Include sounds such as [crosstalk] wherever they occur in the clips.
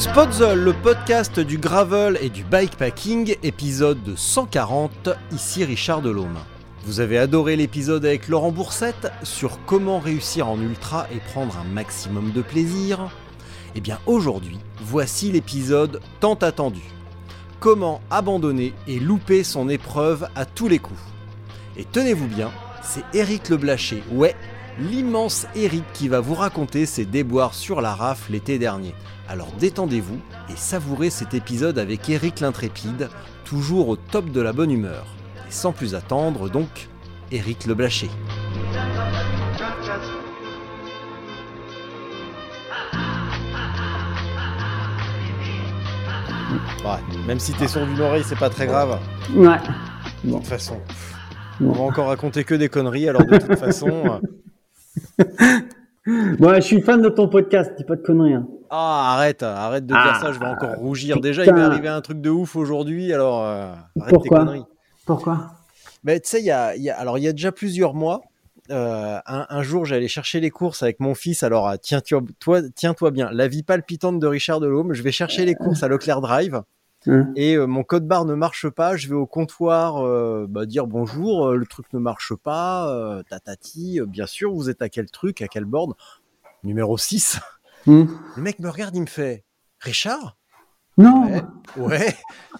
Spotzol, le podcast du gravel et du bikepacking, épisode 140, ici Richard Delhomme. Vous avez adoré l'épisode avec Laurent Boursette sur comment réussir en ultra et prendre un maximum de plaisir? Eh bien aujourd'hui, voici l'épisode tant attendu. Comment abandonner et louper son épreuve à tous les coups. Et tenez-vous bien, c'est Eric Leblaché, ouais, l'immense Eric qui va vous raconter ses déboires sur la RAF l'été dernier. Alors détendez-vous et savourez cet épisode avec Eric l'intrépide, toujours au top de la bonne humeur. Et sans plus attendre, donc, Eric Leblaché. Ouais, même si t'es sourd d'une oreille, c'est pas très grave. Ouais. De toute façon, on va encore raconter que des conneries, alors de toute façon. [laughs] euh, je suis fan de ton podcast, dis pas de conneries. hein. Ah, arrête, arrête de dire Ah, ça, je vais encore rougir. Déjà, il m'est arrivé un truc de ouf aujourd'hui, alors euh, arrête Pourquoi? tes conneries. Pourquoi? Mais tu sais, il y a, il y a- alors il y a déjà plusieurs mois, euh, un, un jour, j'allais chercher les courses avec mon fils. Alors, euh, tiens, toi, toi, tiens-toi bien. La vie palpitante de Richard Delhomme. Je vais chercher les courses à Leclerc Drive Hein et euh, mon code barre ne marche pas. Je vais au comptoir euh, bah, dire bonjour. euh, le truc ne marche pas. Tatati. bien sûr, vous êtes à quel truc, à quel board Numéro 6. Hmm. Le mec me regarde, il me fait Richard? Non Ouais. Ouais.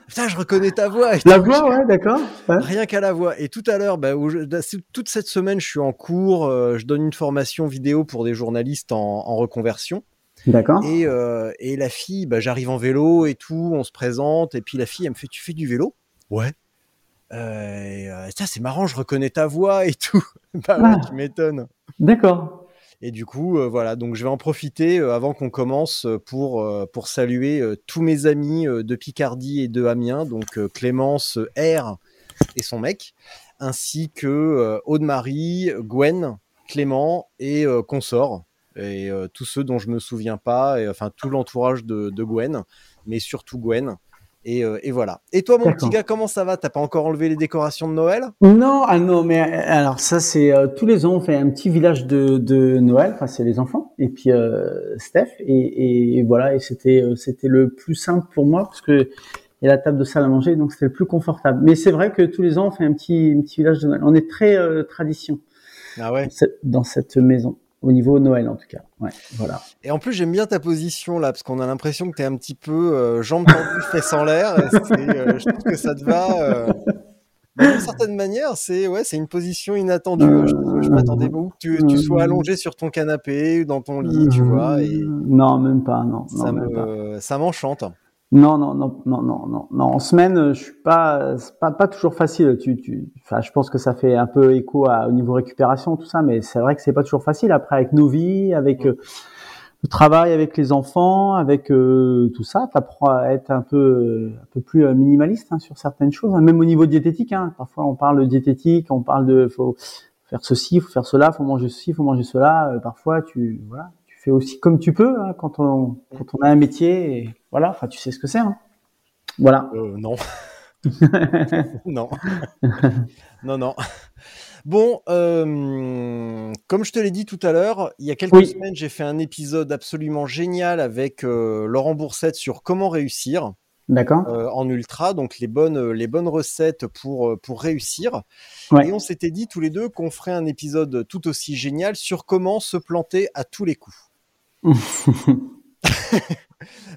Putain, je reconnais ta voix. et La voix, ouais, d'accord. Ouais. Rien qu'à la voix. Et tout à l'heure, bah, je- bah, toute cette semaine, je suis en cours. euh, je donne une formation vidéo pour des journalistes en, en reconversion. D'accord. Et, euh, et la fille, bah, j'arrive en vélo et tout, on se présente. Et puis la fille, elle me fait Tu fais du vélo? Ouais. Euh, et, euh, Tiens, c'est marrant, je reconnais ta voix et tout. [laughs] bah ouais, Ah. tu m'étonnes. D'accord. Et du coup, euh, voilà, donc je vais en profiter euh, avant qu'on commence euh, pour, euh, pour saluer euh, tous mes amis euh, de Picardie et de Amiens, donc euh, Clémence R et son mec, ainsi que euh, Aude-Marie, Gwen, Clément et euh, consort, et euh, tous ceux dont je me souviens pas, et, enfin tout l'entourage de, de Gwen, mais surtout Gwen. Et, euh, et voilà. Et toi, mon petit gars, comment ça va? T'as pas encore enlevé les décorations de Noël? Non, ah non, mais alors ça c'est euh, tous les ans on fait un petit village de, de Noël, enfin c'est les enfants et puis Steph et, et voilà et c'était c'était le plus simple pour moi parce que il y a la table de salle à manger donc c'était le plus confortable. Mais c'est vrai que tous les ans on fait un petit un petit village de Noël. On est très tradition Ah ouais? dans cette maison au niveau Noël en tout cas. Ouais, voilà. Et en plus, j'aime bien ta position là, parce qu'on a l'impression que tu es un petit peu euh, jambes tendues, fesses en l'air. euh, je trouve que ça te va. euh, bah, D'une certaine manière, c'est ouais, c'est une position inattendue. Je, je m'attendais beaucoup que tu, tu sois allongé sur ton canapé, dans ton lit, tu vois, et Non, même pas, non. ça, me, ça m'enchante. Non, non, non, non, non, non, non. En semaine, euh, je suis pas, pas, pas toujours facile. Tu, tu, enfin, je pense que ça fait un peu écho à, au niveau récupération, tout ça, mais c'est vrai que c'est pas toujours facile. Après, avec nos vies, avec euh, le travail, avec les enfants, avec euh, tout ça, t'apprends à être un peu, un peu plus minimaliste hein, sur certaines choses, hein, même au niveau diététique. Hein. Parfois, on parle de diététique, on parle de, faut faire ceci, faut faire cela, faut manger ceci, faut manger cela. Euh, parfois, tu, voilà, fais aussi comme tu peux hein, quand on, quand on a un métier. Et voilà, enfin, tu sais ce que c'est. Hein. Voilà. Euh, non. [laughs] non. non, non. Bon, euh, comme je te l'ai dit tout à l'heure, il y a quelques Oui. semaines, j'ai fait un épisode absolument génial avec euh, Laurent Boursette sur comment réussir. D'accord. euh, en ultra, donc les bonnes, les bonnes recettes pour, pour réussir. Ouais. Et on s'était dit tous les deux qu'on ferait un épisode tout aussi génial sur comment se planter à tous les coups. [laughs]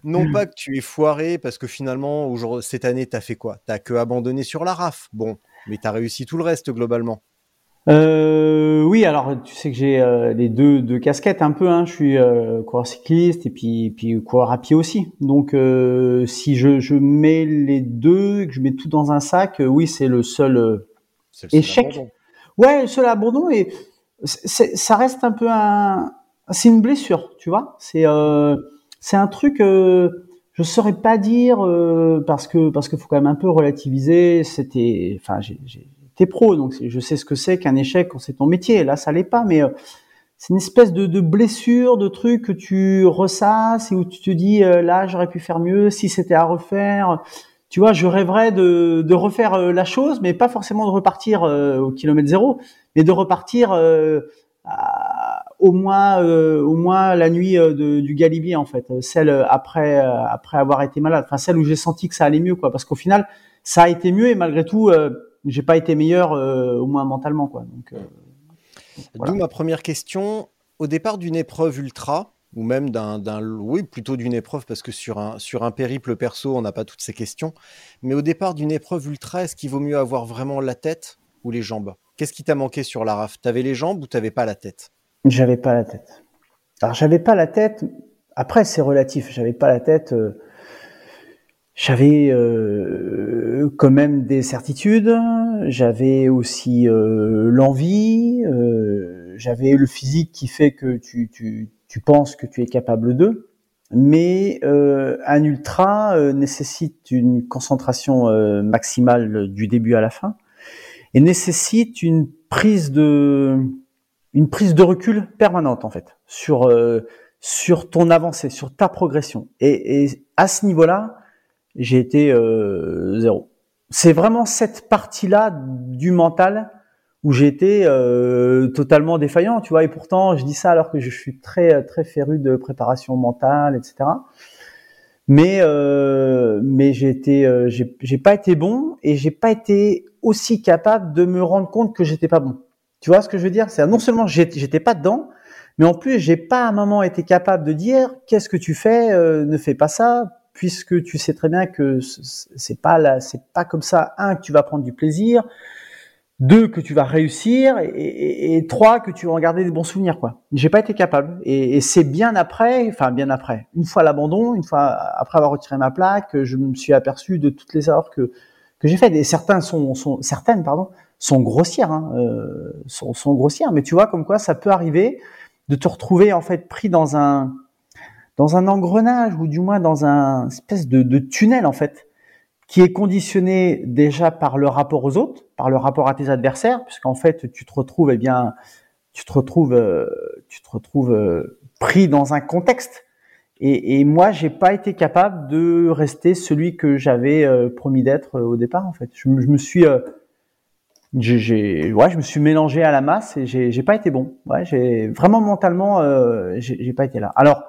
Non pas que tu es foiré parce que finalement, aujourd'hui- cette année, t'as fait quoi? T'as que abandonné sur la RAF. Bon, mais t'as réussi tout le reste globalement. Euh, oui, alors tu sais que j'ai euh, les deux, deux casquettes un peu. Hein. Je suis euh, coureur cycliste et puis puis coureur à pied aussi. Donc euh, si je, je mets les deux, et que je mets tout dans un sac, euh, oui, c'est le seul euh, le seul échec. abandon. Ouais, le seul abandon et c'est, ça reste un peu un, c'est une blessure, tu vois. C'est euh, c'est un truc, euh, je saurais pas dire euh, parce que parce qu'il faut quand même un peu relativiser. C'était, enfin, été pro, donc je sais ce que c'est qu'un échec quand c'est ton métier. Là, ça l'est pas, mais euh, c'est une espèce de, de blessure, de truc que tu ressasses et où tu te dis euh, là, j'aurais pu faire mieux si c'était à refaire. Tu vois, je rêverais de, de refaire euh, la chose, mais pas forcément de repartir au kilomètre zéro, mais de repartir au moins euh, au moins la nuit euh, de- du Galibier en fait, celle euh, après euh, après avoir été malade, enfin celle où j'ai senti que ça allait mieux quoi, parce qu'au final ça a été mieux et malgré tout euh, j'ai pas été meilleur au moins mentalement quoi. Donc Voilà. D'où ma première question. Au départ d'une épreuve ultra, ou même d'un, d'un- oui, plutôt d'une épreuve, parce que sur un, sur un périple perso, on n'a pas toutes ces questions. Mais au départ d'une épreuve ultra, est-ce qu'il vaut mieux avoir vraiment la tête ou les jambes? Qu'est-ce qui t'a manqué sur la RAF? T'avais les jambes ou t'avais pas la tête? J'avais pas la tête. Alors j'avais pas la tête. Après c'est relatif. J'avais pas la tête. euh, J'avais euh, quand même des certitudes. J'avais aussi euh, l'envie. euh, J'avais le physique qui fait que tu, tu, tu penses que tu es capable d'eux. Mais euh, un ultra nécessite une concentration maximale du début à la fin et nécessite une prise de une prise de recul permanente en fait sur euh, sur ton avancée, sur ta progression. Et, et à ce niveau-là, j'ai été euh, zéro. C'est vraiment cette partie-là du mental où j'ai été euh, totalement défaillant, tu vois. Et pourtant, je dis ça alors que je suis très très féru de préparation mentale, etc. Mais euh, mais j'ai été euh, j'ai j'ai pas été bon et j'ai pas été aussi capable de me rendre compte que j'étais pas bon. Tu vois ce que je veux dire? C'est non seulement j'étais pas dedans, mais en plus j'ai pas à un moment été capable de dire qu'est-ce que tu fais, euh, ne fais pas ça, puisque tu sais très bien que c'est pas là, c'est pas comme ça. Un que tu vas prendre du plaisir, deux que tu vas réussir, et, trois que tu vas en garder des bons souvenirs quoi. J'ai pas été capable, et, c'est bien après, enfin bien après, une fois l'abandon, une fois après avoir retiré ma plaque, que je me suis aperçu de toutes les erreurs que que j'ai faites. Et certains sont, sont certaines pardon sont grossières, hein, euh, sont, grossières. Mais tu vois comme quoi ça peut arriver de te retrouver en fait pris dans un dans un engrenage ou du moins dans un espèce de, tunnel en fait qui est conditionné déjà par le rapport aux autres, par le rapport à tes adversaires, puisqu'en fait tu te retrouves eh bien tu te retrouves euh, tu te retrouves euh, pris dans un contexte. Et, et moi, j'ai pas été capable de rester celui que j'avais euh, promis d'être euh, au départ. En fait, je, je me suis euh, j'ai, ouais, je me suis mélangé à la masse et j'ai, pas été bon. Ouais, j'ai vraiment mentalement, euh, j'ai, pas été là. Alors,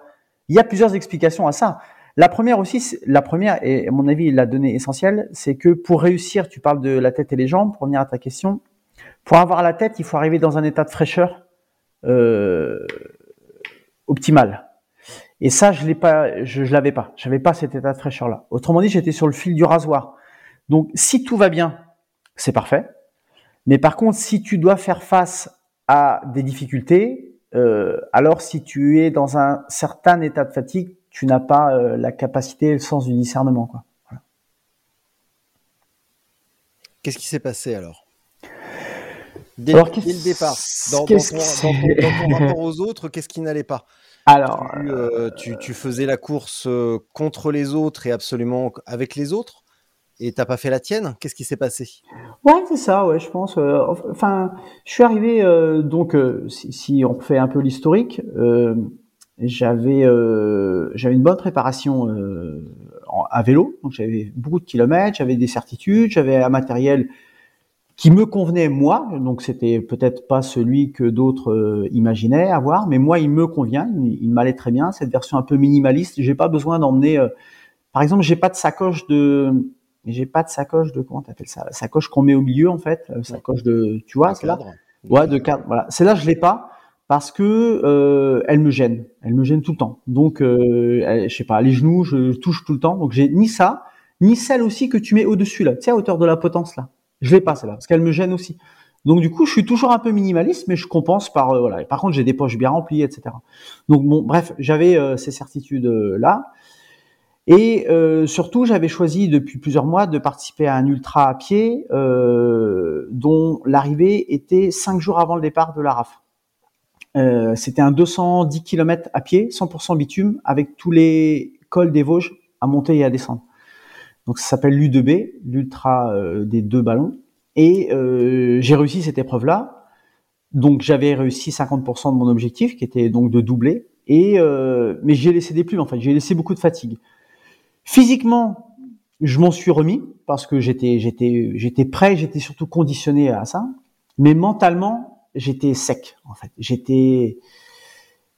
il y a plusieurs explications à ça. La première aussi, la première, et à mon avis, la donnée essentielle, c'est que pour réussir, tu parles de la tête et les jambes, pour revenir à ta question, pour avoir la tête, il faut arriver dans un état de fraîcheur euh, optimal. Et ça, je l'ai pas, je, je l'avais pas. J'avais pas cet état de fraîcheur là. Autrement dit, j'étais sur le fil du rasoir. Donc, si tout va bien, c'est parfait. Mais par contre, si tu dois faire face à des difficultés, euh, alors si tu es dans un certain état de fatigue, tu n'as pas euh, la capacité, le sens du discernement. Quoi. Qu'est-ce qui s'est passé alors? Dès, Alors, dès qu'est-ce- le départ, dans, ton, qui dans ton- s'est- dans ton rapport [laughs] aux autres, qu'est-ce qui n'allait pas? Alors, tu, euh, tu, tu faisais la course contre les autres et absolument avec les autres? Et t'as pas fait la tienne? Qu'est-ce qui s'est passé? Ouais, c'est ça, ouais, je pense. euh, enfin, je suis arrivé, euh, donc, euh, si, on fait un peu l'historique, j'avais j'avais une bonne préparation à vélo, donc j'avais beaucoup de kilomètres, j'avais des certitudes, j'avais un matériel qui me convenait moi, donc c'était peut-être pas celui que d'autres imaginaient avoir, mais moi il me convient, il, il m'allait très bien, cette version un peu minimaliste, j'ai pas besoin d'emmener, par exemple, j'ai pas de sacoche de j'ai pas de sacoche de comment t'appelles ça la sacoche qu'on met au milieu en fait la sacoche de tu vois c'est là. ouais de cadre voilà. C'est là je l'ai pas parce que euh, elle me gêne. Elle me gêne tout le temps. Donc euh, je sais pas les genoux je touche tout le temps. Donc j'ai ni ça ni celle aussi que tu mets au dessus là. Tu sais à hauteur de la potence là. Je l'ai pas celle-là parce qu'elle me gêne aussi. Donc du coup, je suis toujours un peu minimaliste, mais je compense par euh, voilà. Par contre, j'ai des poches bien remplies, etc. Donc bon, bref, j'avais euh, ces certitudes là. Et euh, surtout, j'avais choisi depuis plusieurs mois de participer à un ultra à pied dont l'arrivée était cinq jours avant le départ de la RAF. C'était un 210 km à pied, 100% bitume, avec tous les cols des Vosges à monter et à descendre. Donc ça s'appelle l'U2B, l'ultra des deux ballons. Et euh, j'ai réussi cette épreuve-là. Donc j'avais réussi 50% de mon objectif, qui était donc de doubler. Et euh, mais j'ai laissé des plumes en fait. J'ai laissé beaucoup de fatigue. Physiquement, je m'en suis remis parce que j'étais j'étais j'étais prêt, j'étais surtout conditionné à ça. Mais mentalement, j'étais sec en fait. J'étais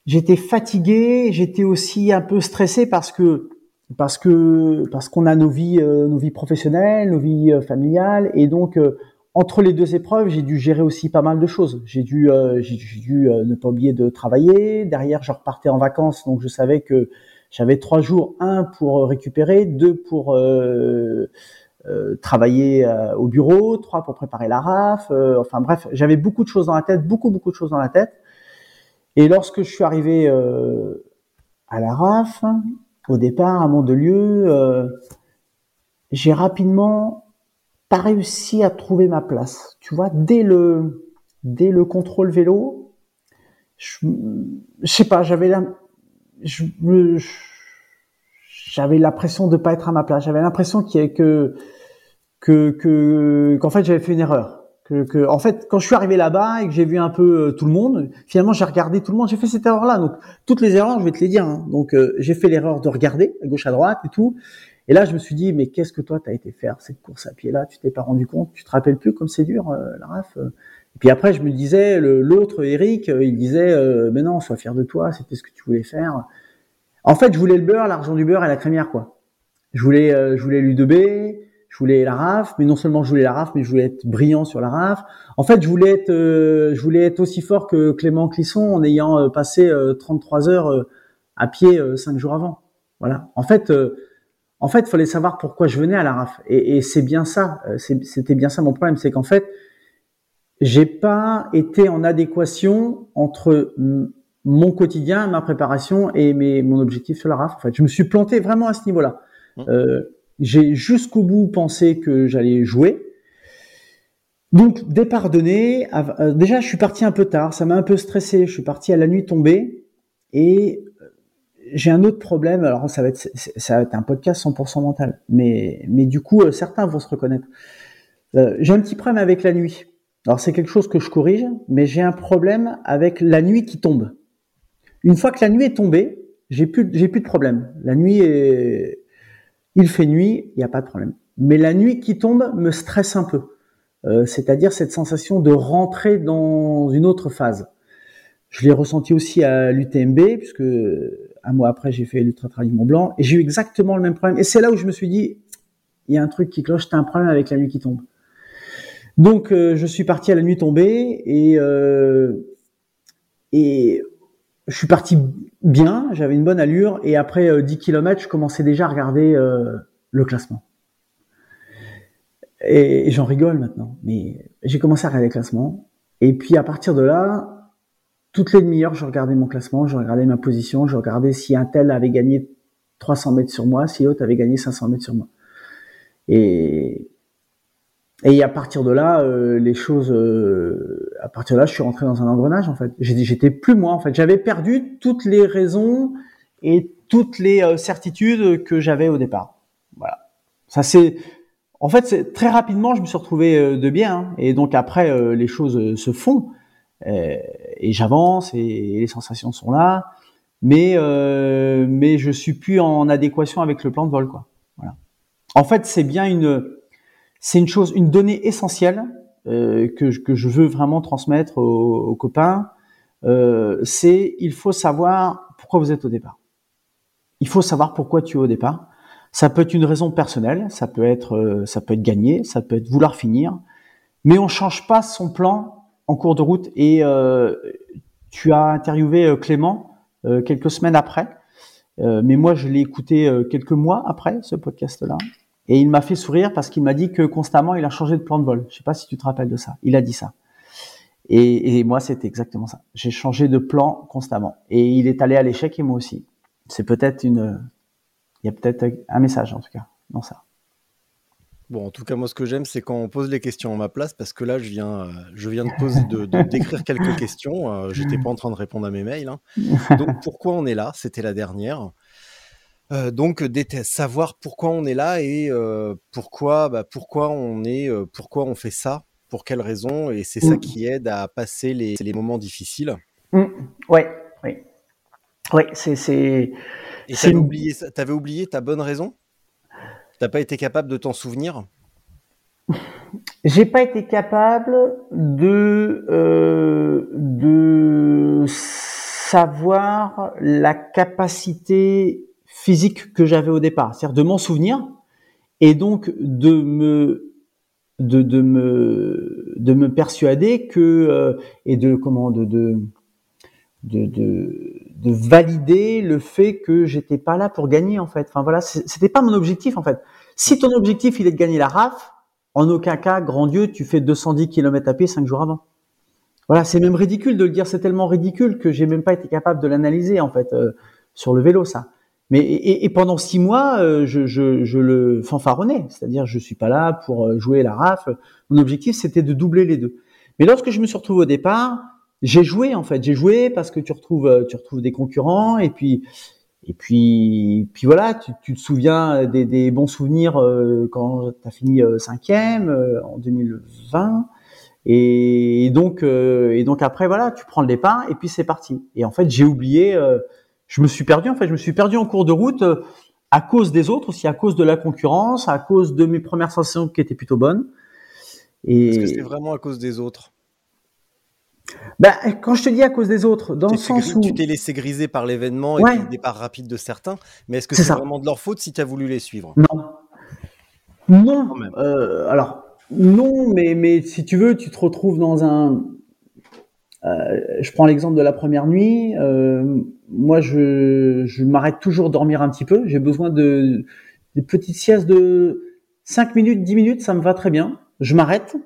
j'étais fatigué, j'étais aussi un peu stressé parce que parce que parce qu'on a nos vies euh, nos vies professionnelles, nos vies euh, familiales et donc euh, entre les deux épreuves, j'ai dû gérer aussi pas mal de choses. J'ai dû j'ai dû ne pas oublier de travailler. Derrière, je repartais en vacances, donc je savais que j'avais trois jours, un pour récupérer, deux pour travailler au bureau, trois pour préparer la RAF. enfin bref, j'avais beaucoup de choses dans la tête, beaucoup beaucoup de choses dans la tête. Et lorsque je suis arrivé à la RAF, au départ à Mondelieu, euh, j'ai rapidement pas réussi à trouver ma place. Tu vois, dès le dès le contrôle vélo, je, je sais pas, j'avais j'avais l'impression de pas être à ma place. J'avais l'impression que que que qu'en fait j'avais fait une erreur que, en fait, quand je suis arrivé là-bas et que j'ai vu un peu euh, tout le monde, finalement, j'ai regardé tout le monde. J'ai fait cette erreur-là. Donc, toutes les erreurs, je vais te les dire. Hein. Donc, euh, j'ai fait l'erreur de regarder à gauche, à droite et tout. Et là, je me suis dit, mais qu'est-ce que toi, t'as été faire cette course à pied-là? Tu t'es pas rendu compte? Tu te rappelles plus comme c'est dur, euh, la raf puis après, je me disais, l'autre, Eric, il disait, mais non, sois fier de toi. C'était ce que tu voulais faire. En fait, je voulais le beurre, l'argent du beurre et la crémière, quoi. Je voulais, je voulais l'U2B je voulais la RAF, mais non seulement je voulais la RAF, mais je voulais être brillant sur la RAF. En fait, je voulais être, euh, je voulais être aussi fort que Clément Clisson en ayant euh, passé 33 euh, heures à pied cinq jours avant. Voilà. En fait, en fait, fallait savoir pourquoi je venais à la RAF. Et, et c'est bien ça. C'était bien ça mon problème, c'est qu'en fait, j'ai pas été en adéquation entre mon quotidien, ma préparation et mes, mon objectif sur la RAF. En fait, je me suis planté vraiment à ce niveau-là. Mmh. Euh, j'ai jusqu'au bout pensé que j'allais jouer. Donc départ donné, euh, déjà je suis parti un peu tard, ça m'a un peu stressé, je suis parti à la nuit tombée et euh, j'ai un autre problème, alors ça va être ça va être un podcast 100% mental, mais mais du coup euh, certains vont se reconnaître. j'ai un petit problème avec la nuit. Alors c'est quelque chose que je corrige, mais j'ai un problème avec la nuit qui tombe. Une fois que la nuit est tombée, j'ai plus de problème. La nuit est il fait nuit, il n'y a pas de problème. Mais la nuit qui tombe me stresse un peu. Euh, c'est-à-dire cette sensation de rentrer dans une autre phase. Je l'ai ressenti aussi à l'UTMB, puisque un mois après, j'ai fait l'Ultra Trail Mont Blanc, et j'ai eu exactement le même problème. Et c'est là où je me suis dit, il y a un truc qui cloche, t'as un problème avec la nuit qui tombe. Donc, euh, je suis parti à la nuit tombée, et, euh, et je suis parti bien, j'avais une bonne allure, et après 10 euh, km, je commençais déjà à regarder le classement. Et, j'en rigole maintenant, mais j'ai commencé à regarder le classement, et puis à partir de là, toutes les demi-heures, je regardais mon classement, je regardais ma position, je regardais si un tel avait gagné 300 mètres sur moi, si l'autre avait gagné 500 mètres sur moi. Et, et à partir de là, euh, les choses, euh, à partir de là, je suis rentré dans un engrenage en fait. J'étais plus moi en fait. J'avais perdu toutes les raisons et toutes les euh, certitudes que j'avais au départ. Voilà. Ça c'est, en fait, c'est très rapidement, je me suis retrouvé de bien. Hein. et donc après, les choses se font et j'avance et, les sensations sont là. Mais mais je suis plus en adéquation avec le plan de vol quoi. Voilà. En fait, c'est bien une c'est une chose, une donnée essentielle euh, que, que, je veux vraiment transmettre aux, copains. Euh, c'est il faut savoir pourquoi vous êtes au départ. Il faut savoir pourquoi tu es au départ. Ça peut être une raison personnelle, ça peut être euh, ça peut être gagner, ça peut être vouloir finir, mais on change pas son plan en cours de route. Et tu as interviewé Clément quelques semaines après, mais moi je l'ai écouté quelques mois après ce podcast-là. Et il m'a fait sourire parce qu'il m'a dit que constamment il a changé de plan de vol. Je sais pas si tu te rappelles de ça. Il a dit ça. Et, et moi, c'était exactement ça. J'ai changé de plan constamment. Et il est allé à l'échec et moi aussi. C'est peut-être une, il y a peut-être un message en tout cas dans ça. Bon, en tout cas, moi, ce que j'aime, c'est quand on pose les questions à ma place, parce que là, je viens, je viens de poser, de, de- [laughs] d'écrire quelques questions. Euh, J'étais pas en train de répondre à mes mails. hein. [laughs] Donc, pourquoi on est là? C'était la dernière. Euh, donc, savoir pourquoi on est là et euh, pourquoi, bah, pourquoi on est, euh, pourquoi on fait ça, pour quelles raisons, et c'est ça Mm. qui aide à passer les, les moments difficiles. Mm. Ouais, oui, oui, c'est c'est Et t'avais oublié, t'avais oublié ta bonne raison? T'as pas été capable de t'en souvenir? J'ai pas été capable de de savoir la capacité physique que j'avais au départ, c'est-à-dire de m'en souvenir et donc de me de, de me de me persuader que euh, et de comment de de de, de, de valider le fait que j'étais pas là pour gagner en fait. Enfin voilà, c'était pas mon objectif en fait. Si ton objectif il est de gagner la RAF, en aucun cas, grand Dieu, tu fais 210 km à pied cinq jours avant. Voilà, c'est même ridicule de le dire. C'est tellement ridicule que j'ai même pas été capable de l'analyser en fait euh, sur le vélo ça. Mais et, et pendant six mois, euh, je, je, je le fanfaronnais, c'est-à-dire je suis pas là pour euh, jouer la RAF. Mon objectif c'était de doubler les deux. Mais lorsque je me suis retrouvé au départ, j'ai joué en fait, j'ai joué parce que tu retrouves euh, tu retrouves des concurrents et puis et puis puis voilà, tu, tu te souviens des, des bons souvenirs quand tu as fini cinquième en 2020 et donc et donc après voilà, tu prends le départ et puis c'est parti. Et en fait, j'ai oublié euh, je me suis perdu en fait, je me suis perdu en cours de route euh, à cause des autres aussi, à cause de la concurrence, à cause de mes premières sensations qui étaient plutôt bonnes. Est-ce que Et c'est vraiment à cause des autres? Ben, quand je te dis à cause des autres, dans le sens tu où t'es laissé griser par l'événement et le départ rapide de certains, mais est-ce que C'est vraiment de leur faute si tu as voulu les suivre? Non. Non. Euh, alors, non, mais, mais si tu veux, tu te retrouves dans un. Euh, je prends l'exemple de la première nuit. Euh, moi, je, je m'arrête toujours dormir un petit peu. J'ai besoin de des petites siestes de 5 minutes, 10 minutes, ça me va très bien. Je m'arrête.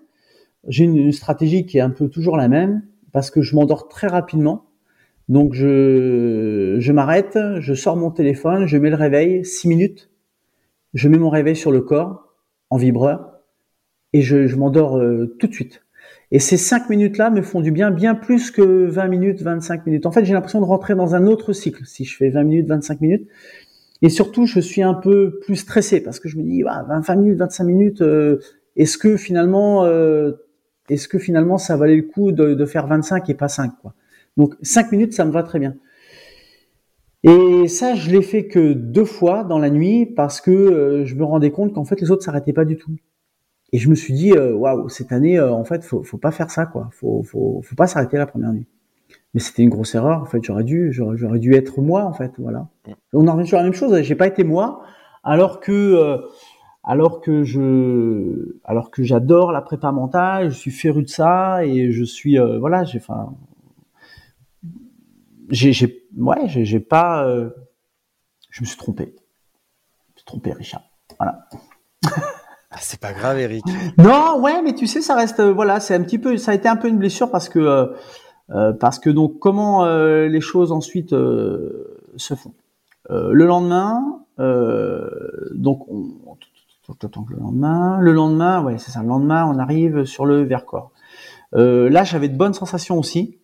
J'ai une, stratégie qui est un peu toujours la même parce que je m'endors très rapidement. Donc je, je m'arrête, je sors mon téléphone, je mets le réveil, 6 minutes, je mets mon réveil sur le corps en vibreur et je, je m'endors euh, tout de suite. Et ces 5 minutes-là me font du bien, bien plus que 20 minutes, 25 minutes. En fait, j'ai l'impression de rentrer dans un autre cycle si je fais 20 minutes, 25 minutes. Et surtout, je suis un peu plus stressé parce que je me dis, ah, 20 minutes, 25 minutes, euh, est-ce que finalement, euh, est-ce que finalement ça valait le coup de, de faire 25 et pas 5 quoi. Donc 5 minutes, ça me va très bien. Et ça, je l'ai fait que deux fois dans la nuit parce que euh, je me rendais compte qu'en fait les autres s'arrêtaient pas du tout. Et je me suis dit, euh, waouh, cette année, euh, en fait, faut, faut pas faire ça, quoi. Faut, faut, faut pas s'arrêter la première nuit. Mais c'était une grosse erreur. En fait, j'aurais dû, j'aurais, j'aurais dû être moi, en fait, voilà. On en revient sur la même chose. J'ai pas été moi, alors que, euh, alors que je, alors que j'adore la prépa mentale, je suis féru de ça et je suis, euh, voilà, j'ai, enfin, j'ai, j'ai, ouais, j'ai, j'ai pas, je me suis trompé. Je me suis trompé, Richard. Voilà. C'est pas grave, Eric. Non, ouais, mais tu sais, ça reste, euh, voilà, c'est un petit peu, ça a été un peu une blessure parce que, euh, euh, parce que donc comment les choses ensuite se font. Le lendemain, donc on, le lendemain, le lendemain, ouais, c'est ça. Le lendemain, on arrive sur le Vercors. Là, j'avais de bonnes sensations aussi.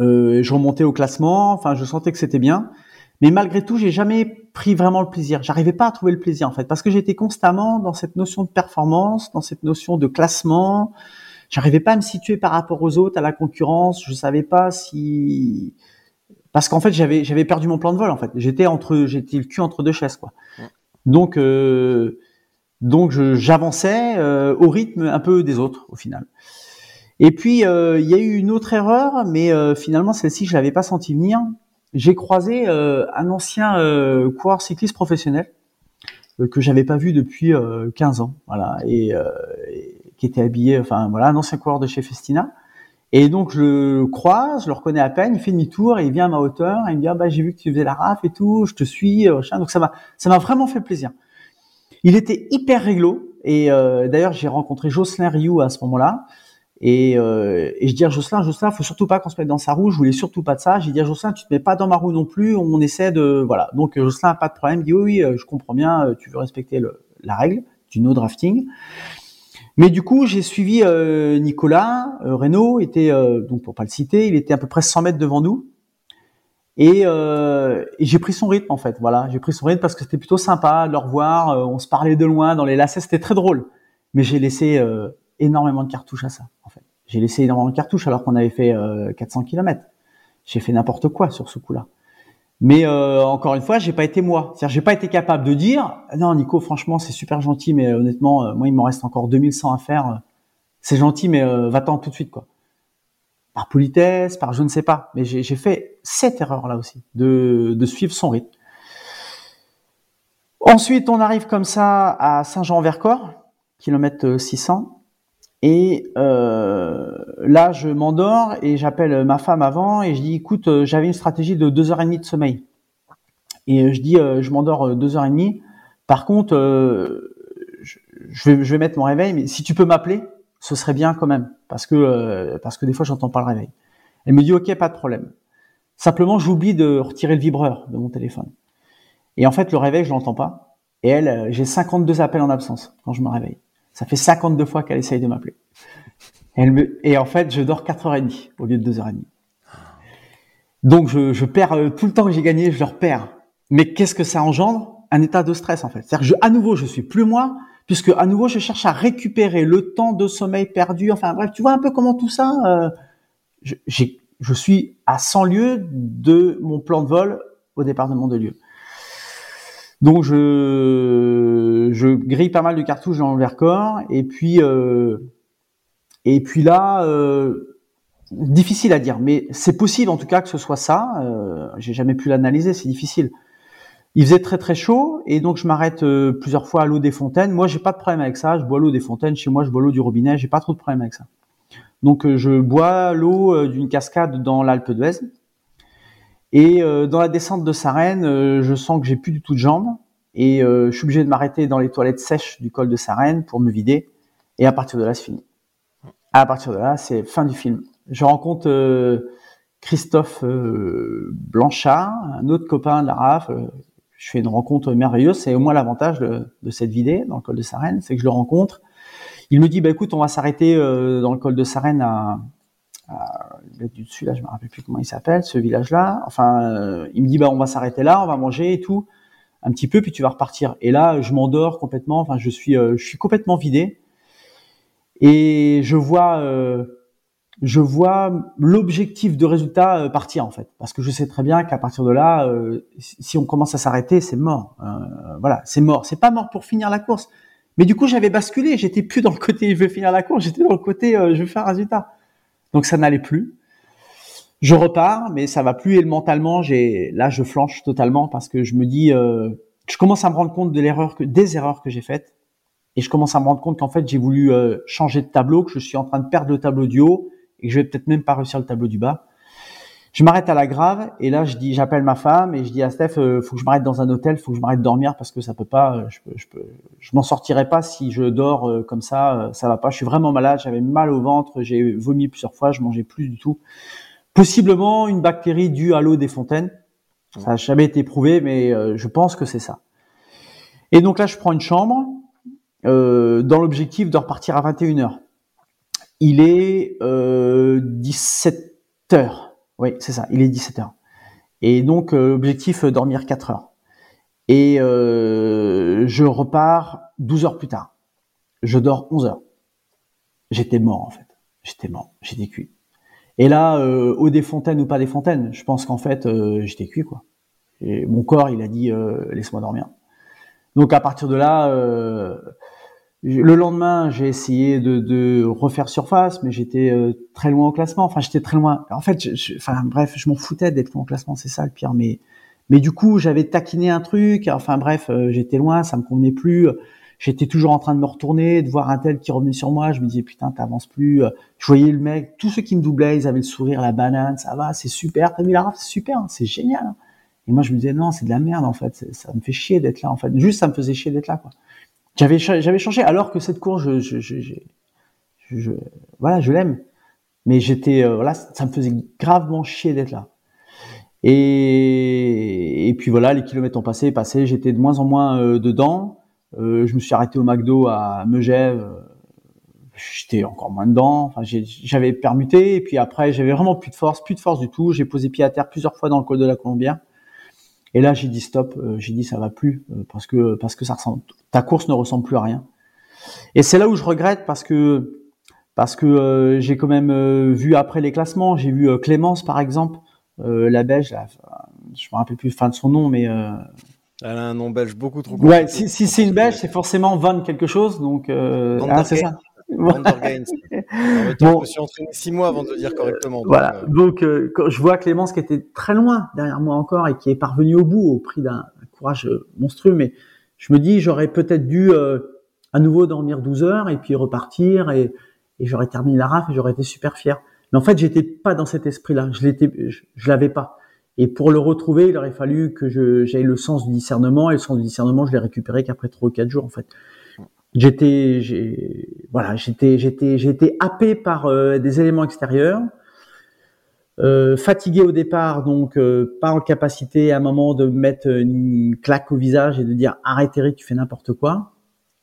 Je remontais au classement, enfin, je sentais que c'était bien. Mais malgré tout, j'ai jamais pris vraiment le plaisir. J'arrivais pas à trouver le plaisir en fait, parce que j'étais constamment dans cette notion de performance, dans cette notion de classement. J'arrivais pas à me situer par rapport aux autres, à la concurrence. Je savais pas si, parce qu'en fait, j'avais j'avais perdu mon plan de vol en fait. J'étais entre, j'étais le cul entre deux chaises quoi. Donc euh, donc j'avançais euh, au rythme un peu des autres au final. Et puis euh, il y a eu une autre erreur, mais euh, finalement celle-ci je l'avais pas senti venir. J'ai croisé euh, un ancien euh, coureur cycliste professionnel euh, que j'avais pas vu depuis euh, 15 ans, voilà, et, et qui était habillé, enfin voilà, un ancien coureur de chez Festina. Et donc je le croise, je le reconnais à peine, il fait demi-tour et il vient à ma hauteur et il me dit ah bah j'ai vu que tu faisais la raf et tout, je te suis, donc ça m'a ça m'a vraiment fait plaisir. Il était hyper réglo et euh, d'ailleurs j'ai rencontré Jocelyn Rioux à ce moment-là Et, euh, et je dis à Jocelyn, Jocelyn, faut surtout pas qu'on se mette dans sa roue. Je voulais surtout pas de ça. J'ai dit à Jocelyn, tu te mets pas dans ma roue non plus. On essaie de, voilà. Donc Jocelyn, pas de problème. Il dit oui, oui, je comprends bien. Tu veux respecter le, la règle du no drafting. Mais du coup, j'ai suivi euh, Nicolas euh, Renault. Était donc pour pas le citer, il était à peu près 100 mètres devant nous. Et, euh, et j'ai pris son rythme en fait. Voilà, j'ai pris son rythme parce que c'était plutôt sympa de le revoir. on se parlait de loin dans les lacets, c'était très drôle. Mais j'ai laissé énormément de cartouches à ça, en fait. J'ai laissé énormément de cartouches alors qu'on avait fait 400 euh, km. J'ai fait n'importe quoi sur ce coup-là. Mais euh, encore une fois, j'ai pas été moi. C'est-à-dire, j'ai pas été capable de dire non, Nico, franchement, c'est super gentil, mais honnêtement, euh, moi, il m'en reste encore 2100 à faire. C'est gentil, mais va-t'en tout de suite, quoi. Par politesse, par je ne sais pas. Mais j'ai fait cette erreur-là aussi, de, de suivre son rythme. Ensuite, on arrive comme ça à Saint-Jean-Vercors, kilomètre 600. Et euh, là, je m'endors et j'appelle ma femme avant et je dis, écoute, euh, j'avais une stratégie de deux heures et demie de sommeil. Et euh, je dis, je m'endors deux heures et demie. Par contre, je, vais, je vais mettre mon réveil, mais si tu peux m'appeler, ce serait bien quand même, parce que parce que des fois, j'entends pas le réveil. Elle me dit, ok, pas de problème. Simplement, j'oublie de retirer le vibreur de mon téléphone. Et en fait, le réveil, je l'entends pas. Et elle, j'ai 52 appels en absence quand je me réveille. Ça fait 52 fois qu'elle essaye de m'appeler. Et en fait, je dors 4h30 au lieu de 2h30. Donc, je, perds euh, tout le temps que j'ai gagné, je le perds. Mais qu'est-ce que ça engendre? Un état de stress, en fait. C'est-à-dire que, à nouveau, je suis plus moi, puisque à nouveau, je cherche à récupérer le temps de sommeil perdu. Enfin, bref, tu vois un peu comment tout ça. Euh, je, je suis à 100 lieues de mon plan de vol au département de lieu. Donc je, je grille pas mal de cartouches dans le Vercors et puis euh, et puis là euh, difficile à dire, mais c'est possible en tout cas que ce soit ça. Euh, J'ai jamais pu l'analyser, c'est difficile. Il faisait très très chaud et donc je m'arrête plusieurs fois à l'eau des fontaines. Moi j'ai pas de problème avec ça, je bois l'eau des fontaines. Chez moi je bois l'eau du robinet, j'ai pas trop de problème avec ça. Donc je bois l'eau d'une cascade dans l'Alpe d'Huez et dans la descente de Sarenne, je sens que j'ai plus du tout de jambes et euh, je suis obligé de m'arrêter dans les toilettes sèches du col de Sarenne pour me vider. Et à partir de là, c'est fini. À partir de là, c'est fin du film. Je rencontre Christophe Blanchard, un autre copain de la RAF. je fais une rencontre merveilleuse. C'est au moins l'avantage de, cette vidée dans le col de Sarenne, c'est que je le rencontre. Il me dit, bah écoute, on va s'arrêter dans le col de Sarenne à, le du dessus là, je me rappelle plus comment il s'appelle, ce village-là. Enfin, euh, il me dit bah on va s'arrêter là, on va manger et tout, un petit peu, puis tu vas repartir. Et là, je m'endors complètement. Enfin, je suis, euh, je suis complètement vidé et je vois, euh, je vois l'objectif de résultat partir en fait, parce que je sais très bien qu'à partir de là, si on commence à s'arrêter, c'est mort. voilà, c'est mort. C'est pas mort pour finir la course. Mais du coup, j'avais basculé. J'étais plus dans le côté je vais finir la course. J'étais dans le côté je vais faire un résultat. Donc ça n'allait plus. Je repars, mais ça va plus et mentalement, j'ai là je flanche totalement parce que je me dis, euh, je commence à me rendre compte de l'erreur que des erreurs que j'ai faites et je commence à me rendre compte qu'en fait j'ai voulu euh, changer de tableau, que je suis en train de perdre le tableau du haut et que je vais peut-être même pas réussir le tableau du bas. Je m'arrête à la grave et là je dis, j'appelle ma femme et je dis à Steph, euh, faut que je m'arrête dans un hôtel, faut que je m'arrête dormir parce que ça peut pas, euh, je peux, je peux, je m'en sortirai pas si je dors euh, comme ça, ça va pas. Je suis vraiment malade, j'avais mal au ventre, j'ai vomi plusieurs fois, je mangeais plus du tout. Possiblement une bactérie due à l'eau des fontaines. Ça n'a jamais été prouvé, mais je pense que c'est ça. Et donc là, je prends une chambre dans l'objectif de repartir à 21h. Il est euh, 17 h oui, c'est ça. Il est 17 h Et donc, euh, objectif, euh, dormir 4 heures. Et euh, je repars 12 heures plus tard. Je dors 11 heures. J'étais mort, en fait. J'étais mort. J'étais cuit. Et là, euh, des fontaines ou pas des fontaines, je pense qu'en fait, j'étais cuit, quoi. Et mon corps, il a dit, laisse-moi dormir. Donc, à partir de là, le lendemain, j'ai essayé de, refaire surface, mais j'étais euh, très loin au classement. Enfin, j'étais très loin. En fait, je, bref, je m'en foutais d'être loin au classement, c'est ça le pire. Mais, mais du coup, j'avais taquiné un truc. Enfin bref, euh, j'étais loin, ça me convenait plus. J'étais toujours en train de me retourner, de voir un tel qui revenait sur moi. Je me disais putain, t'avances plus. Je voyais le mec, tous ceux qui me doublaient, ils avaient le sourire, la banane, ça va, c'est super. T'as vu la c'est super, hein, c'est génial. Hein. Et moi, je me disais non, c'est de la merde en fait. Ça me fait chier d'être là en fait. Juste, ça me faisait chier d'être là quoi. J'avais j'avais changé alors que cette course, je, je, je, je, voilà, je l'aime. Mais j'étais, euh, voilà, ça me faisait gravement chier d'être là. Et, et puis voilà, les kilomètres ont passé, passé. J'étais de moins en moins euh, dedans. Euh, je me suis arrêté au McDo à Megève. J'étais encore moins dedans. Enfin, j'avais permuté. Et puis après, j'avais vraiment plus de force, plus de force du tout. J'ai posé pied à terre plusieurs fois dans le col de la Colombière. Et là, j'ai dit stop. euh, j'ai dit ça va plus euh, parce que parce que ça ressemble. Ta course ne ressemble plus à rien. Et c'est là où je regrette parce que parce que euh, j'ai quand même vu après les classements, j'ai vu Clémence par exemple, la Belge, là, je me rappelle plus fin de son nom, mais Elle a un nom belge beaucoup trop ouais, compliqué. si, si c'est une Belge, c'est forcément Van quelque chose, donc euh, ah, c'est ça. Van der [laughs] Bon. Je me suis entraîné six mois avant de le dire correctement. donc, Voilà. euh, Donc, euh, quand je vois Clémence qui était très loin derrière moi encore et qui est parvenue au bout au prix d'un courage euh, monstrueux, mais je me dis j'aurais peut-être dû euh, à nouveau dormir 12 heures et puis repartir et, et j'aurais terminé la raf et j'aurais été super fier. Mais en fait, j'étais pas dans cet esprit-là. Je l'étais, je, je l'avais pas. Et pour le retrouver, il aurait fallu que j'aie le sens du discernement et le sens du discernement, je l'ai récupéré qu'après trois ou quatre jours en fait. J'étais, voilà, j'étais, j'étais, j'étais happé par euh, des éléments extérieurs. Euh, fatigué au départ, donc euh, pas en capacité à un moment de me mettre une claque au visage et de dire arrête Eric, tu fais n'importe quoi.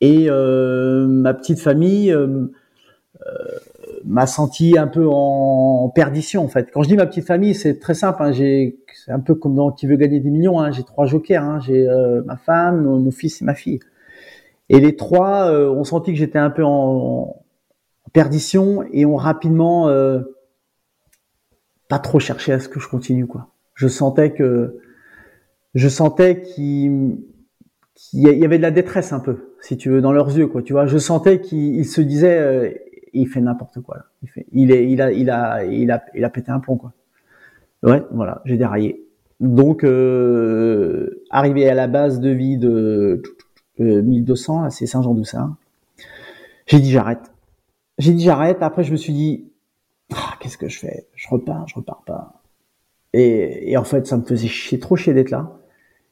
Et euh, ma petite famille euh, m'a senti un peu en perdition en fait. Quand je dis ma petite famille, c'est très simple. Hein, j'ai, c'est un peu comme dans Qui veut gagner des millions. Hein, j'ai trois jokers. Hein, j'ai euh, ma femme, mon, fils et ma fille. Et les trois euh, ont senti que j'étais un peu en, perdition et ont rapidement euh, pas trop cherché à ce que je continue quoi. Je sentais que je sentais qu'il qu'il y avait de la détresse un peu, si tu veux, dans leurs yeux quoi. Tu vois, je sentais qu'ils ils se disaient il fait n'importe quoi. Il est, il a, il a, il a, il a pété un plomb quoi. Ouais, voilà, j'ai déraillé. Donc euh, arrivé à la base de vie de euh, 1200, là, c'est Saint-Jean-d'Oussin. J'ai dit j'arrête. J'ai dit j'arrête. Après je me suis dit ah, qu'est-ce que je fais? Je repars, je repars pas. Et, et en fait, ça me faisait chier, trop chier d'être là.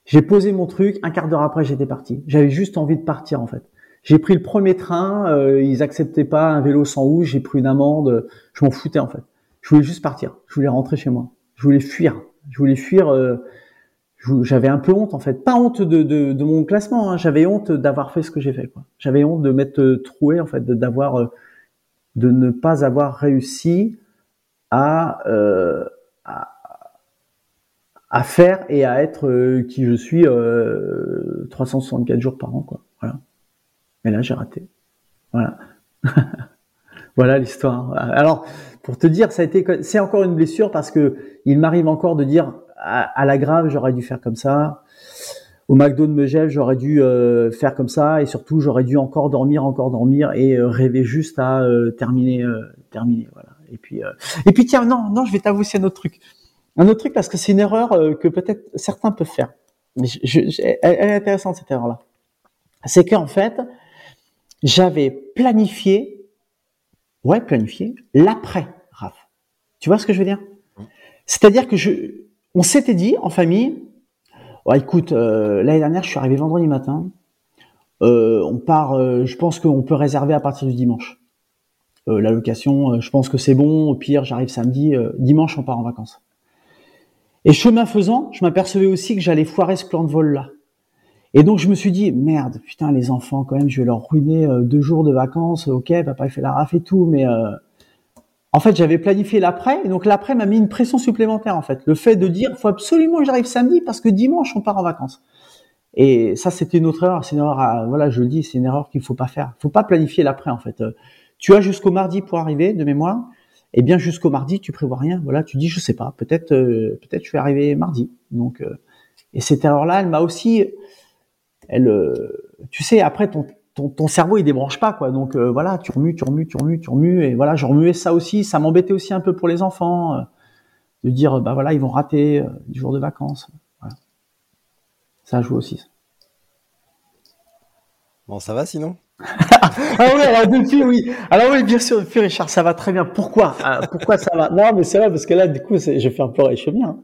J'ai posé mon truc, un quart d'heure après, j'étais parti. J'avais juste envie de partir, en fait. J'ai pris le premier train, euh, ils acceptaient pas un vélo sans housse, j'ai pris une amende, je m'en foutais, en fait. Je voulais juste partir, je voulais rentrer chez moi. Je voulais fuir, je voulais fuir, euh, j'avais un peu honte, en fait. Pas honte de, de, de mon classement, hein. j'avais honte d'avoir fait ce que j'ai fait. J'avais honte de m'être euh, troué, en fait, d'avoir... euh, de ne pas avoir réussi à, euh, à, à faire et à être euh, qui je suis euh, 364 jours par an quoi mais là j'ai raté voilà [laughs] voilà l'histoire alors pour te dire c'est encore une blessure parce que il m'arrive encore de dire à, la grave j'aurais dû faire comme ça au McDo de Megève, j'aurais dû euh, faire comme ça et surtout j'aurais dû encore dormir, encore dormir et euh, rêver juste à euh, terminer, terminer. Et puis, et puis tiens, non, non, je vais t'avouer aussi un autre truc, un autre truc parce que c'est une erreur que peut-être certains peuvent faire. Je, elle est intéressante cette erreur-là. C'est qu'en fait, j'avais planifié, ouais, planifié l'après Raph. Tu vois ce que je veux dire? C'est-à-dire que je, on s'était dit en famille. Ouais, écoute, euh, l'année dernière, je suis arrivé vendredi matin. Euh, on part, euh, je pense qu'on peut réserver à partir du dimanche. La location, je pense que c'est bon. Au pire, j'arrive samedi. dimanche, on part en vacances. Et chemin faisant, je m'apercevais aussi que j'allais foirer ce plan de vol-là. Et donc, je me suis dit, merde, putain, les enfants, quand même, je vais leur ruiner euh, deux jours de vacances. Ok, papa, il fait la raf et tout, mais euh, en fait, j'avais planifié l'après, et donc l'après m'a mis une pression supplémentaire, en fait. Le fait de dire, faut absolument que j'arrive samedi parce que dimanche, on part en vacances. Et ça, c'était une autre erreur. C'est une erreur, voilà, je le dis, c'est une erreur qu'il faut pas faire. faut pas planifier l'après, en fait. Euh, Tu as jusqu'au mardi pour arriver, de mémoire. Et bien, jusqu'au mardi, tu prévois rien. Voilà, tu dis, je sais pas, peut-être, peut-être je vais arriver mardi. Donc, et cette erreur-là, elle m'a aussi, elle, euh, tu sais, après ton, ton, ton cerveau il débranche pas quoi. Donc euh, voilà, tu remues, tu remues, tu remues, tu remues, et voilà, je remuais ça aussi. Ça m'embêtait aussi un peu pour les enfants, euh, de dire bah voilà, ils vont rater euh, du jour de vacances. Voilà. Ça joue aussi. ça. Bon, ça va sinon? [laughs] Ah oui, alors depuis oui. Alors oui, bien sûr, depuis Richard, ça va très bien. Pourquoi? Ah, Pourquoi ça va? Non, mais c'est vrai parce que là, du coup, je vais faire pleurer Chemien. Hein.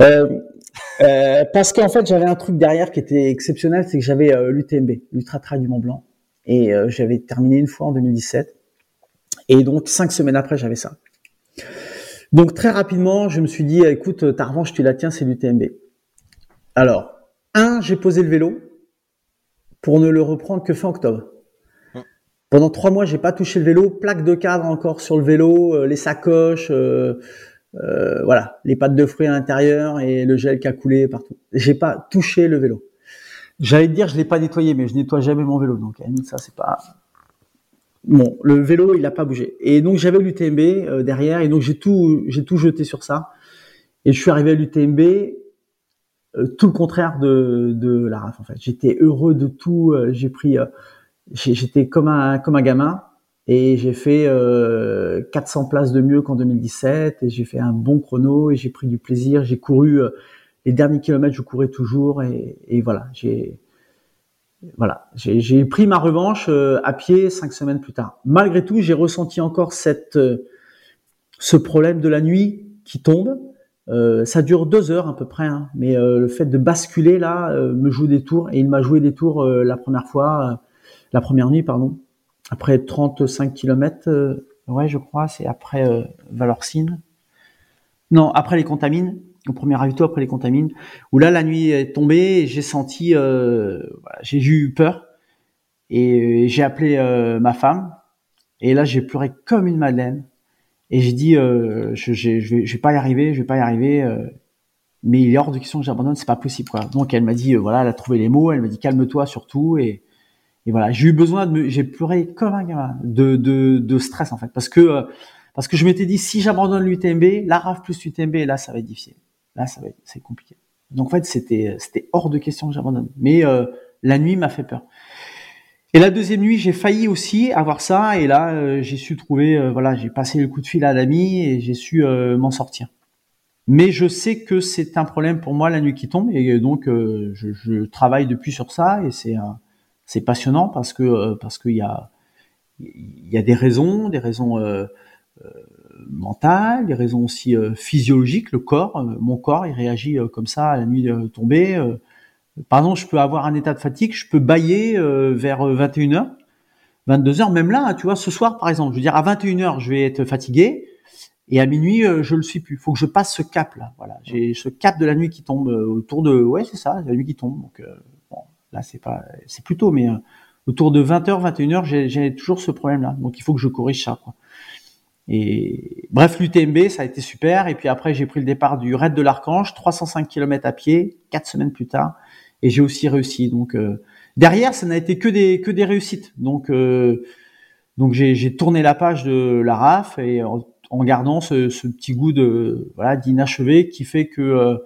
Euh, euh, parce qu'en fait, j'avais un truc derrière qui était exceptionnel, c'est que j'avais euh, l'UTMB, l'Ultra Trail du Mont Blanc, et euh, j'avais terminé une fois en 2017. Et donc cinq semaines après, j'avais ça. Donc très rapidement, je me suis dit, écoute, ta revanche, tu la tiens, c'est l'UTMB. Alors, un, j'ai posé le vélo pour ne le reprendre que fin octobre. Pendant trois mois, j'ai pas touché le vélo, plaque de cadre encore sur le vélo, les sacoches, euh, euh, voilà, les pâtes de fruits à l'intérieur et le gel qui a coulé partout. J'ai pas touché le vélo. J'allais te dire, je l'ai pas nettoyé, mais je nettoie jamais mon vélo, donc ça c'est pas. Bon, le vélo, il a pas bougé. Et donc j'avais l'UTMB euh, derrière, et donc j'ai tout, j'ai tout jeté sur ça. Et je suis arrivé à l'UTMB, euh, tout le contraire de, de la RAF en fait. J'étais heureux de tout. Euh, j'ai pris, j'étais comme un comme un gamin. Et j'ai fait 400 places de mieux qu'en 2017 et j'ai fait un bon chrono et j'ai pris du plaisir. J'ai couru les derniers kilomètres, je courais toujours et, voilà, j'ai voilà, j'ai pris ma revanche euh, à pied cinq semaines plus tard. Malgré tout, j'ai ressenti encore cette euh, ce problème de la nuit qui tombe. Euh, ça dure deux heures à peu près, hein, mais le fait de basculer là me joue des tours et il m'a joué des tours la première fois, la première nuit pardon, après 35 kilomètres, ouais je crois, c'est après Valorcine. Non, après les contamines au premier ravito après les contamines, où là la nuit est tombée j'ai senti, euh, j'ai eu peur et j'ai appelé euh, ma femme et là j'ai pleuré comme une madeleine et j'ai dit euh, je, je, je, vais, pas y arriver, je vais pas y arriver, euh, mais il est hors de question que j'abandonne, c'est pas possible quoi. Donc elle m'a dit euh, voilà, elle a trouvé les mots, elle m'a dit calme-toi surtout et et voilà, j'ai eu besoin de me, j'ai pleuré comme un gamin de, de, de stress en fait parce que parce que je m'étais dit si j'abandonne l'UTMB, la RAF plus l'UTMB, là ça va être difficile. Là, ça va c'est compliqué. Donc en fait, c'était c'était hors de question que j'abandonne. Mais euh, la nuit m'a fait peur. Et la deuxième nuit, j'ai failli aussi avoir ça, et là, euh, j'ai su trouver, euh, voilà, j'ai passé le coup de fil à l'ami et j'ai su m'en sortir. Mais je sais que c'est un problème pour moi la nuit qui tombe, et donc je, je, travaille depuis sur ça, et c'est c'est passionnant parce que parce qu'il y a il y a des raisons, des raisons mentales, des raisons aussi euh, physiologiques, le corps, euh, mon corps, il réagit euh, comme ça à la nuit tombée. par exemple, je peux avoir un état de fatigue, je peux bailler vers 21h, 22h, même là, tu vois, ce soir par exemple, je veux dire à 21h, je vais être fatigué, et à minuit, je le suis plus. Il faut que je passe ce cap là. Voilà, j'ai ce cap de la nuit qui tombe autour de, ouais, c'est ça, la nuit qui tombe. Là c'est pas, c'est plutôt, mais autour de 20h, 21h, j'ai toujours ce problème là. Donc il faut que je corrige ça. Quoi. Et bref, l'UTMB, ça a été super. Et puis après, j'ai pris le départ du Raid de l'Archange, 305 km à pied, quatre semaines plus tard, et j'ai aussi réussi. Donc euh, derrière, ça n'a été que des que des réussites. Donc euh, donc j'ai tourné la page de la RAF et en, gardant ce, ce, petit goût de voilà d'inachevé qui fait que euh,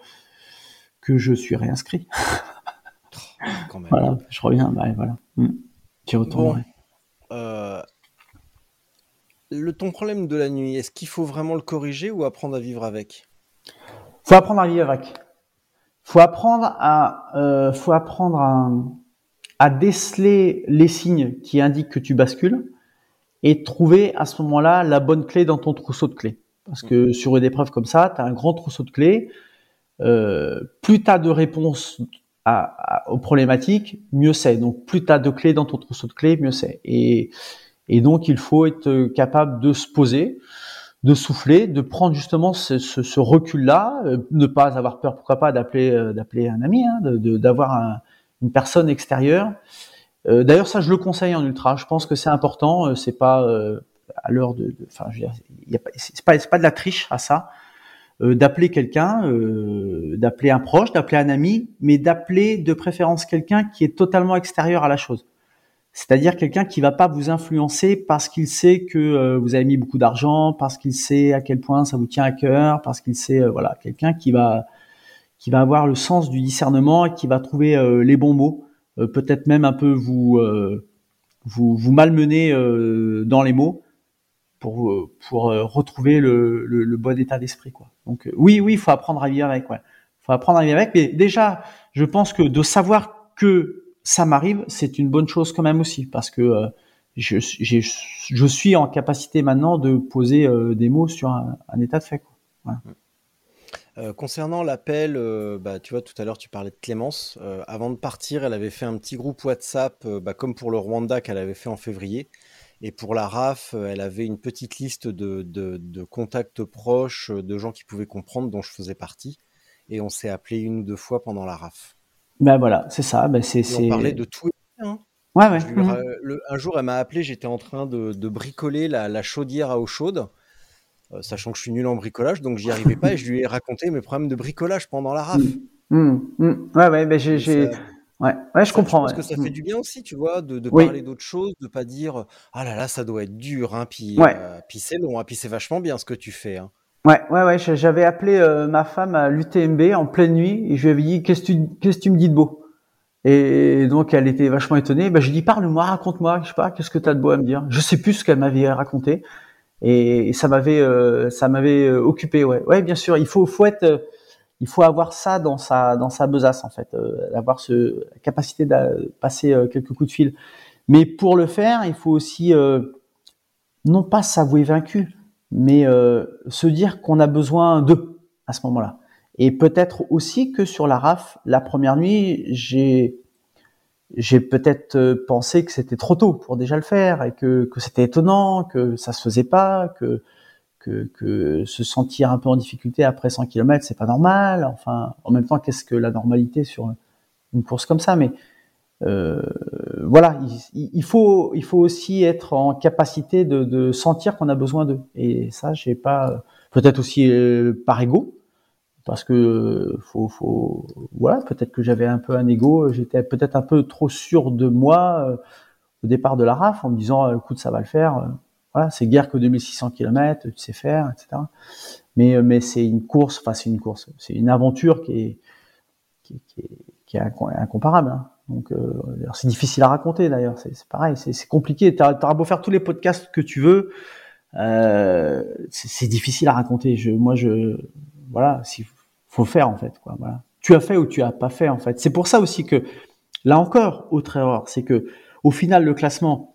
que je suis réinscrit. [laughs] Quand même. Voilà, je reviens. Bah, voilà, mmh. j'y retournerai. euh, le, ton problème de la nuit, est-ce qu'il faut vraiment le corriger ou apprendre à vivre avec? Faut apprendre à vivre avec. Faut apprendre à, euh, faut apprendre à, déceler les signes qui indiquent que tu bascules et trouver à ce moment-là la bonne clé dans ton trousseau de clés. Parce que mmh. sur une épreuve comme ça, tu as un grand trousseau de clés. Euh, plus tu as de réponses aux problématiques, mieux c'est. Donc plus tu as de clés dans ton trousseau de clés, mieux c'est. Et et donc, il faut être capable de se poser, de souffler, de prendre justement ce, ce, ce recul-là, euh, ne pas avoir peur, pourquoi pas, d'appeler euh, d'appeler un ami, hein, d'avoir un, une personne extérieure. Euh, D'ailleurs, ça, je le conseille en ultra. Je pense que c'est important. Euh, c'est pas à l'heure de, enfin, je veux dire, c'est pas, pas de la triche à ça. D'appeler quelqu'un, d'appeler un proche, d'appeler un ami, mais d'appeler de préférence quelqu'un qui est totalement extérieur à la chose. C'est-à-dire quelqu'un qui va pas vous influencer parce qu'il sait que euh, vous avez mis beaucoup d'argent, parce qu'il sait à quel point ça vous tient à cœur, parce qu'il sait euh, voilà quelqu'un qui va qui va avoir le sens du discernement et qui va trouver euh, les bons mots, peut-être même un peu vous vous, malmener dans les mots pour pour retrouver le, le, le, bon état d'esprit quoi. Donc oui oui il faut apprendre à vivre avec ouais. Faut apprendre à vivre avec mais déjà je pense que de savoir que ça m'arrive, c'est une bonne chose quand même aussi, parce que euh, je, je, suis en capacité maintenant de poser euh, des mots sur un, état de fait. Euh, concernant l'appel, bah, tu vois, tout à l'heure tu parlais de Clémence. avant de partir, elle avait fait un petit groupe WhatsApp, bah, comme pour le Rwanda qu'elle avait fait en février. Et pour la RAF, elle avait une petite liste de, de, de contacts proches, de gens qui pouvaient comprendre, dont je faisais partie. Et on s'est appelé une ou deux fois pendant la RAF. Ben voilà, c'est ça. Ben c'est, on parlait de tout. Hein. Ouais, ouais. Lui, mmh. le, un jour, elle m'a appelé, j'étais en train de, de bricoler la, la, chaudière à eau chaude, euh, sachant que je suis nul en bricolage, donc j'y arrivais pas et je lui ai raconté mes problèmes de bricolage pendant la RAF. Mmh. Mmh. Ouais, ouais, ben j'ai. j'ai... Ouais, ouais, je comprends. Parce ouais. que ça fait du bien aussi, tu vois, de, de oui. parler d'autres choses, de pas dire ah là là, ça doit être dur, hein, puis, ouais. euh, puis c'est long, hein, puis c'est vachement bien ce que tu fais. Hein. Ouais, ouais, ouais. J'avais appelé euh, ma femme à l'UTMB en pleine nuit et je lui avais dit qu'est-ce que tu, qu'est-ce que tu me dis de beau? Et donc elle était vachement étonnée. Ben, je lui dis parle-moi, raconte-moi, je sais pas, qu'est-ce que tu as de beau à me dire? Je sais plus ce qu'elle m'avait raconté et, ça m'avait, euh, ça m'avait occupé. Ouais, ouais, bien sûr. Il faut, faut être il faut avoir ça dans sa dans sa besace en fait, euh, avoir ce la capacité de passer euh, quelques coups de fil. Mais pour le faire, il faut aussi euh, non pas s'avouer vaincu, mais se dire qu'on a besoin d'eux à ce moment-là. Et peut-être aussi que sur la RAF, la première nuit, j'ai j'ai peut-être pensé que c'était trop tôt pour déjà le faire et que, que c'était étonnant, que ça se faisait pas, que que, se sentir un peu en difficulté après 100 km, c'est pas normal. Enfin, en même temps, qu'est-ce que la normalité sur une course comme ça? Mais euh, voilà, il, faut, il faut aussi être en capacité de, de sentir qu'on a besoin d'eux. Et ça, j'ai pas. Peut-être aussi euh, par ego, parce que faut, faut, voilà, peut-être que j'avais un peu un ego. J'étais peut-être un peu trop sûr de moi euh, au départ de la RAF en me disant, écoute, ça va le faire voilà, c'est guère que 2600 km, tu sais faire, etc. Mais, mais c'est une course, enfin c'est une course, c'est une aventure qui est, qui, est, qui est incomparable. Hein. Donc euh, c'est difficile à raconter d'ailleurs, c'est pareil, c'est compliqué. Tu auras beau faire tous les podcasts que tu veux, euh, c'est difficile à raconter. Je, moi, je, voilà, il faut faire en fait. Quoi, voilà. Tu as fait ou tu as pas fait en fait. C'est pour ça aussi que, là encore, autre erreur, c'est que au final le classement,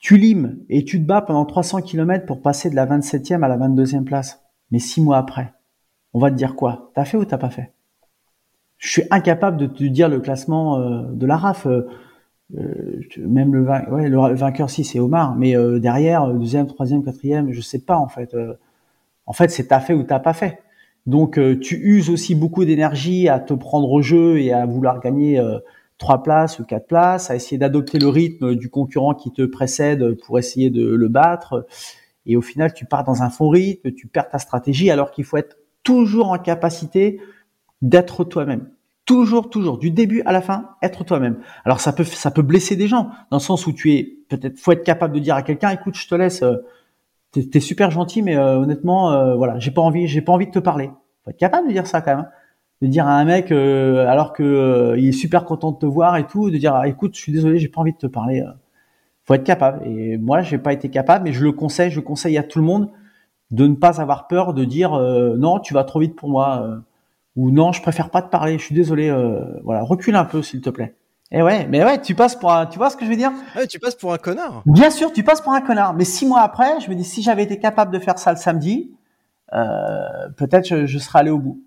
tu limes et tu te bats pendant 300 km pour passer de la 27e à la 22e place. Mais six mois après, on va te dire quoi? T'as fait ou t'as pas fait? Je suis incapable de te dire le classement euh, de la RAF. Euh, même le, le vainqueur, si c'est Omar, mais euh, derrière, deuxième, troisième, quatrième, je sais pas en fait. En fait, c'est t'as fait ou t'as pas fait. Donc, tu uses aussi beaucoup d'énergie à te prendre au jeu et à vouloir gagner trois places ou quatre places, à essayer d'adopter le rythme du concurrent qui te précède pour essayer de le battre. Et au final, tu pars dans un faux rythme, tu perds ta stratégie, alors qu'il faut être toujours en capacité d'être toi-même. Toujours, toujours, du début à la fin, être toi-même. Alors ça peut, ça peut blesser des gens, dans le sens où tu es, peut-être, faut être capable de dire à quelqu'un, écoute, je te laisse, euh, t'es es super gentil, mais euh, honnêtement, euh, voilà, j'ai pas envie, j'ai pas envie de te parler. Faut être capable de dire ça quand même de dire à un mec euh, alors que euh, il est super content de te voir et tout, de dire ah, écoute, je suis désolé, j'ai pas envie de te parler. Euh. Faut être capable. Et moi, j'ai pas été capable, mais je le conseille, je conseille à tout le monde de ne pas avoir peur de dire non, tu vas trop vite pour moi ou non, je préfère pas te parler. Je suis désolé. voilà, recule un peu, s'il te plaît. Et ouais, mais ouais, tu passes pour un, tu vois ce que je veux dire? Ouais, tu passes pour un connard. Bien sûr, tu passes pour un connard. Mais six mois après, je me dis si j'avais été capable de faire ça le samedi, peut-être je, je serais allé au bout.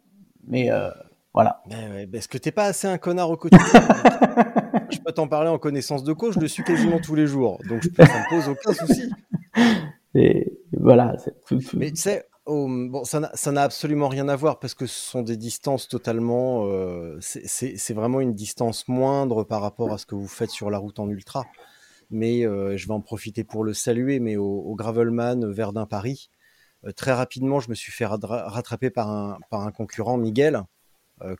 Mais euh, voilà. Ouais, Est-ce que t'es pas assez un connard au quotidien [laughs] Je peux t'en parler en connaissance de cause, je le suis quasiment tous les jours, donc je peux, ça me pose aucun souci. Et voilà. Mais tu sais, oh, bon, ça n'a absolument rien à voir parce que ce sont des distances totalement. Euh, c'est vraiment une distance moindre par rapport à ce que vous faites sur la route en ultra. Mais euh, je vais en profiter pour le saluer. Mais au, au Gravelman Verdun Paris, euh, très rapidement, je me suis fait rattraper par un, par un concurrent, Miguel, euh,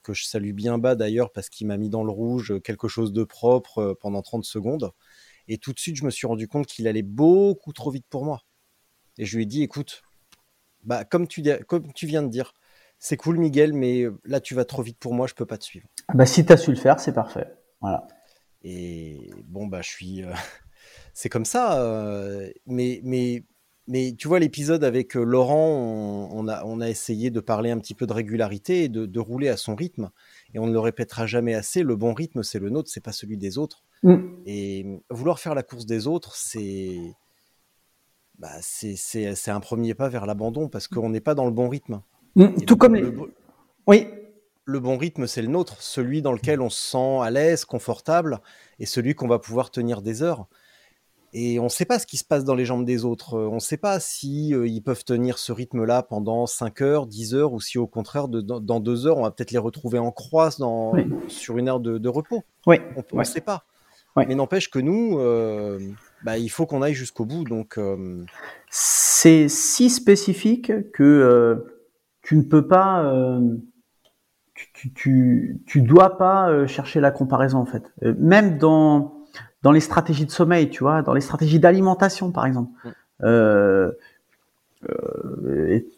que je salue bien bas d'ailleurs parce qu'il m'a mis dans le rouge quelque chose de propre euh, pendant 30 secondes. Et tout de suite, je me suis rendu compte qu'il allait beaucoup trop vite pour moi. Et je lui ai dit, écoute, bah, comme, tu, comme tu viens de dire, c'est cool Miguel, mais là tu vas trop vite pour moi, je peux pas te suivre. Bah, si tu as su le faire, c'est parfait. Voilà. Et bon, bah, je suis. [laughs] c'est comme ça. mais, mais mais tu vois, l'épisode avec Laurent, on, a, on, a, essayé de parler un petit peu de régularité et de, de, rouler à son rythme. Et on ne le répétera jamais assez. Le bon rythme, c'est le nôtre, c'est pas celui des autres. Mm. Et vouloir faire la course des autres, c'est bah, c'est un premier pas vers l'abandon parce qu'on n'est pas dans le bon rythme. Mm. Tout comme les... Oui. Le bon rythme, c'est le nôtre, celui dans lequel on se sent à l'aise, confortable, et celui qu'on va pouvoir tenir des heures. Et on ne sait pas ce qui se passe dans les jambes des autres. On ne sait pas si ils peuvent tenir ce rythme-là pendant 5 heures, 10 heures, ou si au contraire, de, dans, dans, 2 heures, on va peut-être les retrouver en dans, oui. sur une heure de, de repos. Oui. On ne sait pas. Ouais. Mais n'empêche que nous, euh, bah, il faut qu'on aille jusqu'au bout. Donc, euh... c'est si spécifique que euh, tu ne peux pas, euh, tu, tu, tu, tu, dois pas chercher la comparaison en fait. même dans dans les stratégies de sommeil, tu vois, dans les stratégies d'alimentation par exemple. Mm.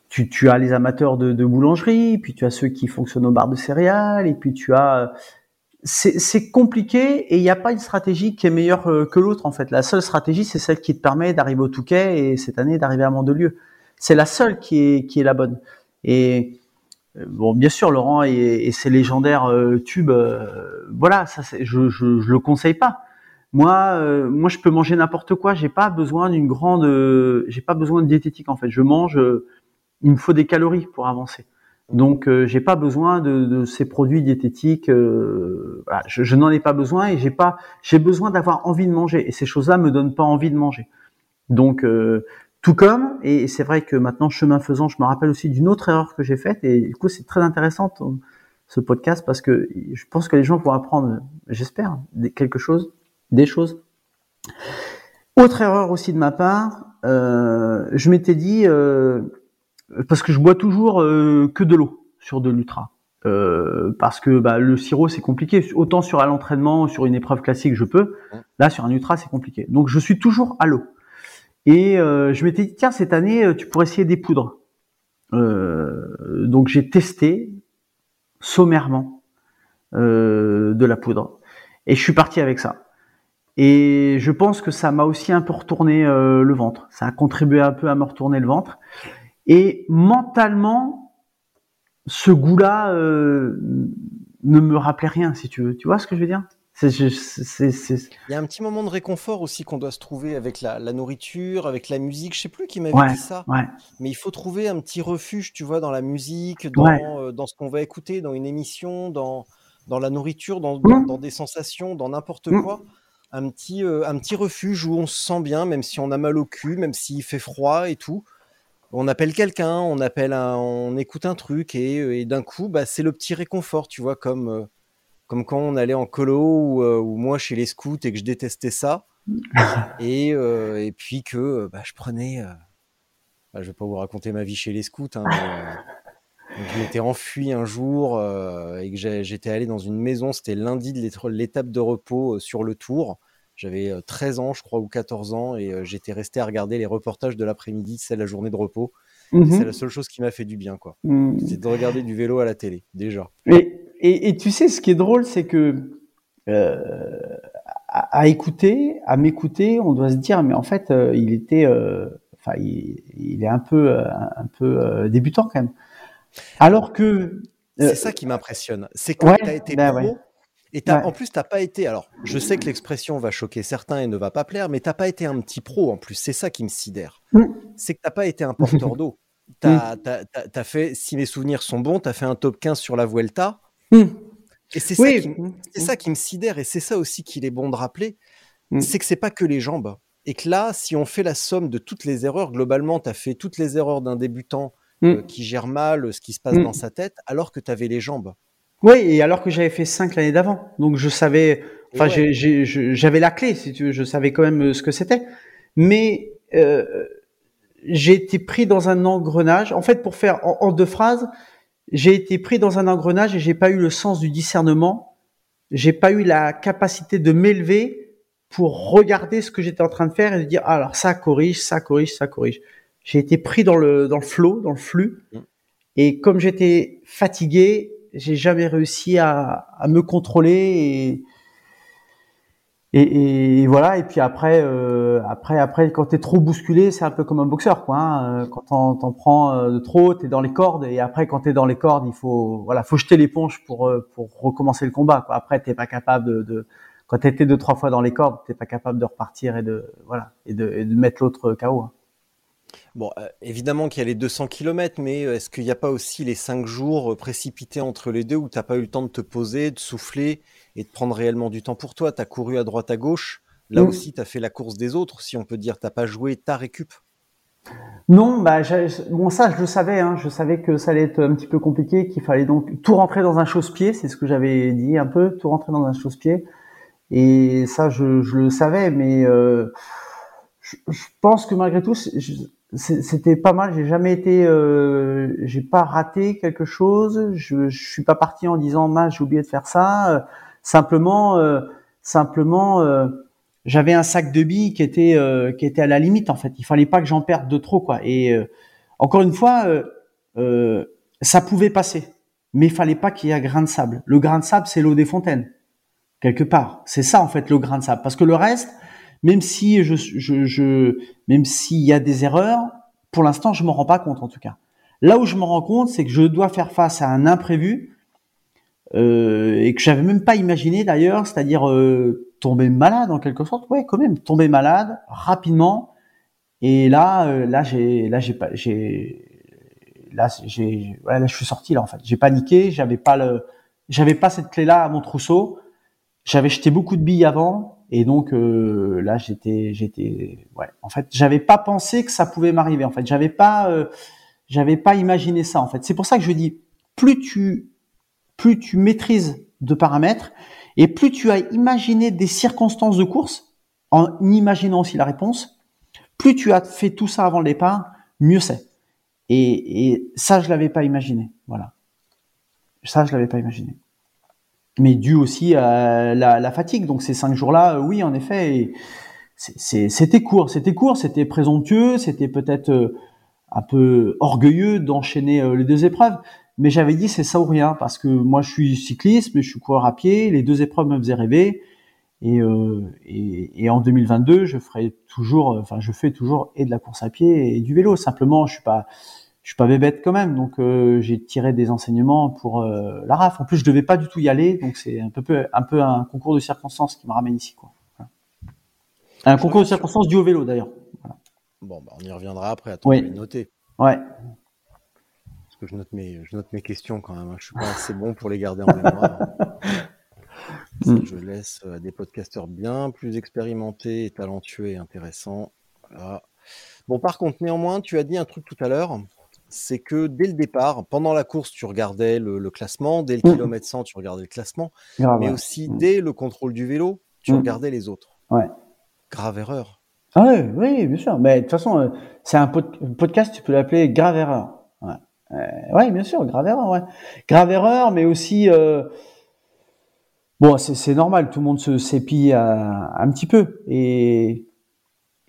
Tu, tu, as les amateurs de, de, boulangerie, puis tu as ceux qui fonctionnent au bar de céréales, et puis tu as c'est compliqué et il n'y a pas une stratégie qui est meilleure euh, que l'autre en fait. La seule stratégie, c'est celle qui te permet d'arriver au Touquet et cette année d'arriver à Mandelieu. C'est la seule qui est, qui est la bonne. Et euh, bon, bien sûr, Laurent et, et ses légendaires euh, tubes, euh, voilà, ça, je, je, je le conseille pas. Moi, euh, moi, je peux manger n'importe quoi. J'ai pas besoin d'une grande, j'ai pas besoin de diététique en fait. Je mange, il me faut des calories pour avancer. Donc, euh, j'ai pas besoin de, ces produits diététiques. Euh, je, je n'en ai pas besoin et j'ai pas, j'ai besoin d'avoir envie de manger. Et ces choses-là me donnent pas envie de manger. Donc, euh, tout comme, et c'est vrai que maintenant, chemin faisant, je me rappelle aussi d'une autre erreur que j'ai faite. Et du coup, c'est très intéressant ce podcast parce que je pense que les gens vont apprendre, j'espère, quelque chose, des choses. Autre erreur aussi de ma part, euh, je m'étais dit parce que je bois toujours euh, que de l'eau sur de l'ultra. Euh, parce que bah, le sirop c'est compliqué. Autant sur un entraînement, sur une épreuve classique, je peux. Là, sur un ultra, c'est compliqué. Donc, je suis toujours à l'eau. Et euh, je m'étais dit tiens, cette année, tu pourrais essayer des poudres. Euh, donc, j'ai testé sommairement euh, de la poudre. Et je suis parti avec ça. Et je pense que ça m'a aussi un peu retourné le ventre. Ça a contribué un peu à me retourner le ventre. Et mentalement, ce goût-là euh, ne me rappelait rien, si tu veux. Tu vois ce que je veux dire? C'est, c'est, c'est... Il y a un petit moment de réconfort aussi qu'on doit se trouver avec la, la nourriture, avec la musique. Je sais plus qui m'avait ouais, dit ça, ouais. mais il faut trouver un petit refuge, tu vois, dans la musique, dans, ouais. euh, dans ce qu'on va écouter, dans une émission, dans, dans la nourriture, dans, dans, mmh. dans des sensations, dans n'importe mmh. quoi. Un petit, euh, un petit refuge où on se sent bien, même si on a mal au cul, même s'il fait froid et tout on appelle quelqu'un, on appelle un, on écoute un truc et, euh, et d'un coup, bah, c'est le petit réconfort, tu vois, comme, euh, comme quand on allait en colo ou, euh, ou, moi chez les scouts et que je détestais ça. [laughs] et, et puis que bah, je prenais, bah, je vais pas vous raconter ma vie chez les scouts, hein, mais, donc, je m'étais enfui un jour et que j'étais allé dans une maison, c'était lundi de l'étape de repos sur le tour. J'avais 13 ans, je crois, ou 14 ans, et euh, j'étais resté à regarder les reportages de l'après-midi, c'est la journée de repos. Mmh. C'est la seule chose qui m'a fait du bien, quoi. Mmh. C'est de regarder du vélo à la télé, déjà. Et, et, et tu sais, ce qui est drôle, c'est que euh, à, à, écouter, à m'écouter, on doit se dire, mais en fait, euh, il était, enfin, il, il, est un peu, un peu débutant quand même. Alors que c'est ça qui m'impressionne, c'est que ouais, tu as été ben pro. Ouais et ouais. en plus, t'as pas été. Alors, je sais que l'expression va choquer certains et ne va pas plaire, mais t'as pas été un petit pro en plus. C'est ça qui me sidère. Mm. C'est que t'as pas été un porteur d'eau. [laughs] T'as mm. as, fait, si mes souvenirs sont bons, t'as fait un top 15 sur la Vuelta. Mm. Et c'est oui. ça, qui, ça qui me sidère. Et c'est ça aussi qu'il est bon de rappeler. C'est que c'est pas que les jambes. Et que là, si on fait la somme de toutes les erreurs, globalement, t'as fait toutes les erreurs d'un débutant euh, qui gère mal ce qui se passe dans sa tête, alors que t'avais les jambes. Oui, et alors que j'avais fait cinq l'année d'avant, donc je savais, enfin ouais. j'avais la clé, si tu veux, je savais quand même euh, ce que c'était, mais euh, j'ai été pris dans un engrenage. En fait, pour faire en, en deux phrases, j'ai été pris dans un engrenage et j'ai pas eu le sens du discernement, j'ai pas eu la capacité de m'élever pour regarder ce que j'étais en train de faire et de dire ah, alors ça corrige, ça corrige, ça corrige. J'ai été pris dans le dans le flot, dans le flux, mmh. et comme j'étais fatigué j'ai jamais réussi à, à, me contrôler et, et, et, voilà. Et puis après, euh, après, après, quand t'es trop bousculé, c'est un peu comme un boxeur, quoi. Hein. Euh, quand t'en, t'en prends euh, de trop, t'es dans les cordes. Et après, quand t'es dans les cordes, il faut, voilà, faut jeter l'éponge pour euh, pour recommencer le combat. Quoi. Après, t'es pas capable de, de quand t'étais deux trois fois dans les cordes, t'es pas capable de repartir et de voilà et de, et de mettre l'autre KO. Hein. Bon, euh, évidemment qu'il y a les 200 km, mais euh, est-ce qu'il n'y a pas aussi les 5 jours euh, précipités entre les deux où tu n'as pas eu le temps de te poser, de souffler et de prendre réellement du temps pour toi? Tu as couru à droite à gauche, Là aussi, tu as fait la course des autres, si on peut dire. T'as pas joué ta récup? Non, bah, bon, ça, je le savais, hein, je savais que ça allait être un petit peu compliqué, qu'il fallait donc tout rentrer dans un chausse-pied, c'est ce que j'avais dit un peu, tout rentrer dans un chausse-pied. Et ça, je, je le savais, mais euh, je, je pense que malgré tout, je- c'était pas mal. J'ai jamais été, euh, j'ai pas raté quelque chose. Je, je suis pas parti en disant, mince, j'ai oublié de faire ça. Euh, simplement, euh, simplement. euh, j'avais un sac de billes qui était euh, qui était à la limite en fait. Il fallait pas que j'en perde de trop quoi. Et euh, encore une fois, ça pouvait passer, mais il fallait pas qu'il y ait un grain de sable. Le grain de sable, c'est l'eau des fontaines quelque part. C'est ça en fait le grain de sable. Parce que le reste, même si je, même s'il y a des erreurs, pour l'instant, je m'en rends pas compte en tout cas. Là où je me rends compte, c'est que je dois faire face à un imprévu euh, et que j'avais même pas imaginé d'ailleurs, c'est-à-dire euh, tomber malade en quelque sorte. Ouais, quand même, tomber malade rapidement. Et là, euh, là, j'ai, là, j'ai pas, j'ai, là, j'ai, là, je suis sorti là en fait. J'ai paniqué, j'avais pas j'avais pas cette clé-là à mon trousseau. J'avais jeté beaucoup de billes avant, et donc euh, là, j'étais, j'étais, ouais. En fait, j'avais pas pensé que ça pouvait m'arriver. En fait, j'avais pas, euh, j'avais pas imaginé ça. En fait, c'est pour ça que je dis, plus tu plus tu maîtrises de paramètres et plus tu as imaginé des circonstances de course en imaginant aussi la réponse, plus tu as fait tout ça avant le départ, mieux c'est. Et, et ça, je l'avais pas imaginé. Voilà. Ça, je l'avais pas imaginé. Mais dû aussi à la, la fatigue. Donc ces cinq jours-là, euh, oui, en effet, c'était court, c'était court, c'était présomptueux, c'était peut-être euh, un peu orgueilleux d'enchaîner euh, les deux épreuves. Mais j'avais dit c'est ça ou rien parce que moi je suis cycliste, mais je suis coureur à pied. Les deux épreuves me faisaient rêver. Et, euh, et, et en 2022, je ferai toujours, enfin je fais toujours et de la course à pied et du vélo. Simplement, je suis pas, je suis pas bébête quand même. Donc euh, j'ai tiré des enseignements pour euh, la RAF. En plus, je devais pas du tout y aller, donc c'est un peu, un peu un concours de circonstances qui me ramène ici, quoi. Voilà. Un concours de circonstances dû au vélo d'ailleurs. Bon, bah, on y reviendra après. Attends, Oui. je vais noter. Ouais. Parce que je note mes, je note mes questions quand même. hein. Je suis pas assez bon pour les garder en mémoire. [laughs] Ça, Mm. je laisse à des podcasteurs bien plus expérimentés, talentueux et intéressants. Voilà. Bon, par contre, néanmoins, tu as dit un truc tout à l'heure. C'est que dès le départ, pendant la course, tu regardais le, le classement. Dès le Mm. kilomètre 100, tu regardais le classement. Grave. mais aussi Mm. dès le contrôle du vélo, tu Mm. regardais les autres. Ouais. Grave erreur. Ah ouais, oui, bien sûr. Mais de toute façon, euh, c'est un pod- podcast, tu peux l'appeler grave erreur. Ouais. Euh, ouais, bien sûr, grave erreur. Ouais. Grave erreur, mais aussi euh, bon, c'est normal. Tout le monde se s'épille un, un petit peu et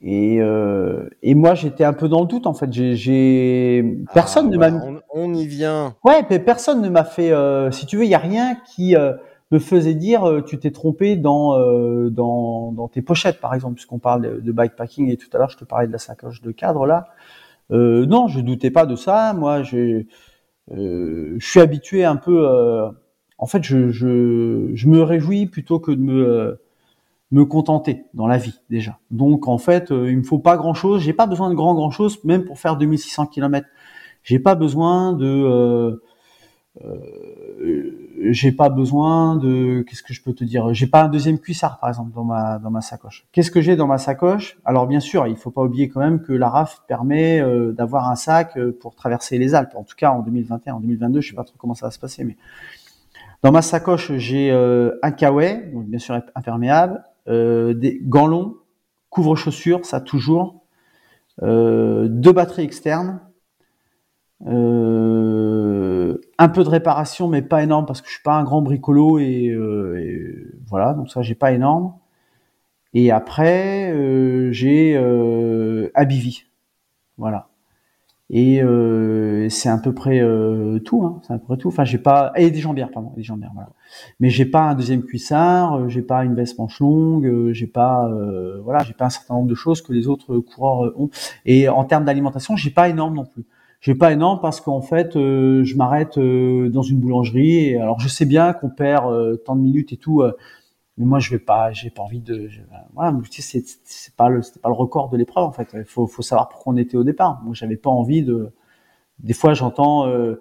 et euh, et moi j'étais un peu dans le doute en fait. J'ai- J'ai personne Ah, ne m'a on, on y vient. Ouais, mais personne ne m'a fait. euh, si tu veux, il y a rien qui euh, me faisait dire euh, tu t'es trompé dans, euh, dans dans tes pochettes, par exemple, puisqu'on parle de, bikepacking et tout à l'heure je te parlais de la sacoche de cadre là. Euh, non, je doutais pas de ça. Moi, je euh, je suis habitué un peu. euh, en fait, je, je je me réjouis plutôt que de me euh, me contenter dans la vie déjà. Donc en fait, euh, il me faut pas grand chose. J'ai pas besoin de grand grand chose, même pour faire 2600 km. J'ai pas besoin de euh, euh, j'ai pas besoin de qu'est-ce que je peux te dire j'ai pas un deuxième cuissard par exemple dans ma dans ma sacoche qu'est-ce que j'ai dans ma sacoche? Alors bien sûr il faut pas oublier quand même que la RAF permet euh, d'avoir un sac euh, pour traverser les Alpes en tout cas en 2021 en 2022 je sais pas trop comment ça va se passer mais dans ma sacoche j'ai un kawaii donc bien sûr imperméable des gants longs couvre-chaussures ça toujours euh, deux batteries externes euh, un peu de réparation, mais pas énorme parce que je suis pas un grand bricolo et, euh, voilà, donc ça j'ai pas énorme. Et après euh, j'ai euh, Abivi, voilà. Et euh, c'est à peu près euh, tout, hein, c'est à peu près tout. Enfin j'ai pas et des jambières, pardon, des jambières, voilà. Mais j'ai pas un deuxième cuissard, euh, j'ai pas une veste manche longue, euh, j'ai pas, euh, voilà, j'ai pas un certain nombre de choses que les autres coureurs euh, ont. Et en termes d'alimentation, j'ai pas énorme non plus j'ai pas énorme parce qu'en fait je m'arrête dans une boulangerie et alors je sais bien qu'on perd tant de minutes et tout mais moi je vais pas j'ai pas envie de voilà tu sais, c'est pas le c'était pas le record de l'épreuve en fait il faut faut savoir pourquoi on était au départ moi j'avais pas envie de des fois j'entends euh,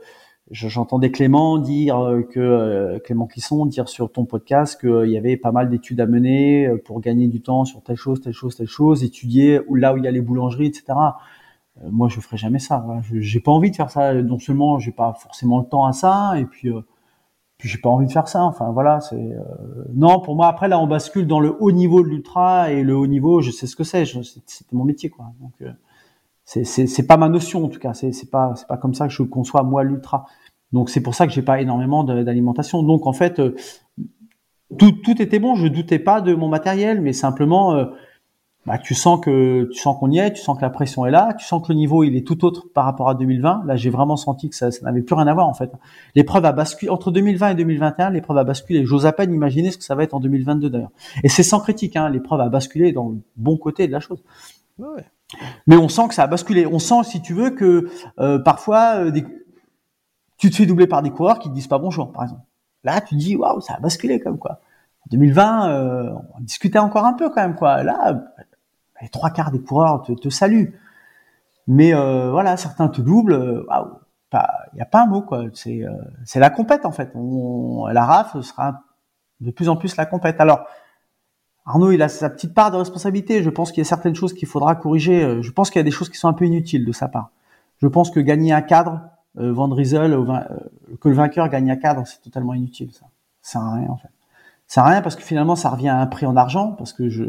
j'entendais Clément dire euh, que euh, Clément Clisson dire sur ton podcast qu'il y avait pas mal d'études à mener euh, pour gagner du temps sur telle chose, telle chose, telle chose, étudier là où il y a les boulangeries, etc. moi, je ferais jamais ça. Voilà. J'ai pas envie de faire ça. Non seulement j'ai pas forcément le temps à ça, et puis puis j'ai pas envie de faire ça. Enfin voilà, c'est non pour moi. Après là, on bascule dans le haut niveau de l'ultra et le haut niveau, je sais ce que c'est. C'était mon métier quoi. Donc c'est c'est pas ma notion en tout cas. C'est c'est pas c'est pas comme ça que je conçois moi l'ultra. Donc c'est pour ça que j'ai pas énormément d'alimentation. Donc en fait euh, tout tout était bon. Je doutais pas de mon matériel, mais simplement euh, bah, tu sens que tu sens qu'on y est, tu sens que la pression est là, tu sens que le niveau il est tout autre par rapport à 2020. Là j'ai vraiment senti que ça, ça n'avait plus rien à voir en fait. L'épreuve a basculé entre 2020 et 2021. L'épreuve a basculé. J'ose à peine imaginer ce que ça va être en 2022 d'ailleurs. Et c'est sans critique. Hein, l'épreuve a basculé dans le bon côté de la chose. Ouais. Mais on sent que ça a basculé. On sent, si tu veux, que euh, parfois, euh, tu te fais doubler par des coureurs qui te disent pas bonjour, par exemple. Là, tu te dis, waouh, ça a basculé comme quoi. En 2020, euh, on discutait encore un peu quand même, quoi. Là, les trois quarts des coureurs te, te saluent. Mais voilà, certains te doublent. Waouh, il n'y a pas un mot, quoi. C'est c'est la compète en fait. On, la RAF sera de plus en plus la compète. Alors, Arnaud, il a sa petite part de responsabilité. Je pense qu'il y a certaines choses qu'il faudra corriger. Euh, je pense qu'il y a des choses qui sont un peu inutiles de sa part. Je pense que gagner un cadre, euh, Van euh, que le vainqueur gagne un cadre, c'est totalement inutile. Ça, ça sert à rien en fait. Ça sert à rien parce que finalement, ça revient à un prix en argent. Parce que je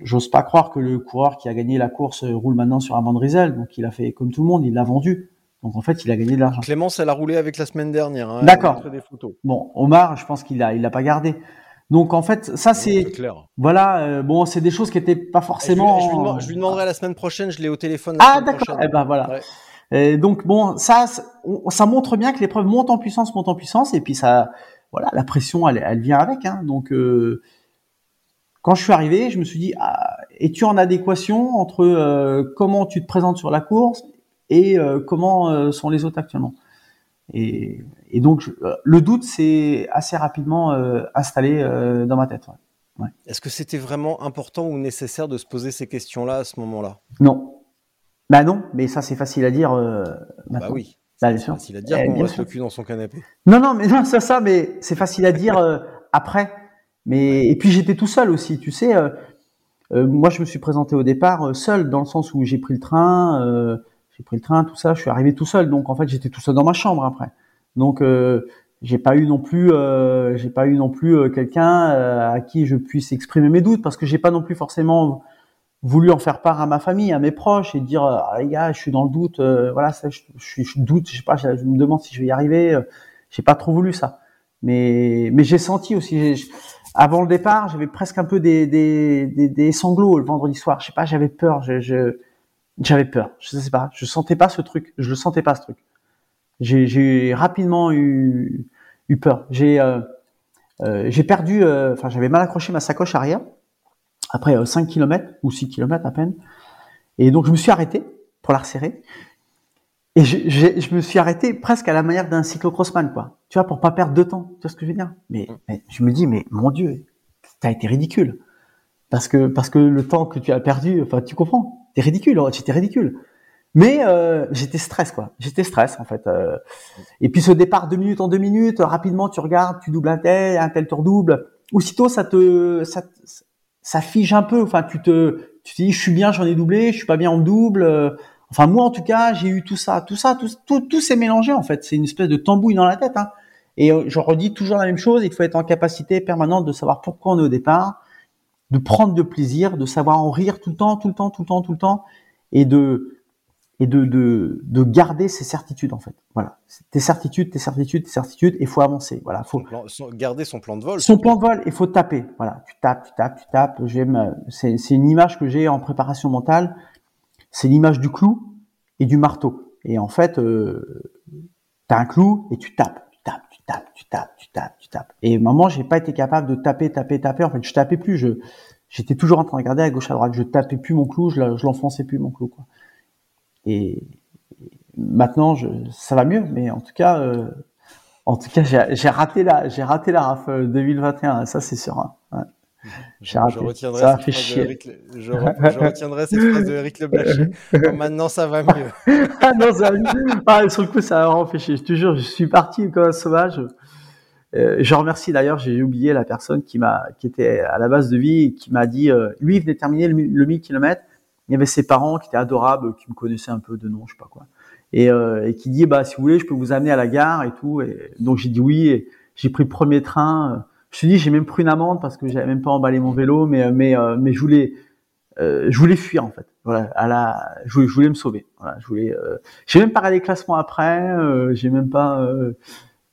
j'ose pas croire que le coureur qui a gagné la course roule maintenant sur un Van Donc il a fait comme tout le monde, il l'a vendu. Donc en fait, il a gagné de l'argent. Clémence, elle a roulé avec la semaine dernière. Hein, D'accord. Bon, Omar, je pense qu'il a, il l'a pas gardé. Donc en fait, ça c'est voilà, euh, bon, c'est des choses qui étaient pas forcément. Je lui, demanderai la semaine prochaine. Je l'ai au téléphone. ah d'accord. Eh ben voilà. Et donc bon, ça, ça montre bien que l'épreuve monte en puissance, monte en puissance, et puis ça, voilà, la pression, elle, elle vient avec. Hein. Donc euh, quand je suis arrivé, je me suis dit, ah, es-tu en adéquation entre euh, comment tu te présentes sur la course et comment sont les autres actuellement? Et, et donc, euh, le doute s'est assez rapidement euh, installé euh, dans ma tête. Ouais. Est-ce que c'était vraiment important ou nécessaire de se poser ces questions-là à ce moment-là? Non. Bah non, mais ça c'est facile à dire Bah oui. Bah, c'est facile à dire eh, qu'on reste le cul dans son canapé. Non, non, mais non, c'est ça, mais c'est facile à dire après. Mais et puis j'étais tout seul aussi, tu sais. moi, je me suis présenté au départ seul dans le sens où j'ai pris le train, j'ai pris le train, tout ça. Je suis arrivé tout seul, donc en fait j'étais tout seul dans ma chambre après. Donc euh, j'ai pas eu non plus euh, j'ai pas eu non plus euh, quelqu'un à qui je puisse exprimer mes doutes parce que j'ai pas non plus forcément voulu en faire part à ma famille, à mes proches et dire ah, les gars, je suis dans le doute, voilà, ça, je, je, je, doute, je sais pas, je, me demande si je vais y arriver. j'ai pas trop voulu ça, mais mais j'ai senti aussi. Avant le départ, j'avais presque un peu des, des, des, des, sanglots le vendredi soir. Je sais pas, j'avais peur. Je, j'avais peur. Je sais pas. Je sentais pas ce truc. Je le sentais pas ce truc j'ai rapidement eu, eu peur. J'ai euh, euh, perdu, euh, enfin j'avais mal accroché ma sacoche arrière après 5 km ou 6 km à peine. Et donc je me suis arrêté pour la resserrer. Et je, je, me suis arrêté presque à la manière d'un cyclocrossman, quoi. Tu vois, pour pas perdre de temps. Tu vois ce que je veux dire? Mais, mais, je me dis, mais mon Dieu, t'as été ridicule. Parce que parce que le temps que tu as perdu, enfin, tu comprends T'es ridicule. Oh, tu ridicule. Mais euh, j'étais stress quoi. J'étais stress en fait. Euh. Et puis ce départ deux minutes en deux minutes, rapidement tu regardes, tu doubles un tel, un tel tour double. Aussitôt ça te ça, ça fige un peu. Enfin tu te tu te dis je suis bien, j'en ai doublé, je suis pas bien en double. Enfin moi en tout cas j'ai eu tout ça, tout ça, tout tout, tout s'est mélangé en fait. C'est une espèce de tambouille dans la tête. Hein. Et euh, je redis toujours la même chose. Il faut être en capacité permanente de savoir pourquoi on est au départ, de prendre de plaisir, de savoir en rire tout le temps, tout le temps, tout le temps, tout le temps, et de et de, de, de garder ses certitudes en fait. Voilà, tes certitudes, tes certitudes, tes certitudes, il faut avancer. Voilà, faut garder son plan de vol. Son plan de vol, il faut taper. Voilà, tu tapes, tu tapes, tu tapes. J'aime, c'est, c'est une image que j'ai en préparation mentale. C'est l'image du clou et du marteau. Et en fait, euh, tu as un clou et tu tapes, tapes, tu tapes, tu tapes, tu tapes, tu tapes. Et moment, j'ai pas été capable de taper, taper, taper. En fait, je tapais plus. Je j'étais toujours en train de regarder à gauche à droite. Je tapais plus mon clou, je, l'enfonçais plus mon clou. Quoi. Et maintenant, je, ça va mieux, mais en tout cas, euh, en tout cas, j'ai raté la, j'ai raté la RAF 2021, euh, ça c'est sûr. Hein. Je, retiendrai cette phrase de Eric, je, retiendrai cette phrase de Eric Le maintenant, ça va mieux. ah non, ça va mieux. Ah, sur le coup, ça a vraiment fait chier. Je te jure, je suis parti comme un sauvage. Euh, je remercie d'ailleurs, j'ai oublié la personne qui m'a, qui était à la base de vie et qui m'a dit, euh, lui, il venait terminer le, le 1000 km. Il y avait ses parents qui étaient adorables, qui me connaissaient un peu de nom, je sais pas quoi. Et, euh, et qui dit, bah, si vous voulez, je peux vous amener à la gare et tout. Et donc, j'ai dit oui. Et j'ai pris le premier train. Je me suis dit, j'ai même pris une amende parce que j'avais même pas emballé mon vélo, mais, mais, euh, mais je voulais, euh, je voulais fuir en fait. Voilà, à la, je voulais, je voulais me sauver. Voilà, je voulais. Euh, j'ai même pas regardé les classements après. Euh, j'ai même pas. Euh,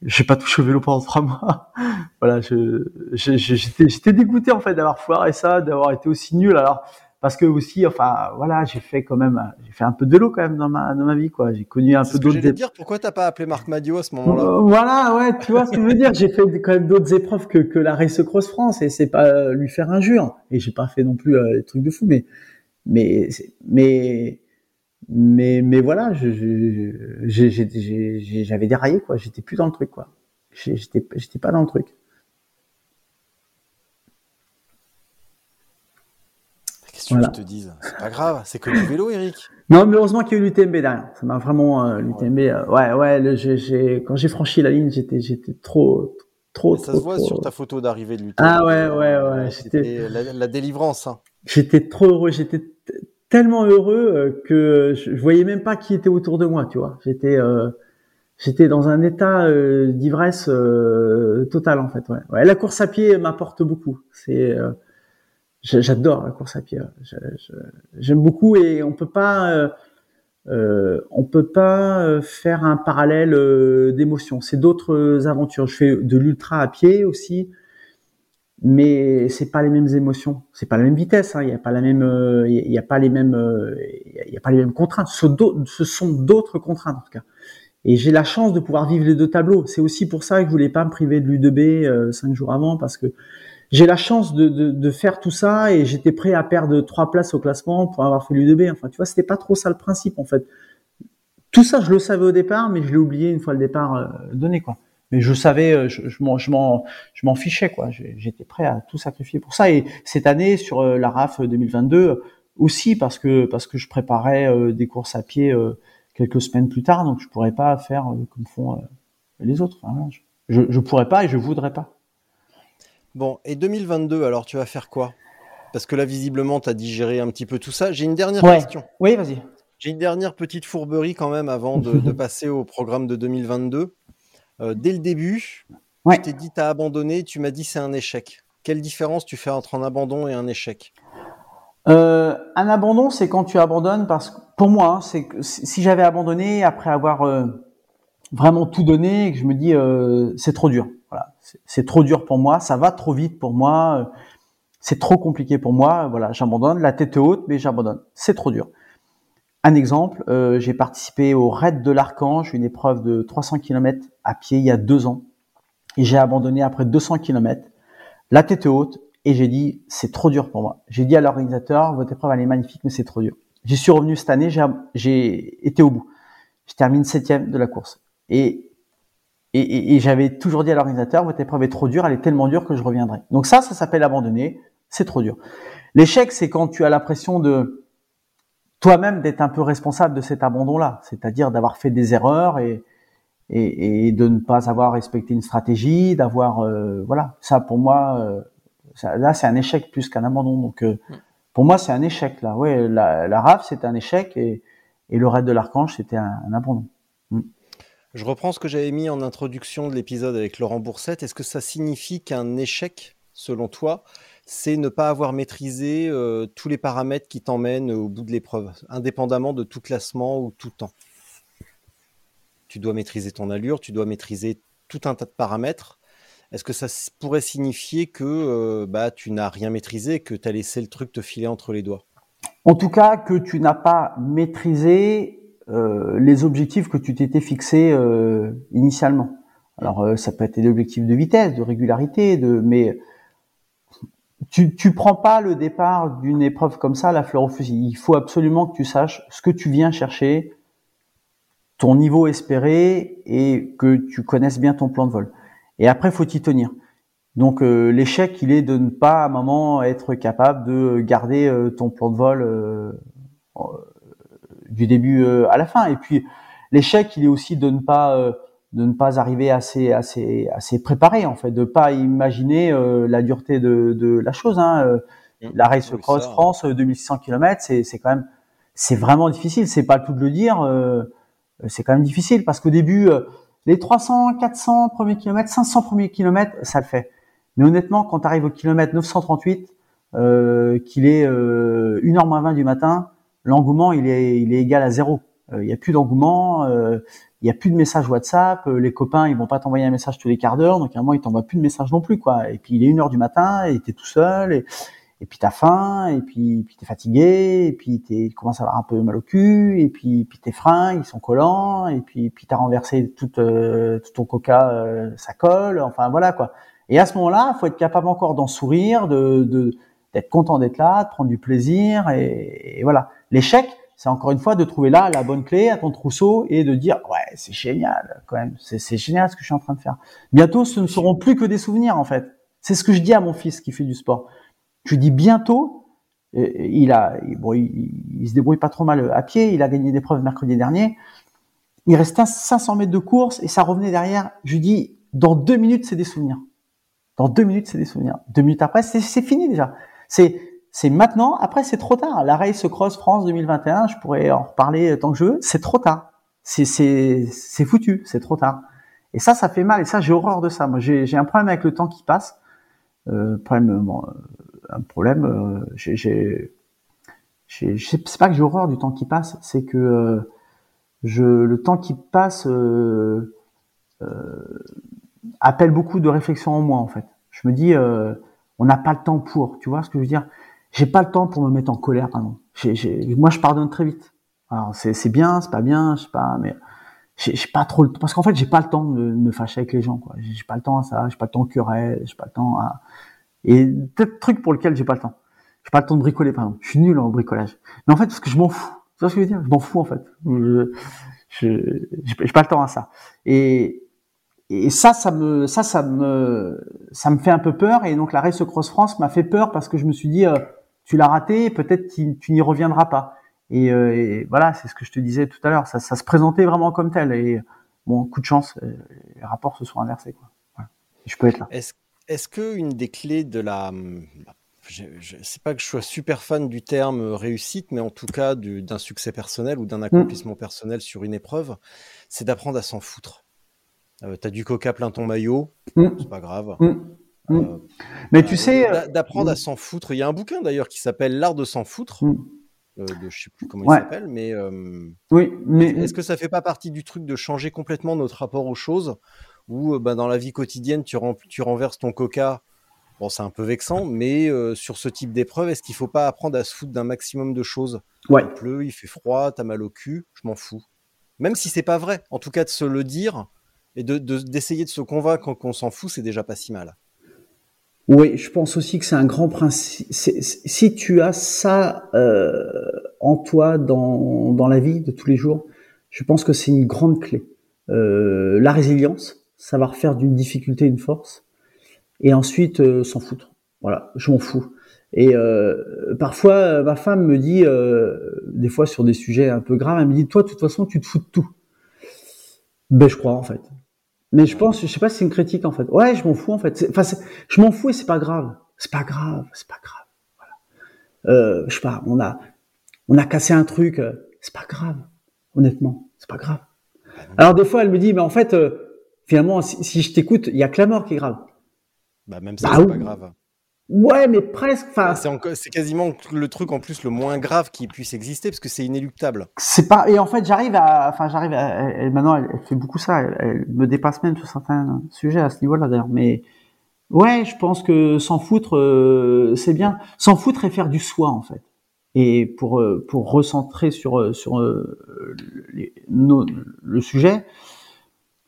j'ai pas touché au vélo pendant trois mois. [laughs] voilà, je, j'étais, j'étais dégoûté en fait d'avoir foiré ça, d'avoir été aussi nul. Alors, parce que aussi, enfin, voilà, j'ai fait quand même, j'ai fait un peu de vélo quand même dans ma dans ma vie, quoi. J'ai connu un peu d'autres. Je dire pourquoi t'as pas appelé Marc Madio à ce moment-là? Euh, Voilà, ouais, tu vois ce que je veux dire. J'ai fait quand même d'autres épreuves que que la Race Cross France et c'est pas lui faire injure. Et j'ai pas fait non plus euh, des trucs de fou, mais mais mais mais mais voilà, j'avais déraillé quoi. J'étais plus dans le truc quoi. J'étais j'étais pas dans le truc. Qu'est-ce que te disent C'est pas grave, c'est que du vélo, Eric. Non, mais heureusement qu'il y a eu l'UTMB derrière. Ça m'a vraiment euh, l'UTMB. Euh, ouais, ouais. j'ai, quand j'ai franchi la ligne, j'étais, j'étais trop, trop. ça se voit sur ta photo d'arrivée de l'UTMB. Ah ouais, ouais, ouais. C'était la, délivrance. Hein. J'étais trop heureux. J'étais tellement heureux euh, que je, voyais même pas qui était autour de moi. Tu vois, j'étais, euh, j'étais dans un état d'ivresse totale en fait. Ouais. ouais. La course à pied m'apporte beaucoup. C'est J'adore la course à pied. J'aime beaucoup et on peut pas, euh, euh, on peut pas euh, faire un parallèle d'émotions. C'est d'autres aventures. Je fais de l'ultra à pied aussi, mais c'est pas les mêmes émotions. C'est pas la même vitesse. Hein. Il n'y a pas la même, il y a pas les mêmes, il y a pas les mêmes contraintes. Ce sont d'autres contraintes en tout cas. Et j'ai la chance de pouvoir vivre les deux tableaux. C'est aussi pour ça que je voulais pas me priver de l'U2B cinq jours avant parce que j'ai la chance de, de, de, faire tout ça et j'étais prêt à perdre trois places au classement pour avoir fait l'U2B. Enfin, tu vois, c'était pas trop ça le principe en fait. Tout ça, je le savais au départ, mais je l'ai oublié une fois le départ euh, donné, quoi. Mais je savais, euh, je, je m'en, fichais, quoi. J'étais prêt à tout sacrifier pour ça. Et cette année, sur euh, la RAF 2022, aussi parce que parce que je préparais des courses à pied quelques semaines plus tard, donc je pourrais pas faire comme font les autres. je, je pourrais pas et je voudrais pas. Bon, et 2022, alors tu vas faire quoi? Parce que là, visiblement, tu as digéré un petit peu tout ça. J'ai une dernière question. Oui, vas-y. J'ai une dernière petite fourberie quand même avant de, [laughs] passer au programme de 2022. Euh, dès le début, ouais. je t'ai dit tu as abandonné, tu m'as dit c'est un échec. Quelle différence tu fais entre un abandon et un échec? Euh, Un abandon, c'est quand tu abandonnes parce que pour moi, hein, c'est que si j'avais abandonné après avoir euh, vraiment tout donné et que je me dis c'est trop dur c'est trop dur pour moi, ça va trop vite pour moi, c'est trop compliqué pour moi. Voilà, j'abandonne, la tête haute, mais j'abandonne. C'est trop dur. Un exemple, euh, j'ai participé au Raid de l'Archange, une épreuve de 300 km à pied il y a deux ans, et j'ai abandonné après 200 km, la tête haute, et j'ai dit c'est trop dur pour moi. J'ai dit à l'organisateur votre épreuve elle est magnifique, mais c'est trop dur. J'y suis revenu cette année, j'ai été au bout. Je termine septième de la course. Et et, et, et j'avais toujours dit à l'organisateur, votre épreuve est trop dure, elle est tellement dure que je reviendrai. Donc ça, ça s'appelle abandonner, c'est trop dur. L'échec, c'est quand tu as l'impression de toi-même d'être un peu responsable de cet abandon-là, c'est-à-dire d'avoir fait des erreurs et, et, et, de ne pas avoir respecté une stratégie, d'avoir euh, voilà, ça pour moi, euh, ça, là c'est un échec plus qu'un abandon. Donc euh, pour moi c'est un échec là. Ouais, la, la RAF c'était un échec et, et le raid de l'archange c'était un, un abandon. Je reprends ce que j'avais mis en introduction de l'épisode avec Laurent Boursette. Est-ce que ça signifie qu'un échec, selon toi, c'est ne pas avoir maîtrisé euh, tous les paramètres qui t'emmènent au bout de l'épreuve, indépendamment de tout classement ou tout temps? Tu dois maîtriser ton allure, tu dois maîtriser tout un tas de paramètres. Est-ce que ça pourrait signifier que euh, bah, tu n'as rien maîtrisé, que tu as laissé le truc te filer entre les doigts? En tout cas, que tu n'as pas maîtrisé les objectifs que tu t'étais fixés euh, initialement. Alors euh, ça peut être des objectifs de vitesse, de régularité, de mais tu tu prends pas le départ d'une épreuve comme ça la fleur au fusil. Il faut absolument que tu saches ce que tu viens chercher, ton niveau espéré et que tu connaisses bien ton plan de vol. Et après faut t'y tenir. Donc euh, l'échec, il est de ne pas à un moment être capable de garder euh, ton plan de vol euh, du début à la fin. Et puis l'échec, il est aussi de ne pas de ne pas arriver assez assez assez préparé en fait, de pas imaginer la dureté de, de la chose. Hein. Mmh. La Race Cross France, 2600 km, c'est c'est quand même c'est vraiment difficile. C'est pas tout de le dire. c'est quand même difficile parce qu'au début, les 300, 400 premiers kilomètres, 500 premiers kilomètres, ça le fait. Mais honnêtement, quand tu arrives au kilomètre 938, euh, qu'il est euh, 1h20 du matin, l'engouement il est, il est égal à zéro. Euh, il n'y a plus d'engouement, euh, il n'y a plus de messages WhatsApp, euh, les copains ils vont pas t'envoyer un message tous les quarts d'heure, donc à un moment ils t'envoient plus de messages non plus quoi. Et puis il est 1h du matin et t'es tout seul et, et puis t'as faim et puis puis t'es fatigué et puis t'es tu commences à avoir un peu mal au cul et puis puis tes freins ils sont collants et puis puis t'as renversé tout, tout ton coca ça colle enfin voilà quoi et à ce moment-là, faut être capable encore d'en sourire, de d'être content d'être là, de prendre du plaisir. Et, voilà. L'échec, c'est encore une fois de trouver là la bonne clé à ton trousseau et de dire ouais c'est génial quand même, c'est génial ce que je suis en train de faire. Bientôt, ce ne seront plus que des souvenirs en fait. C'est ce que je dis à mon fils qui fait du sport. Je lui dis bientôt, il a, bon, il, se débrouille pas trop mal à pied. Il a gagné des preuves mercredi dernier. Il restait 500 mètres de course et ça revenait derrière. Je lui dis dans deux minutes c'est des souvenirs. Dans deux minutes, c'est des souvenirs. Deux minutes après, c'est fini déjà. C'est c'est maintenant. Après, c'est trop tard. La Race Cross France 2021, je pourrais en reparler tant que je veux. C'est trop tard. C'est c'est foutu. C'est trop tard. Et ça, ça fait mal. Et ça, j'ai horreur de ça. Moi, j'ai un problème avec le temps qui passe. Euh, problème, bon, euh, un problème. Euh, j'ai c'est pas que j'ai horreur du temps qui passe, c'est que euh, je le temps qui passe euh, euh, appelle beaucoup de réflexion en moi en fait. Je me dis, euh, on n'a pas le temps pour, tu vois ce que je veux dire? J'ai pas le temps pour me mettre en colère, pardon. moi, je pardonne très vite. Alors c'est bien, c'est pas bien, je sais pas, mais j'ai pas trop le temps parce qu'en fait, j'ai pas le temps de me fâcher avec les gens, quoi. J'ai pas le temps à ça, j'ai pas le temps au querelle, j'ai pas le temps à et peut-être truc pour lequel j'ai pas le temps. J'ai pas le temps de bricoler, pardon. Je suis nul en bricolage. Mais en fait, parce que je m'en fous. Tu vois ce que je veux dire? Je m'en fous en fait. Je j'ai pas le temps à ça. Et et ça, ça me, ça, ça me, ça me fait un peu peur. Et donc la Race Cross France m'a fait peur parce que je me suis dit, euh, tu l'as raté, peut-être tu, tu n'y reviendras pas. Et, euh, et voilà, c'est ce que je te disais tout à l'heure. Ça, ça, se présentait vraiment comme tel. Et bon, coup de chance, euh, les rapports se sont inversés. Quoi. Voilà. Je peux être là. Est-ce, est-ce que une des clés de la, je, je sais pas que je sois super fan du terme réussite, mais en tout cas du, d'un succès personnel ou d'un accomplissement mmh. personnel sur une épreuve, c'est d'apprendre à s'en foutre. Euh, t'as du coca plein ton maillot, mm. c'est pas grave. Mm. Mm. Euh, mais tu sais, euh, d'apprendre à s'en foutre. Il y a un bouquin d'ailleurs qui s'appelle L'art de s'en foutre. De, je sais plus comment il s'appelle, mais, oui, mais est-ce que ça fait pas partie du truc de changer complètement notre rapport aux choses, où bah, dans la vie quotidienne tu, tu renverses ton coca, bon c'est un peu vexant, mais sur ce type d'épreuve, est-ce qu'il faut pas apprendre à se foutre d'un maximum de choses? Ouais. Il pleut, il fait froid, t'as mal au cul, je m'en fous. Même si c'est pas vrai, en tout cas de se le dire, et d'essayer de, de, se convaincre qu'on s'en fout, c'est déjà pas si mal. Oui, je pense aussi que c'est un grand principe. Si tu as ça euh, en toi dans, dans la vie de tous les jours, je pense que c'est une grande clé. Euh, la résilience, savoir faire d'une difficulté une force, et ensuite euh, s'en foutre. Voilà, je m'en fous. Et parfois, ma femme me dit, des fois sur des sujets un peu graves, elle me dit, toi, de toute façon, tu te fous de tout. Ben, je crois en fait. Mais je pense, je sais pas si c'est une critique en fait. Ouais, je m'en fous en fait. Enfin, je m'en fous et c'est pas grave. C'est pas grave, c'est pas grave. Voilà. Euh, je sais pas, on a, on a cassé un truc. Euh, c'est pas grave. Honnêtement, c'est pas grave. Alors des fois, elle me dit, mais en fait, euh, finalement, si, si je t'écoute, il y a que la mort qui est grave. Bah même ça, bah, c'est pas grave. Ouais, mais presque. Enfin, c'est quasiment le truc en plus le moins grave qui puisse exister parce que c'est inéluctable. C'est pas. Et en fait, j'arrive à. Enfin, j'arrive à. Elle, maintenant, elle, fait beaucoup ça. Elle, me dépasse même sur certains sujets à ce niveau-là d'ailleurs. Mais ouais, je pense que s'en foutre, euh, c'est bien. S'en foutre et faire du soi en fait. Et pour euh, pour recentrer sur euh, sur les, le sujet,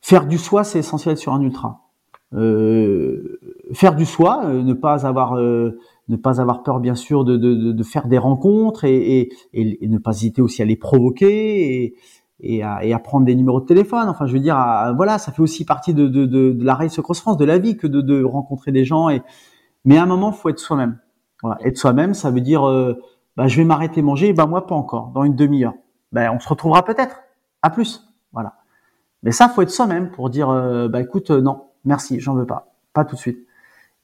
faire du soi, c'est essentiel sur un ultra. Euh, faire du soi, euh, ne pas avoir euh, ne pas avoir peur bien sûr de, de, de faire des rencontres et, et, et, ne pas hésiter aussi à les provoquer et, à, à prendre des numéros de téléphone. Enfin, je veux dire, à- voilà, ça fait aussi partie de, de, de, la Race Cross France, de la vie, que de, rencontrer des gens. Et mais à un moment, faut être soi-même. Voilà, être soi-même, ça veut dire, euh, bah, je vais m'arrêter manger. Bah moi, pas encore. Dans une demi-heure. Ben, on se retrouvera peut-être. À plus. Voilà. Mais ça, faut être soi-même pour dire, euh, bah écoute, non, merci, j'en veux pas, pas tout de suite.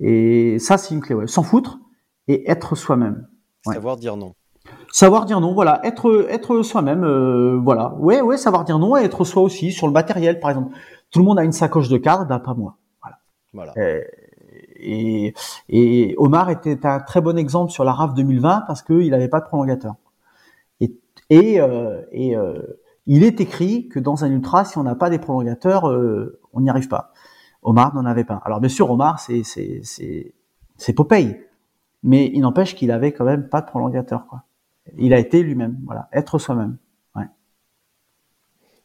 Et ça, c'est une clé. Ouais. S'en foutre et être soi-même. Ouais. Savoir dire non. Savoir dire non, voilà, être être soi-même, euh, voilà, ouais, ouais, savoir dire non et être soi aussi sur le matériel, par exemple. Tout le monde a une sacoche de cadre, bah pas moi. Voilà. Euh, et, et Omar était un très bon exemple sur la RAF 2020 parce qu'il n'avait pas de prolongateur. Et, et, euh, et il est écrit que dans un ultra, si on n'a pas des prolongateurs, on n'y arrive pas. Omar n'en avait pas. Alors bien sûr, Omar, c'est Popeye, mais il n'empêche qu'il avait quand même pas de prolongateur, quoi. Il a été lui-même, voilà, être soi-même.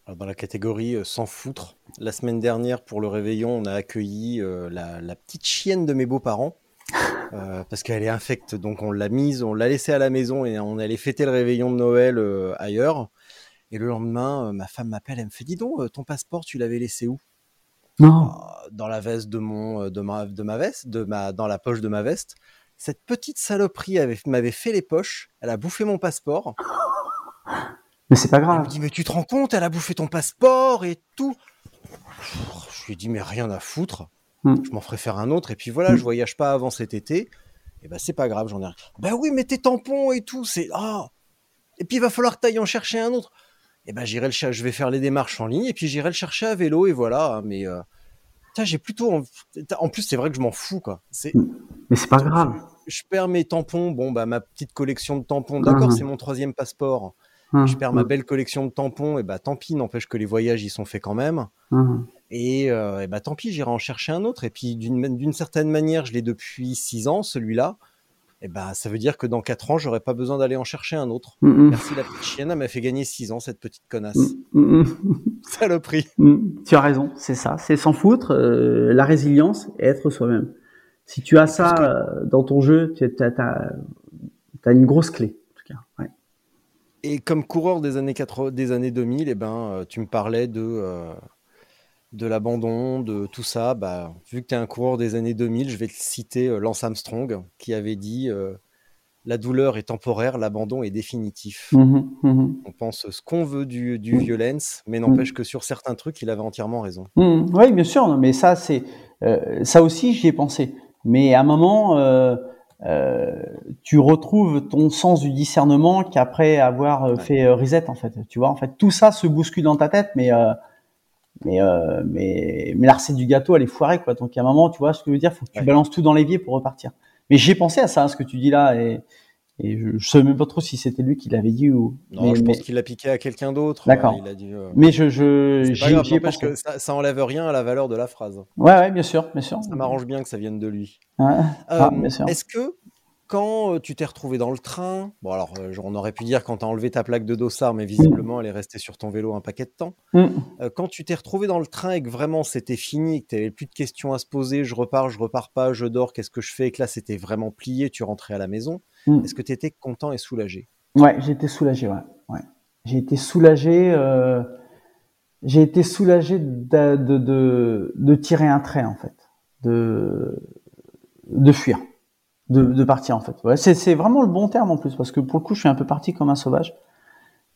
Dans la catégorie euh, sans foutre, la semaine dernière pour le réveillon, on a accueilli euh, la, la petite chienne de mes beaux-parents [laughs] euh, parce qu'elle est infecte. Donc on l'a mise, on l'a laissée à la maison et on allait fêter le réveillon de Noël ailleurs. Et le lendemain, ma femme m'appelle, elle me fait dis donc, ton passeport, tu l'avais laissé où? Non. Euh, Dans la veste de mon, euh, de ma, de ma veste, de ma, dans la poche de ma veste. Cette petite saloperie avait- m'avait fait les poches. Elle a bouffé mon passeport. [laughs] Mais c'est pas Elle me grave. dit, mais tu te rends compte, elle a bouffé ton passeport et tout. Je lui ai dit, mais rien à foutre. Hmm. Je m'en ferai faire un autre. Et puis voilà, Hmm. je voyage pas avant cet été. Et ben, c'est pas grave, j'en ai rien. Ben oui, mais tes tampons et tout, c'est. Ah Et puis il va falloir que tu ailles en chercher un autre. Et ben, j'irai le je vais faire les démarches en ligne et puis j'irai le chercher à vélo et voilà. Mais. euh, j'ai plutôt. env- En plus, c'est vrai que je m'en fous, quoi. C'est Mais c'est pas grave. je perds mes tampons. Bon, bah, ma petite collection de tampons, d'accord, Mhm. c'est mon troisième passeport. Hum, Je perds ma hum, belle collection de tampons, et bah tant pis, n'empêche que les voyages, ils sont faits quand même. Et, euh, et bah tant pis, j'irai en chercher un autre. Et puis d'une d'une certaine manière, je l'ai depuis six ans, celui-là. Et bah ça veut dire que dans quatre ans, j'aurais pas besoin d'aller en chercher un autre. Hum, hum. Merci la petite chienne, elle m'a fait gagner six ans, cette petite connasse. Hum, hum. [laughs] Saloperie. Mm, Tu as raison, c'est ça, c'est s'en foutre, euh, la résilience et être soi-même. Si tu as ça euh, dans ton jeu, tu as, une grosse clé, en tout cas. Ouais. Et comme coureur des années 80, des années 2000, et ben euh, tu me parlais de euh, de l'abandon, de tout ça. Bah, vu que tu es un coureur des années 2000, je vais te citer euh, Lance Armstrong qui avait dit euh, la douleur est temporaire, l'abandon est définitif. Mhm, mhm. On pense ce qu'on veut du, du violence, mais n'empêche que sur certains trucs, il avait entièrement raison. Oui, bien sûr, non, mais ça, c'est euh, ça aussi, j'y ai pensé. Mais à un moment, euh, tu retrouves ton sens du discernement qu'après avoir Ouais. fait reset, en fait. Tu vois, en fait, tout ça se bouscule dans ta tête, mais mais euh, mais mais la recette du gâteau, elle est foirée, quoi. Donc à un moment, tu vois ce que je veux dire, faut que tu Ouais. balances tout dans l'évier pour repartir. Mais j'ai pensé à ça, à ce que tu dis là, et et je, je sais même pas trop si c'était lui qui l'avait dit ou. Non, mais, je pense mais, qu'il l'a piqué à quelqu'un d'autre. D'accord. Euh, Il a euh, mais je je c'est pas j'y grave, j'y ai n'empêche pensé. que ça, ça enlève rien à la valeur de la phrase. Ouais, ouais, bien sûr, bien sûr. Ça m'arrange bien que ça vienne de lui. Ouais. Ah, Euh, bien sûr. Est-ce que quand euh, tu t'es retrouvé dans le train, bon alors euh, on aurait pu dire quand tu as enlevé ta plaque de dossard, mais visiblement elle est restée sur ton vélo un paquet de temps. Mm. Euh, quand tu t'es retrouvé dans le train et que vraiment c'était fini, que tu n'avais plus de questions à se poser, je repars, je repars pas, je dors, qu'est-ce que je fais, et que là c'était vraiment plié, tu rentrais à la maison, Mm. est-ce que tu étais content et soulagé? Ouais, j'ai été soulagé, ouais. ouais. J'ai été soulagé, euh, j'ai été soulagé de, de, de, de tirer un trait, en fait. De, de fuir. De, de partir, en fait. Ouais, c'est, c'est vraiment le bon terme, en plus, parce que pour le coup, je suis un peu parti comme un sauvage.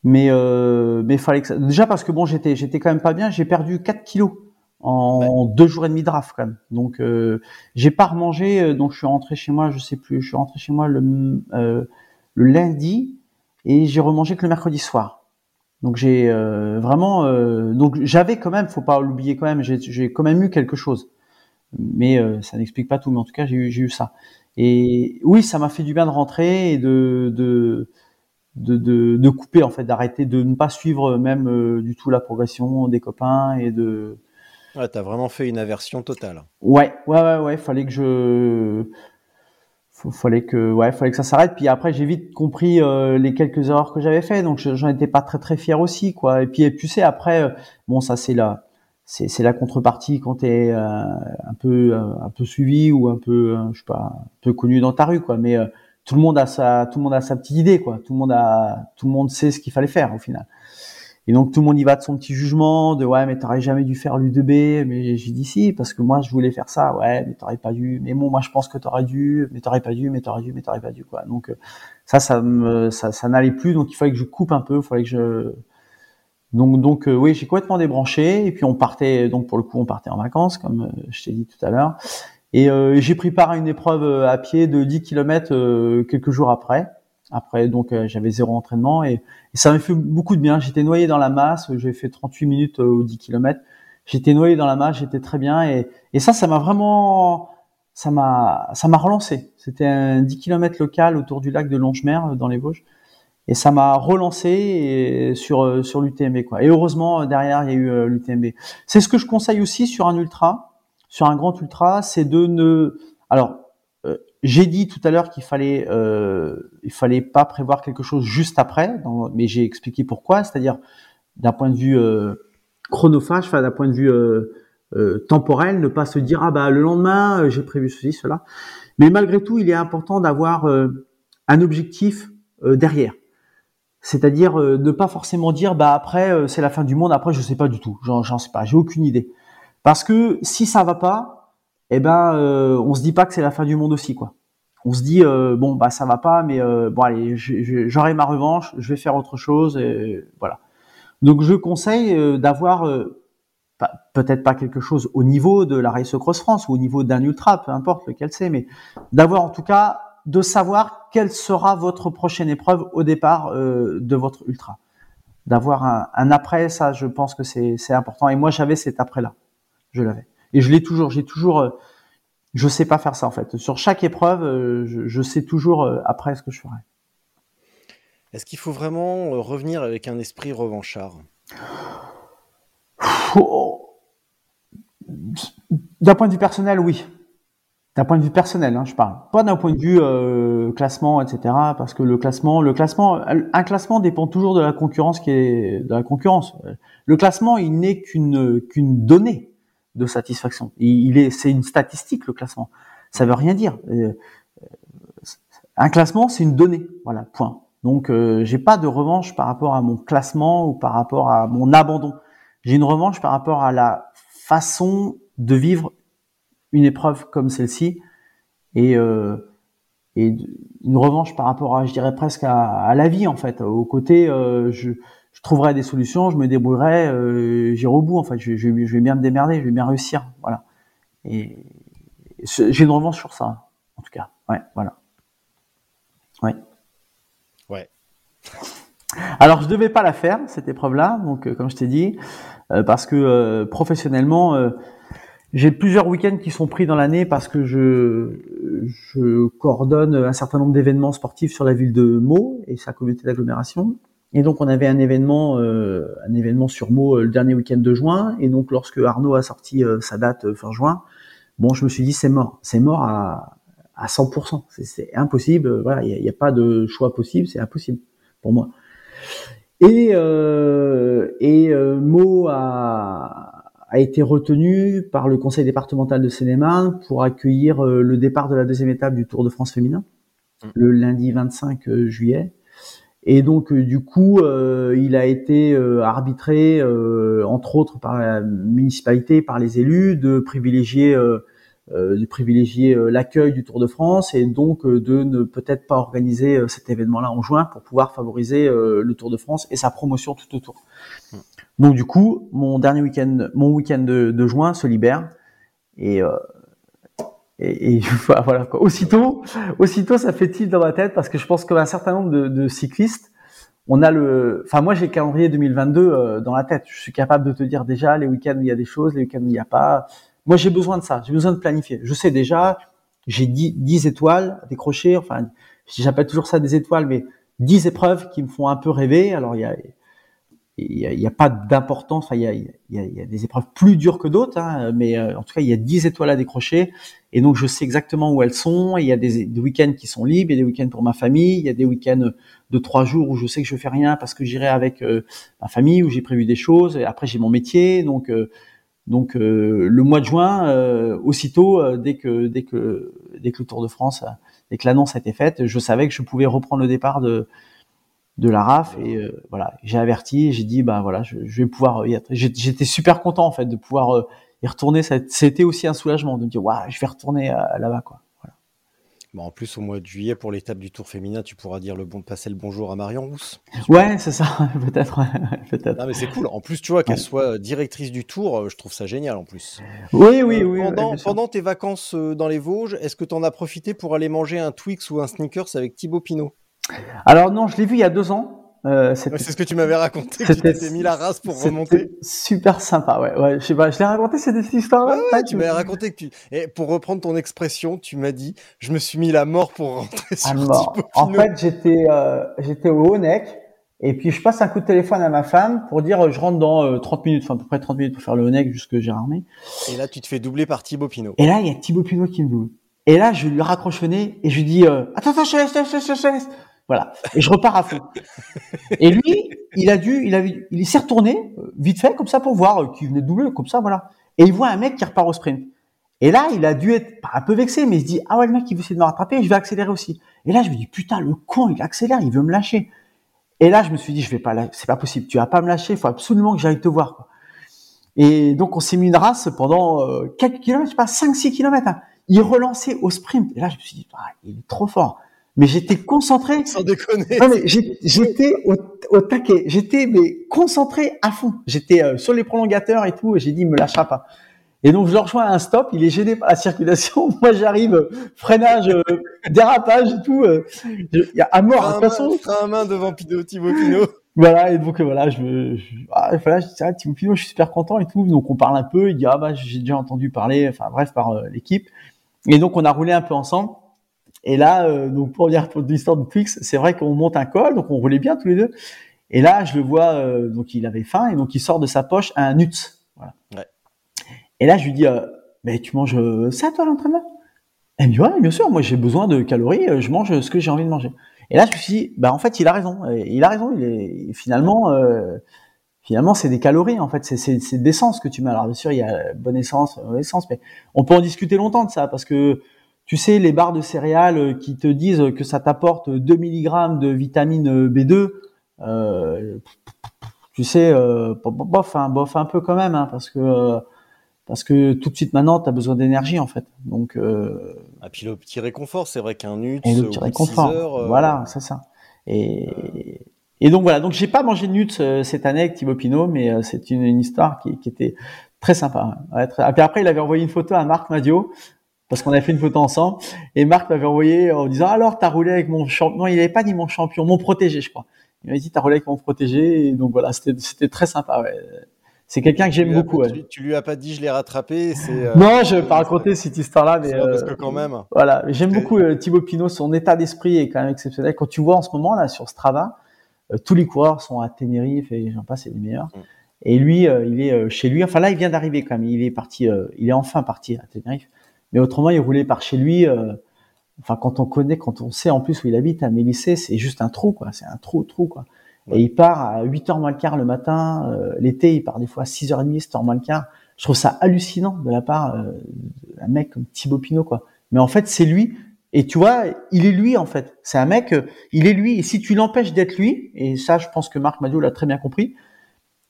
Mais, euh, mais fallait que ça... Déjà parce que bon, j'étais, j'étais quand même pas bien, j'ai perdu 4 kilos en deux jours et demi de raf, quand même. Donc, euh, j'ai pas remangé, euh, donc je suis rentré chez moi, je sais plus, je suis rentré chez moi le, euh, le lundi, et j'ai remangé que le mercredi soir. Donc j'ai euh, vraiment euh, donc j'avais quand même, faut pas l'oublier quand même, j'ai j'ai quand même eu quelque chose, mais euh, ça n'explique pas tout. Mais en tout cas j'ai eu j'ai eu ça. Et oui, ça m'a fait du bien de rentrer et de de de, de, de couper en fait, d'arrêter de ne pas suivre même euh, du tout la progression des copains et de Ouais, tu as vraiment fait une aversion totale. Ouais, ouais, ouais, ouais. Fallait que je, fallait que, ouais, fallait que ça s'arrête. Puis après, j'ai vite compris euh, les quelques erreurs que j'avais fait, donc je- j'en étais pas très très fier aussi, quoi. Et puis, tu sais, après, euh, bon, ça c'est la, c'est la contrepartie quand t'es euh, un peu euh, un peu suivi ou un peu, euh, je sais pas, un peu connu dans ta rue, quoi. Mais euh, tout le monde a sa, tout le monde a sa petite idée, quoi. Tout le monde a, tout le monde sait ce qu'il fallait faire au final. Et donc tout le monde y va de son petit jugement, de ouais mais t'aurais jamais dû faire l'U2B, mais j'ai dit si parce que moi je voulais faire ça, ouais mais t'aurais pas dû, mais bon moi je pense que t'aurais dû, mais t'aurais pas dû, mais t'aurais dû, mais t'aurais pas dû quoi. Donc euh, ça ça me ça, ça n'allait plus, donc il fallait que je coupe un peu, il fallait que je donc donc euh, oui j'ai complètement débranché et puis on partait donc pour le coup on partait en vacances comme euh, je t'ai dit tout à l'heure et j'ai pris part à une épreuve à pied de 10 km quelques jours après. Après, donc euh, j'avais zéro entraînement et, ça m'a fait beaucoup de bien. J'étais noyé dans la masse. J'ai fait 38 minutes au 10 km. J'étais noyé dans la masse. J'étais très bien et, et ça, ça m'a vraiment, ça m'a, ça m'a relancé. C'était un 10 km local autour du lac de Longemer euh, dans les Vosges et ça m'a relancé sur euh, sur l'UTMB quoi. Et heureusement derrière il y a eu l'UTMB. C'est ce que je conseille aussi sur un ultra, sur un grand ultra, c'est de ne alors j'ai dit tout à l'heure qu'il fallait, euh, il fallait pas prévoir quelque chose juste après, mais j'ai expliqué pourquoi. C'est-à-dire d'un point de vue euh, chronophage, enfin d'un point de vue euh, euh, temporel, ne pas se dire ah bah le lendemain euh, j'ai prévu ceci, cela. Mais malgré tout, il est important d'avoir un objectif derrière. C'est-à-dire ne pas forcément dire bah après c'est la fin du monde, après je sais pas du tout, j'en sais pas, j'ai aucune idée. Parce que si ça va pas, eh ben euh, on se dit pas que c'est la fin du monde aussi quoi. On se dit euh, bon bah ça va pas mais euh, bon allez j'aurai ma revanche, je vais faire autre chose voilà. Donc je conseille euh, d'avoir peut-être pas quelque chose au niveau de la Race Cross France ou au niveau d'un ultra, peu importe lequel c'est, mais d'avoir en tout cas de savoir quelle sera votre prochaine épreuve au départ de votre ultra. D'avoir un, un, après, ça je pense que c'est important. Et moi j'avais cet après là, je l'avais. Et je l'ai toujours. J'ai toujours. Euh, je sais pas faire ça en fait. Sur chaque épreuve, euh, je, sais toujours euh, après ce que je ferai. Est-ce qu'il faut vraiment revenir avec un esprit revanchard? D'un point de vue personnel, oui. D'un point de vue personnel, hein, je parle. Pas d'un point de vue classement, etc. Parce que le classement, le classement, un classement dépend toujours de la concurrence qui est de la concurrence. Le classement, il n'est qu'une qu'une donnée de satisfaction. Il est, c'est une statistique le classement. Ça veut rien dire. Euh, un classement, c'est une donnée. Voilà, point. Donc, euh, j'ai pas de revanche par rapport à mon classement ou par rapport à mon abandon. J'ai une revanche par rapport à la façon de vivre une épreuve comme celle-ci et, euh, et une revanche par rapport à, je dirais presque à, la vie en fait. Au côté, je, je trouverai des solutions, je me débrouillerai, euh, j'irai au bout. En fait, je, je, vais bien me démerder, je vais bien réussir. Voilà. Et j'ai une revanche sur ça, en tout cas. Ouais, voilà. Ouais. Ouais. Alors, je devais pas la faire cette épreuve-là, donc euh, comme je t'ai dit, euh, parce que euh, professionnellement, euh, j'ai plusieurs week-ends qui sont pris dans l'année parce que je, je coordonne un certain nombre d'événements sportifs sur la ville de Meaux et sa communauté d'agglomération. Et donc on avait un événement, euh, un événement sur Meaux euh, le dernier week-end de juin. Et donc lorsque Arnaud a sorti euh, sa date fin juin, bon, je me suis dit c'est mort, c'est mort à, à 100%. C'est impossible. Voilà, il n'y a, pas de choix possible, c'est impossible pour moi. Et euh, et Meaux a, a été retenu par le conseil départemental de seine pour accueillir le départ de la deuxième étape du Tour de France féminin mmh. le lundi 25 juillet. Et donc euh, du coup, euh, il a été euh, arbitré, entre autres par la municipalité, par les élus, de privilégier de privilégier l'accueil du Tour de France et donc de ne peut-être pas organiser cet événement-là en juin pour pouvoir favoriser le Tour de France et sa promotion tout autour. Donc du coup, mon dernier week-end, mon week-end de, de, juin se libère et et, et [laughs] voilà quoi. Aussitôt, aussitôt, ça fait tilt dans ma tête parce que je pense qu'un certain nombre de, de, cyclistes, on a le, enfin moi j'ai le calendrier 2022 euh, dans la tête. Je suis capable de te dire déjà les week-ends où il y a des choses, les week-ends où il n'y a pas. Moi j'ai besoin de ça, j'ai besoin de planifier. Je sais déjà, j'ai 10, 10 étoiles à décrocher. Enfin, j'appelle toujours ça des étoiles, mais 10 épreuves qui me font un peu rêver. Alors il y a il n'y a, pas d'importance. Il y a, des épreuves plus dures que d'autres, hein, mais euh, en tout cas, il y a 10 étoiles à décrocher. Et donc, je sais exactement où elles sont. il y a des, des week-ends qui sont libres, il y a des week-ends pour ma famille, il y a des week-ends de trois jours où je sais que je fais rien parce que j'irai avec euh, ma famille, où j'ai prévu des choses. Et après, j'ai mon métier. Donc, euh, donc le mois de juin, aussitôt, dès que dès que dès que le Tour de France, dès que l'annonce a été faite, je savais que je pouvais reprendre le départ de de la RAF et euh, voilà, j'ai averti, j'ai dit bah voilà, je, je vais pouvoir y être. J'étais super content en fait de pouvoir euh, y retourner. C'était aussi un soulagement de me dire waouh, je vais retourner euh, là-bas quoi. Voilà. Bon, en plus, au mois de juillet, pour l'étape du Tour féminin, tu pourras dire le bon, passer le bonjour à Marion Rousse. Ouais, c'est ça, [laughs] peut-être, peut-être. Non, mais c'est cool. En plus, tu vois, qu'elle Ouais. soit directrice du Tour, euh, je trouve ça génial en plus. Oui, oui, Euh, oui. pendant, tes vacances euh, dans les Vosges, est-ce que tu en as profité pour aller manger un Twix ou un Snickers avec Thibaut Pinot? Alors non, je l'ai vu il y a deux ans. Euh, C'est ce que tu m'avais raconté, C'était- mis la race pour remonter. Super sympa, ouais. ouais je sais pas, je l'ai raconté cette histoire-là. Ouais, ouais, tu m'avais raconté que tu. Et pour reprendre ton expression, tu m'as dit Je me suis mis la mort pour rentrer sur mort. En fait, j'étais euh, j'étais au Honec et puis je passe un coup de téléphone à ma femme pour dire euh, je rentre dans euh, 30 minutes, enfin à peu près 30 minutes pour faire le Honec jusque Gérardmer. Et là, tu te fais doubler par Thibaut Pinot. Et là, il y a Thibaut Pinot qui me double. Et là, je lui raccroche le nez et je lui dis euh, attends, attends, je te laisse, je te laisse, je te laisse. Voilà. Et je repars à fond. Et lui, il a dû, il a, il s'est retourné euh, vite fait comme ça pour voir euh, qui venait de doubler, comme ça, voilà. Et il voit un mec qui repart au sprint. Et là, il a dû être un peu vexé, mais il se dit ah ouais, le mec il veut essayer de me rattraper, je vais accélérer aussi. Et là, je me dis putain, le con, il accélère, il veut me lâcher. Et là, je me suis dit je vais pas, c'est pas possible, tu vas pas me lâcher, il faut absolument que j'aille te voir. Et donc, on s'est mis une race pendant euh, quelques kilomètres, je sais pas, 5-6 kilomètres. hein. Il relançait au sprint. Et là, je me suis dit, ah, il est trop fort. Mais j'étais concentré. Sans déconner. Non, mais j'étais au, au taquet. J'étais mais concentré à fond. J'étais euh, sur les prolongateurs et tout. Et j'ai dit, il me lâchera pas. Et donc, je le rejoins à un stop. Il est gêné par la circulation. [laughs] Moi, j'arrive, euh, freinage, euh, dérapage et tout. Il y a à mort. De toute façon, Frein à main devant Thibaut Pinot. [laughs] voilà, et donc voilà, je me, je, ah, voilà, je dis, ah, Thibaut Pinot, je suis super content et tout. Donc on parle un peu, il dit, ah bah j'ai déjà entendu parler, enfin bref, par l'équipe. Et donc on a roulé un peu ensemble. Et là, euh, donc pour dire pour l'histoire de Twix, c'est vrai qu'on monte un col, donc on roulait bien tous les deux. Et là, je le vois, euh, donc il avait faim et donc il sort de sa poche un nuts. Voilà. Ouais. Et là, je lui dis, euh, mais tu manges euh, ça toi l'entraînement? Elle me dit, ouais, bien sûr, moi j'ai besoin de calories, je mange ce que j'ai envie de manger. Et là, je me suis dit, bah en fait, il a raison. Il a raison. Il est finalement, euh, finalement, c'est des calories. En fait, c'est c'est c'est de l'essence que tu mets. Alors bien sûr, il y a bonne essence, mauvaise essence, mais on peut en discuter longtemps de ça parce que tu sais, les barres de céréales qui te disent que ça t'apporte 2 mg de vitamine B2, euh, tu sais, euh, bof, hein, bof un peu quand même, hein, parce que euh, parce que tout de suite maintenant, tu as besoin d'énergie en fait. Donc euh, Ah, puis le petit réconfort, c'est vrai qu'un nut, et le petit réconfort. heures, euh, Voilà, c'est ça. Et, et donc voilà, donc j'ai pas mangé de nuts euh, cette année avec Thibaut Pinot, mais euh, c'est une, une histoire qui, qui était très sympa. Ouais, très- Et puis après, il avait envoyé une photo à Marc Madio, parce qu'on avait fait une photo ensemble, et Marc m'avait envoyé en disant alors t'as roulé avec mon champion. Non, il avait pas dit mon champion, mon protégé, je crois. Il m'avait dit t'as roulé avec mon protégé, et donc voilà, c'était c'était très sympa. Ouais. C'est quelqu'un que j'aime beaucoup. pas- ouais. Tu, tu lui as pas dit je l'ai rattrapé. euh, Non, je vais pas raconter cette histoire-là, mais parce euh, que quand même. voilà, j'aime beaucoup euh, Thibaut Pinot, son état d'esprit est quand même exceptionnel. Quand tu vois en ce moment là sur Strava, euh, tous les coureurs sont à Tenerife et j'en passe, c'est les meilleurs. Mm. Et lui, il est chez lui. Enfin là, il vient d'arriver quand même. Il est parti, il est enfin parti à Tenerife. Mais autrement, il roulait par chez lui. euh, enfin, quand on connaît, quand on sait en plus où il habite à Mélissé, c'est juste un trou, quoi. C'est un trou, trou, quoi. Ouais. Et il part à 8h moins le quart le matin. euh, L'été, il part des fois à 6h30, 7h moins le quart. Je trouve ça hallucinant de la part euh, d'un mec comme Thibaut Pinot, quoi. Mais en fait, c'est lui. Et tu vois, il est lui, en fait. C'est un mec, il est lui. Et si tu l'empêches d'être lui, et ça, je pense que Marc Madio l'a très bien compris,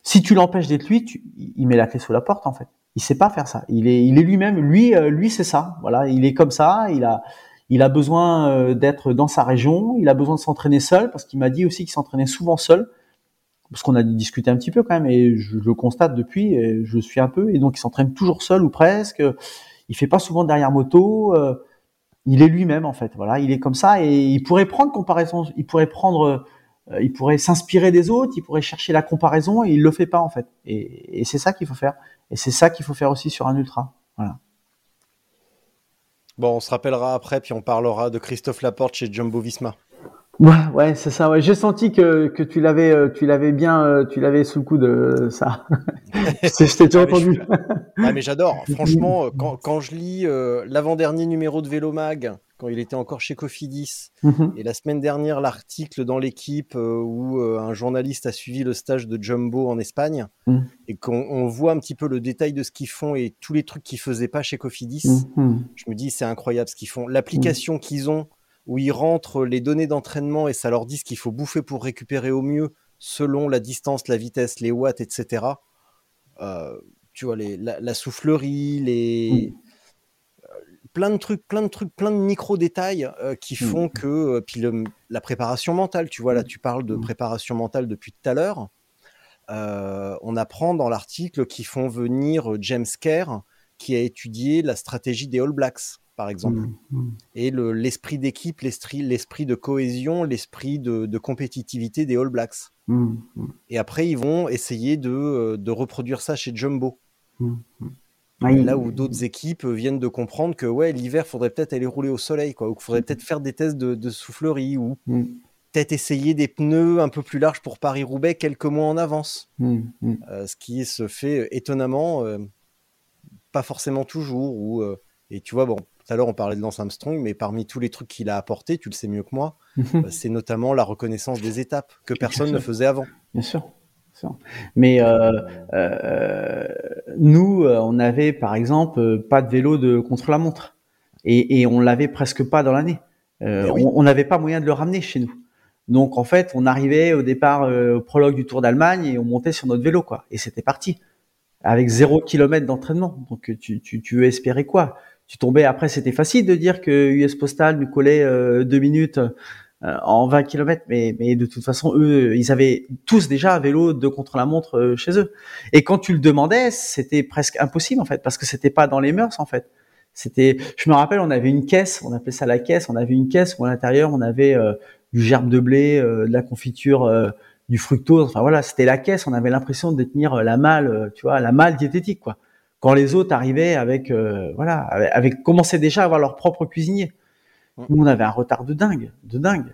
si tu l'empêches d'être lui, tu, il met la clé sous la porte, en fait. Il sait pas faire ça. Il est, lui-même. Lui, euh, lui, c'est ça. Voilà. Il est comme ça. Il a, il a besoin euh, d'être dans sa région. Il a besoin de s'entraîner seul parce qu'il m'a dit aussi qu'il s'entraînait souvent seul. Parce qu'on a discuté un petit peu quand même et je, le constate depuis. Je le suis un peu et donc il s'entraîne toujours seul ou presque. Il fait pas souvent derrière moto. euh, il est lui-même en fait. Voilà, il est comme ça et il pourrait prendre comparaison. Il pourrait prendre, il pourrait s'inspirer des autres. Il pourrait chercher la comparaison et il le fait pas en fait. Et c'est ça qu'il faut faire. Et c'est ça qu'il faut faire aussi sur un ultra. Voilà. Bon, on se rappellera après, puis on parlera de Christophe Laporte chez Jumbo Visma. Ouais, ouais, c'est ça. Ouais, j'ai senti que que tu l'avais, euh, tu l'avais bien, euh, tu l'avais sous le coude euh, ça. [laughs] C'est- je t'ai déjà Ah, mais je entendu. Ah, mais j'adore. Franchement, euh, quand, quand je lis euh, l'avant-dernier numéro de Vélo Mag, quand il était encore chez Cofidis, Mhm. et la semaine dernière, l'article dans l'équipe euh, où euh, un journaliste a suivi le stage de Jumbo en Espagne, Mhm. et qu'on on voit un petit peu le détail de ce qu'ils font et tous les trucs qu'ils faisaient pas chez Cofidis, Mhm. je me dis c'est incroyable ce qu'ils font. L'application qu'ils ont où ils rentrent les données d'entraînement et ça leur dit ce qu'il faut bouffer pour récupérer au mieux selon la distance, la vitesse, les watts, etc. Euh, tu vois, les, la, soufflerie, les. Plein de trucs, plein de trucs, plein de micro-détails euh, qui mm. font que. Euh, puis la préparation mentale, tu vois, là, tu parles de préparation mentale depuis tout à l'heure. on apprend dans l'article qu'ils font venir James Kerr, qui a étudié la stratégie des All Blacks par exemple. Mmh, mmh. Et l'esprit d'équipe, l'esprit de cohésion, l'esprit de, compétitivité des All Blacks. Mmh, et après, ils vont essayer de, euh, reproduire ça chez Jumbo. Là où d'autres équipes viennent de comprendre que ouais, l'hiver, faudrait peut-être aller rouler au soleil, quoi, ou qu'il faudrait peut-être faire des tests de, soufflerie, ou peut-être essayer des pneus un peu plus larges pour Paris-Roubaix quelques mois en avance. Euh, ce qui se fait étonnamment, euh, pas forcément toujours, ou, et tu vois, bon, tout à l'heure, on parlait de Lance Armstrong, mais parmi tous les trucs qu'il a apportés, tu le sais mieux que moi, [laughs] euh, c'est notamment la reconnaissance des étapes que personne ne faisait avant. Bien sûr. Mais euh, euh, nous, on avait par exemple pas de vélo de contre-la-montre et, on l'avait presque pas dans l'année. Eh on n'avait pas moyen de le ramener chez nous. Donc en fait, on arrivait au départ au prologue du Tour d'Allemagne et on montait sur notre vélo quoi. Et c'était parti avec zéro kilomètre d'entraînement. Donc tu, tu, tu veux espérer quoi? Tu tombais après c'était facile de dire que US Postal nous collait euh, deux minutes euh, en 20 km mais mais de toute façon eux ils avaient tous déjà un vélo de contre la montre euh, chez eux. Et quand tu le demandais c'était presque impossible en fait parce que c'était pas dans les mœurs en fait. C'était je me rappelle on avait une caisse on appelait ça la caisse on avait une caisse où à l'intérieur on avait du gerbe de blé de la confiture du fructose enfin voilà c'était la caisse on avait l'impression de détenir la malle tu vois la malle diététique quoi. Quand les autres arrivaient avec euh, voilà avec, commençaient déjà à avoir leur propre cuisinier. Nous on avait un retard de dingue, de dingue.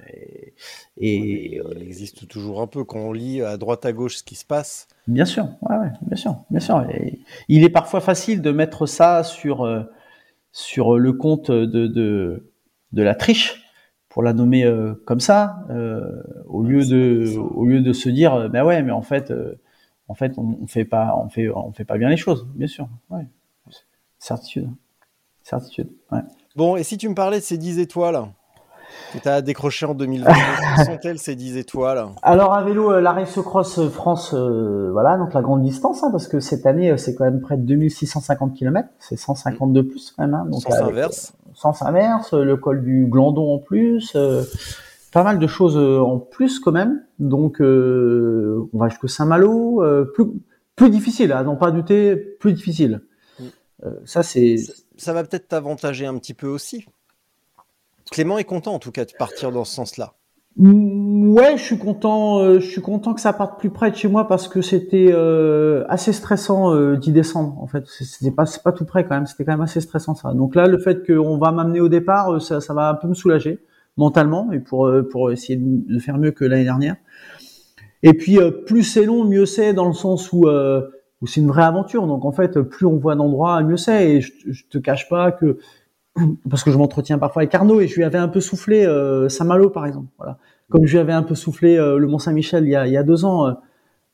Et, il existe toujours un peu quand on lit à droite à gauche ce qui se passe. Bien sûr, ouais, ouais, bien sûr, bien sûr. il est parfois facile de mettre ça sur euh, sur le compte de, de de la triche pour la nommer euh, comme ça, au lieu de au lieu de se dire ben ouais mais en fait en fait, on, on, fait pas, on fait, on fait pas bien les choses, bien sûr. Ouais. Certitude. Certitude. Ouais. Bon, et si tu me parlais de ces 10 étoiles que tu as décroché en 2020, quelles [laughs] sont-elles ces 10 étoiles Alors, à vélo, euh, la Race Cross France, euh, voilà, donc la grande distance, hein, parce que cette année, euh, c'est quand même près de 2650 km, c'est 150 de plus quand même. Hein, donc sens inverse. Sens inverse, le col du Glandon en plus pas mal de choses euh, en plus quand même. Donc euh, on va jusqu'au Saint-Malo, euh, plus plus difficile, à n'en pas douter, plus difficile. Mm. ça c'est. Ça, va peut-être t'avantager un petit peu aussi. Clément est content en tout cas de partir dans ce sens-là. Mm, ouais, je suis content. je suis content que ça parte plus près de chez moi parce que c'était assez stressant d'y descendre. En fait, c'était pas pas tout près quand même. C'était quand même assez stressant ça. Donc là, le fait qu'on va m'amener au départ, ça, ça va un peu me soulager mentalement et pour euh, essayer de faire mieux que l'année dernière. Et puis euh, plus c'est long, mieux c'est dans le sens où euh, c'est une vraie aventure. Donc en fait, plus on voit d'endroits, mieux c'est. Et je, je, te cache pas que [clears throat] parce que je m'entretiens parfois avec Arnaud et je lui avais un peu soufflé Saint-Malo par exemple. Voilà. Comme je lui avais un peu soufflé le Mont Saint-Michel il y a deux ans,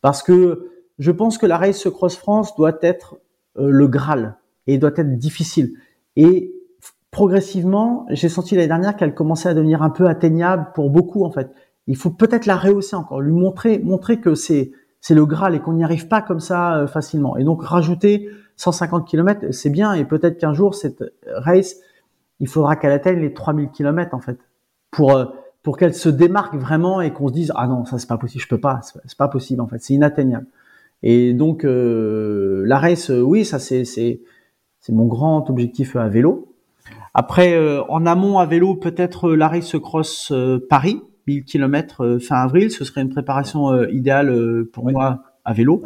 parce que je pense que la Race Cross France doit être le Graal et doit être difficile. Et progressivement, j'ai senti l'année dernière qu'elle commençait à devenir un peu atteignable pour beaucoup en fait. Il faut peut-être la rehausser encore, lui montrer montrer que c'est c'est le Graal et qu'on n'y arrive pas comme ça euh, facilement. Et donc rajouter 150 km, c'est bien et peut-être qu'un jour cette race, il faudra qu'elle atteigne les 3000 km en fait pour euh, pour qu'elle se démarque vraiment et qu'on se dise ah non ça c'est pas possible, je peux pas, c'est pas possible en fait, c'est inatteignable. Et donc euh, la race, oui ça c'est c'est c'est mon grand objectif à vélo. Après, euh, en amont à vélo, peut-être euh, la Race Cross euh, Paris, 1000 km fin avril, ce serait une préparation idéale pour moi à vélo.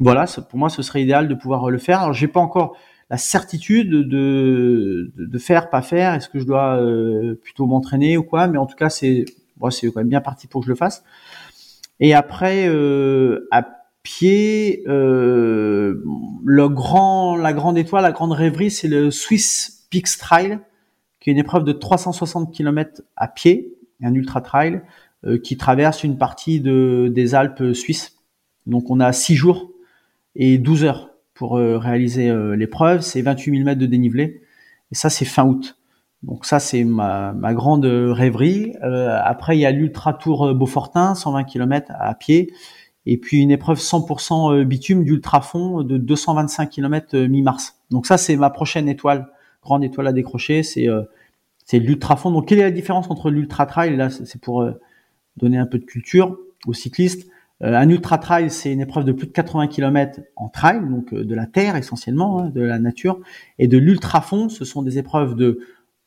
Voilà, pour moi, ce serait idéal de pouvoir le faire. Alors, j'ai pas encore la certitude de, de, faire, pas faire. Est-ce que je dois plutôt m'entraîner ou quoi? Mais en tout cas, c'est bon, c'est quand même bien parti pour que je le fasse. Et après, à pied, le grand, la grande étoile, la grande rêverie, c'est le Swiss Peaks Trail, qui est une épreuve de 360 km à pied, un ultra trail euh, qui traverse une partie de, des Alpes suisses. Donc on a 6 jours et 12 heures pour euh, réaliser euh, l'épreuve. C'est 28 000 mètres de dénivelé. Et ça, c'est fin août. Donc ça, c'est ma, grande rêverie. Après, il y a l'Ultra Tour Beaufortin, 120 km à pied. Et puis une épreuve 100% bitume d'ultra fond de 225 km mi-mars. Donc ça, c'est ma prochaine étoile, grande étoile à décrocher. C'est c'est l'ultra fond. Donc quelle est la différence entre l'ultra trail Là, c'est pour donner un peu de culture aux cyclistes. Euh, un ultra trail, c'est une épreuve de plus de 80 km en trail, donc euh, de la terre essentiellement, hein, de la nature, et de l'ultra fond, ce sont des épreuves de,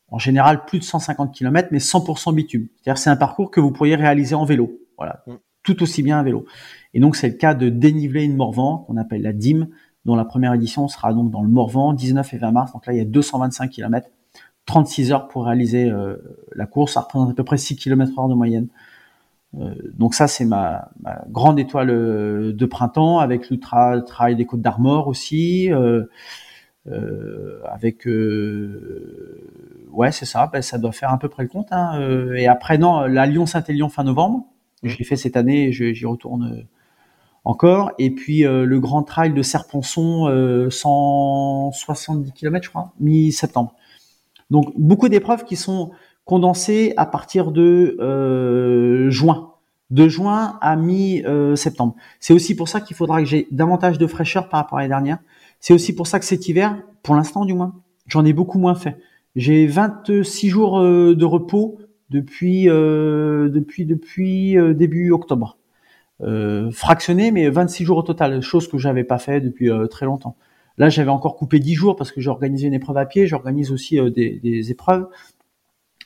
en général, plus de 150 km, mais 100% bitume. C'est-à-dire c'est un parcours que vous pourriez réaliser en vélo, voilà, mm. tout aussi bien à vélo. Et donc c'est le cas de dénivelé de Morvan, qu'on appelle la DIM, dont la première édition sera donc dans le Morvan, 19 et 20 mars. Donc là, il y a 225 km, 36 heures pour réaliser euh, la course. Ça représente à peu près 6 km heure de moyenne. Euh, donc ça, c'est ma, grande étoile euh, de printemps, avec l'ultra trail des Côtes d'Armor aussi. Euh, avec ouais c'est ça ben, ça doit faire à peu près le compte hein. et après non la Lyon Saint-Élion fin novembre mmh. je l'ai fait cette année j'y retourne encore et puis le grand trail de Serponçon 170 km je crois mi-septembre donc beaucoup d'épreuves qui sont condensé à partir de euh, juin, de juin à mi-septembre. C'est aussi pour ça qu'il faudra que j'ai davantage de fraîcheur par rapport à l'année dernière. C'est aussi pour ça que cet hiver, pour l'instant du moins, j'en ai beaucoup moins fait. J'ai 26 jours euh, de repos depuis euh, début octobre. fractionné, mais 26 jours au total, chose que j'avais pas fait depuis très longtemps. Là, j'avais encore coupé 10 jours parce que j'ai organisé une épreuve à pied, j'organise aussi des, des, épreuves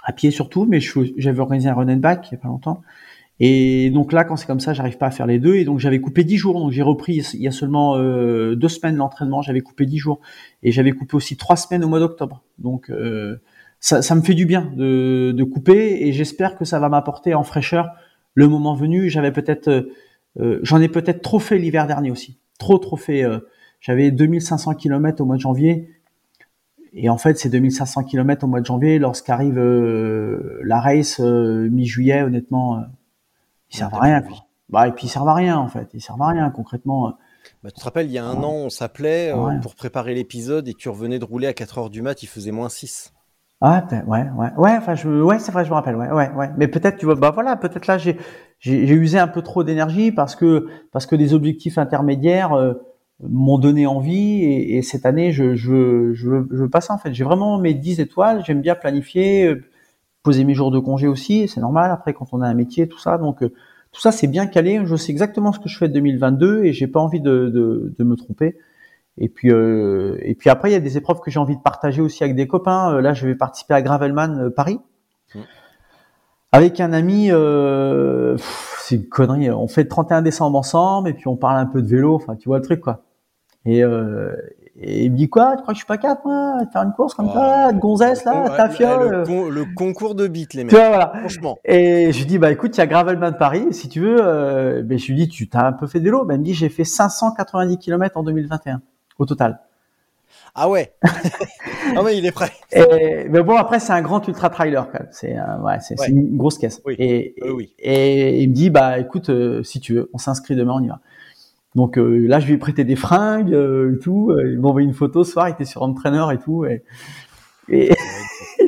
à pied surtout, mais j'avais organisé un run and back il y a pas longtemps. Et donc là, quand c'est comme ça, j'arrive pas à faire les deux. Et donc j'avais coupé dix jours. Donc j'ai repris il y a seulement euh, deux semaines l'entraînement. J'avais coupé dix jours et j'avais coupé aussi trois semaines au mois d'octobre. Donc euh, ça, me fait du bien de, couper et j'espère que ça va m'apporter en fraîcheur le moment venu. J'avais peut-être, euh, j'en ai peut-être trop fait l'hiver dernier aussi. Trop trop fait. J'avais 2500 km au mois de janvier et en fait, ces 2500 km au mois de janvier, lorsqu'arrive euh, la race euh, mi-juillet, honnêtement, euh, ils servent à rien. Bah, et puis ils servent à rien en fait. Ils servent à rien concrètement. Bah, tu te rappelles, il y a un an, on s'appelait pour préparer l'épisode et tu revenais de rouler à 4 heures du mat, il faisait moins 6. Ah ouais, ouais, ouais, enfin je, ouais, c'est vrai, je me rappelle, ouais, ouais, ouais. Mais peut-être, tu vois, bah voilà, peut-être là j'ai, j'ai, usé un peu trop d'énergie parce que parce que des objectifs intermédiaires m'ont donné envie et, et, cette année je, je, je, je veux pas ça en fait. J'ai vraiment mes 10 étoiles j'aime bien planifier euh, poser mes jours de congé aussi c'est normal après quand on a un métier tout ça. Donc euh, tout ça c'est bien calé. Je sais exactement ce que je fais de 2022 et j'ai pas envie de, de, de, me tromper. Et puis euh, et puis après il y a des épreuves que j'ai envie de partager aussi avec des copains. Là je vais participer à Gravelman Paris. Mmh. avec un ami c'est une connerie. On fait le 31 décembre ensemble et puis on parle un peu de vélo. Enfin tu vois le truc quoi et, euh, et il me dit quoi Tu crois que je suis pas capable moi, de faire une course comme oh, ça, de gonzesse là, ta fiole le, concours de beat les mecs. Tu vois, voilà. Franchement. Et je lui dis bah écoute, il y a Gravelman Paris, si tu veux. Euh, ben, je lui dis tu t'as un peu fait de vélo. Ben, il me dit j'ai fait 590 km en 2021 au total. Ah ouais. [laughs] ah ouais, il est prêt. Et, mais bon après c'est un grand ultra trailer quand même. C'est ouais, c'est une grosse caisse. Oui. Et, oui. et, il me dit bah écoute euh, si tu veux, on s'inscrit demain, on y va. Donc euh, là, je lui ai prêté des fringues euh, et tout. Il m'a envoyé une photo ce soir, il était sur entraîneur et tout. Et, et... [laughs]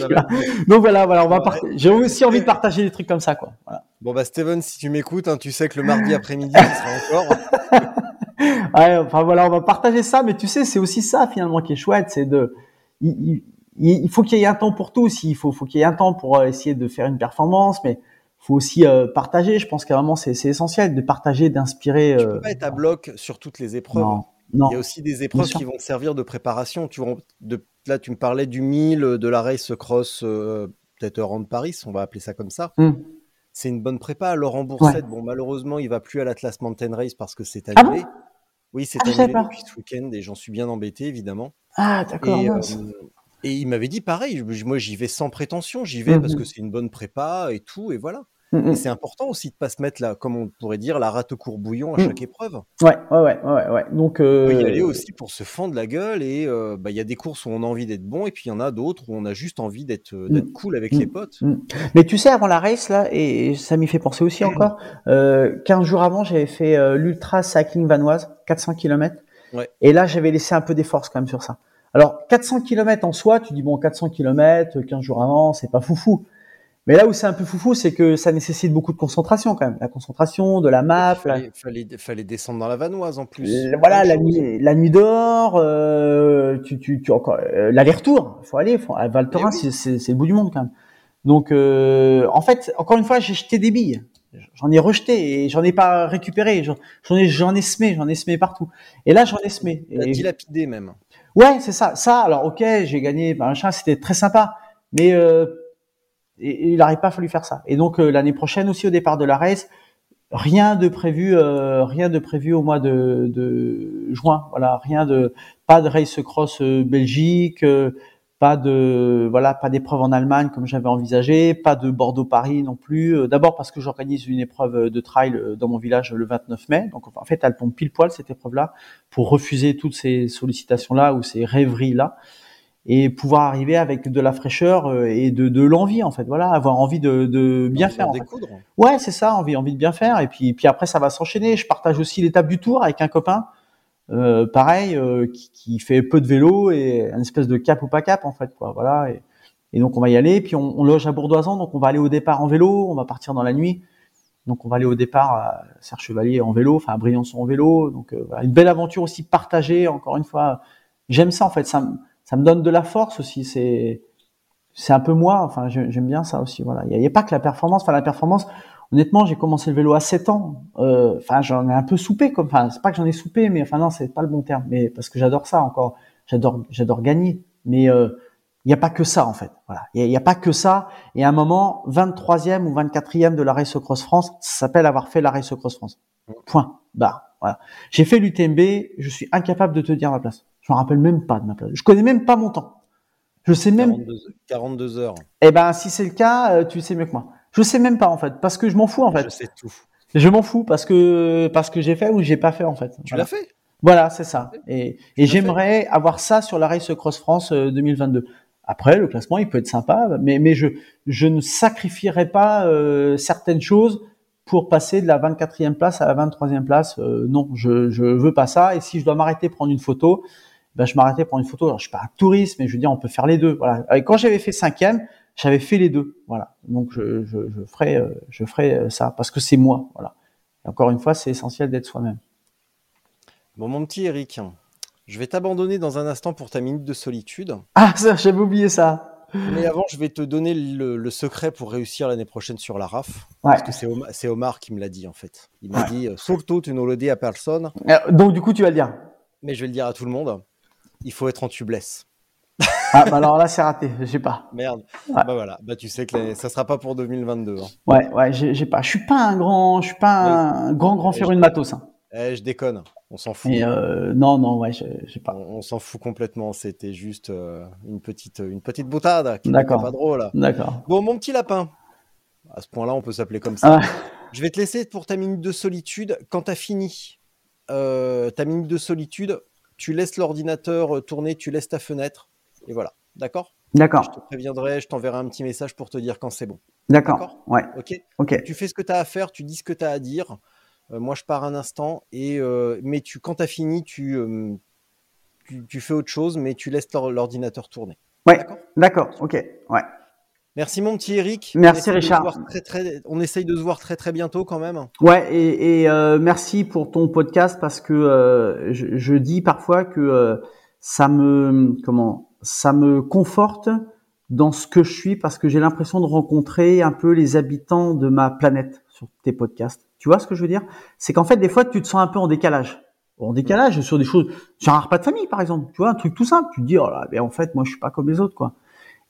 donc voilà, voilà, on va J'ai aussi envie de partager des trucs comme ça, quoi. Voilà. Bon bah Steven, si tu m'écoutes, hein, tu sais que le mardi après-midi, il sera encore. [laughs] ouais, enfin voilà, on va partager ça, mais tu sais, c'est aussi ça finalement qui est chouette, c'est de, il, il, il faut qu'il y ait un temps pour tout aussi. Il faut, faut qu'il y ait un temps pour euh, essayer de faire une performance, mais faut aussi euh, partager. Je pense qu'à vraiment c'est essentiel de partager, d'inspirer. Tu peux euh, pas être à bloc sur toutes les épreuves. Non, Il y a aussi des épreuves qui vont servir de préparation. Tu vois, de, là, tu me parlais du 1000, de la race cross, euh, peut-être de Paris, on va appeler ça comme ça. Hmm. C'est une bonne prépa. Laurent Boursette, bon, malheureusement, il va plus à l'Atlas Mountain Race parce que c'est ah annulé. oui, c'est ah, annulé depuis ce week-end et j'en suis bien embêté, évidemment. Ah, d'accord. Et, il m'avait dit pareil. Moi, j'y vais sans prétention. J'y vais parce mhm. que c'est une bonne prépa et tout, et voilà. Mm, mm. c'est important aussi de pas se mettre là, comme on pourrait dire, la rate au courbouillon à mm. chaque épreuve. Ouais, ouais, ouais, ouais, ouais. Donc, euh... il y aller aussi pour se fendre la gueule et euh, bah, il y a des courses où on a envie d'être bon et puis il y en a d'autres où on a juste envie d'être euh, cool avec les potes. Mais tu sais, avant la race là, et ça m'y fait penser aussi encore, [clears throat] euh, 15 jours avant, j'avais fait euh, l'ultra cycling vanoise, 400 km. Ouais. Et là, j'avais laissé un peu des forces quand même sur ça. Alors 400 km en soi, tu dis bon 400 km, 15 jours avant, c'est pas foufou. Mais là où c'est un peu foufou, c'est que ça nécessite beaucoup de concentration quand même. La concentration, de la map. Il fallait, fallait, fallait, descendre dans la vanoise en plus. voilà, la nuit, la nuit dehors, euh, tu, tu, tu encore euh, l'aller-retour. Il faut aller. Faut, à Val Thorens, oui. c'est le bout du monde quand même. Donc, euh, en fait, encore une fois, j'ai jeté des billes. J'en ai rejeté et j'en ai pas récupéré. J'en ai, j'en ai semé, j'en ai semé partout. Et là, j'en ai semé. Et... dilapidé même. Ouais, c'est ça. Ça, alors, ok, j'ai gagné, ben, machin, c'était très sympa. Mais euh, et, il n'aurait pas fallu faire ça. Et donc euh, l'année prochaine aussi au départ de la race, rien de prévu, euh, rien de prévu au mois de, de, juin. Voilà, rien de, pas de race cross euh, Belgique, euh, pas de, voilà, pas d'épreuve en Allemagne comme j'avais envisagé, pas de Bordeaux-Paris non plus. Euh, d'abord parce que j'organise une épreuve de trail dans mon village le 29 mai. Donc en fait, elle tombe pile poil cette épreuve-là pour refuser toutes ces sollicitations-là ou ces rêveries-là et pouvoir arriver avec de la fraîcheur euh, et de, de l'envie en fait. Voilà avoir envie de, de bien faire en fait. ouais c'est ça envie envie de bien faire. Et puis puis après ça va s'enchaîner. Je partage aussi l'étape du tour avec un copain euh, pareil euh, qui, qui, fait peu de vélo et une espèce de cap ou pas cap en fait quoi. Voilà et, et donc on va y aller. Puis on, on, loge à Bourdoisan donc on va aller au départ en vélo. On va partir dans la nuit. Donc on va aller au départ à Serre Chevalier en vélo enfin à Briançon en vélo. Donc euh, voilà, une belle aventure aussi partagée encore une fois. J'aime ça en fait. Ça ça me donne de la force aussi. C'est c'est un peu moi. Enfin, j'aime bien ça aussi. Voilà. Il n'y a, a, pas que la performance. Enfin, la performance. Honnêtement, j'ai commencé le vélo à 7 ans. Euh, enfin, j'en ai un peu soupé. Comme, enfin, c'est pas que j'en ai soupé, mais enfin non, c'est pas le bon terme. Mais parce que j'adore ça encore. J'adore, j'adore gagner. Mais euh, il n'y a pas que ça en fait. Voilà. Il n'y a, a, pas que ça. Et à un moment, 23e ou 24e de la Race Cross France, ça s'appelle avoir fait la Race Cross France. Point. Bah. Voilà. J'ai fait l'UTMB. Je suis incapable de te dire ma place. Je me rappelle même pas de ma place. Je connais même pas mon temps. Je sais même. 42, 42 heures. Eh ben, si c'est le cas, euh, tu sais mieux que moi. Je sais même pas en fait, parce que je m'en fous en fait. Je sais tout. Je m'en fous parce que parce que j'ai fait ou j'ai pas fait en fait. Tu l'as fait. Voilà, c'est ça. Et, et j'aimerais avoir ça sur la Race Cross France 2022. Après, le classement, il peut être sympa, mais mais je je ne sacrifierai pas euh, certaines choses pour passer de la 24e place à la 23e place. Euh, non, je je veux pas ça. Et si je dois m'arrêter prendre une photo, ben, je m'arrêtais pour une photo. Alors, je suis pas un touriste, mais je veux dire, on peut faire les deux. Voilà. Et quand j'avais fait cinquième, j'avais fait les deux. Voilà. Donc, je, je, je ferai, euh, je ferai euh, ça parce que c'est moi. Voilà. Et encore une fois, c'est essentiel d'être soi-même. Bon, mon petit Eric, je vais t'abandonner dans un instant pour ta minute de solitude. Ah, ça, j'avais oublié ça. Mais avant, je vais te donner le, le secret pour réussir l'année prochaine sur la RAF. Ouais. Parce que c'est Omar, Omar, qui me l'a dit, en fait. Il m'a ouais. dit, euh, surtout, tu ne le dis à personne. Donc, du coup, tu vas le dire. Mais je vais le dire à tout le monde il faut être en tubeless. ah, bah alors là, c'est raté, j'ai pas. Merde. Ouais. Bah voilà, bah tu sais que ça sera pas pour 2022. Hein. Ouais, ouais, j'ai pas. Je suis pas un grand, je suis pas un ouais. grand grand féru de matos. Hein. Eh, je déconne, on s'en fout. Et euh, non, non, ouais, j'ai pas. On, on s'en fout complètement. C'était juste euh, une petite, une petite boutade qui n'était pas drôle. D'accord. Bon, mon petit lapin. À ce point-là, on peut s'appeler comme ça. Ah. Je vais te laisser pour ta minute de solitude. Quand tu as fini euh, ta minute de solitude, tu laisses l'ordinateur tourner, tu laisses ta fenêtre, et voilà. D'accord? D'accord. Je te préviendrai, je t'enverrai un petit message pour te dire quand c'est bon. D'accord. Ouais. Ok? Ok. Tu fais ce que tu as à faire, tu dis ce que tu as à dire. Euh, moi, je pars un instant, et euh, mais tu, quand tu as fini, tu, euh, tu, tu, fais autre chose, mais tu laisses l'ordinateur tourner. Ouais. D'accord. Ok. Ouais. Merci mon petit Eric. Merci Richard. Très, très, on essaye de se voir très très bientôt quand même. Ouais et, et euh, merci pour ton podcast parce que euh, je, je, dis parfois que euh, ça me comment ça me conforte dans ce que je suis parce que j'ai l'impression de rencontrer un peu les habitants de ma planète sur tes podcasts. Tu vois ce que je veux dire? C'est qu'en fait des fois tu te sens un peu en décalage. En décalage sur des choses, sur un repas de famille par exemple, tu vois un truc tout simple. Tu te dis oh là, ben en fait moi je suis pas comme les autres quoi.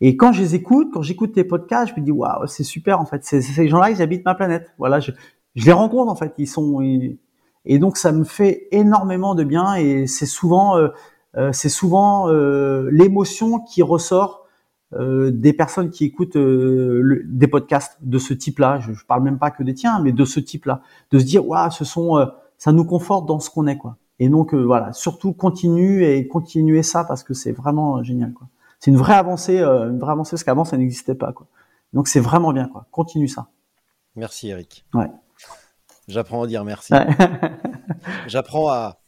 Et quand je les écoute, quand j'écoute tes podcasts, je me dis waouh, c'est super en fait. C'est ces gens-là, ils habitent ma planète. Voilà, je, je les rencontre en fait. Ils sont et, et, donc ça me fait énormément de bien et c'est souvent euh, euh, c'est souvent euh, l'émotion qui ressort euh, des personnes qui écoutent le, des podcasts de ce type-là. Je, je parle même pas que des tiens, mais de ce type-là, de se dire waouh, ce sont ça nous conforte dans ce qu'on est quoi. Et donc voilà, surtout continue et continuez ça parce que c'est vraiment génial quoi c'est une vraie avancée, euh, une vraie avancée parce qu'avant ça n'existait pas quoi. Donc c'est vraiment bien quoi. Continue ça. Merci Eric. Ouais. J'apprends à dire merci. Ouais. [laughs] J'apprends à,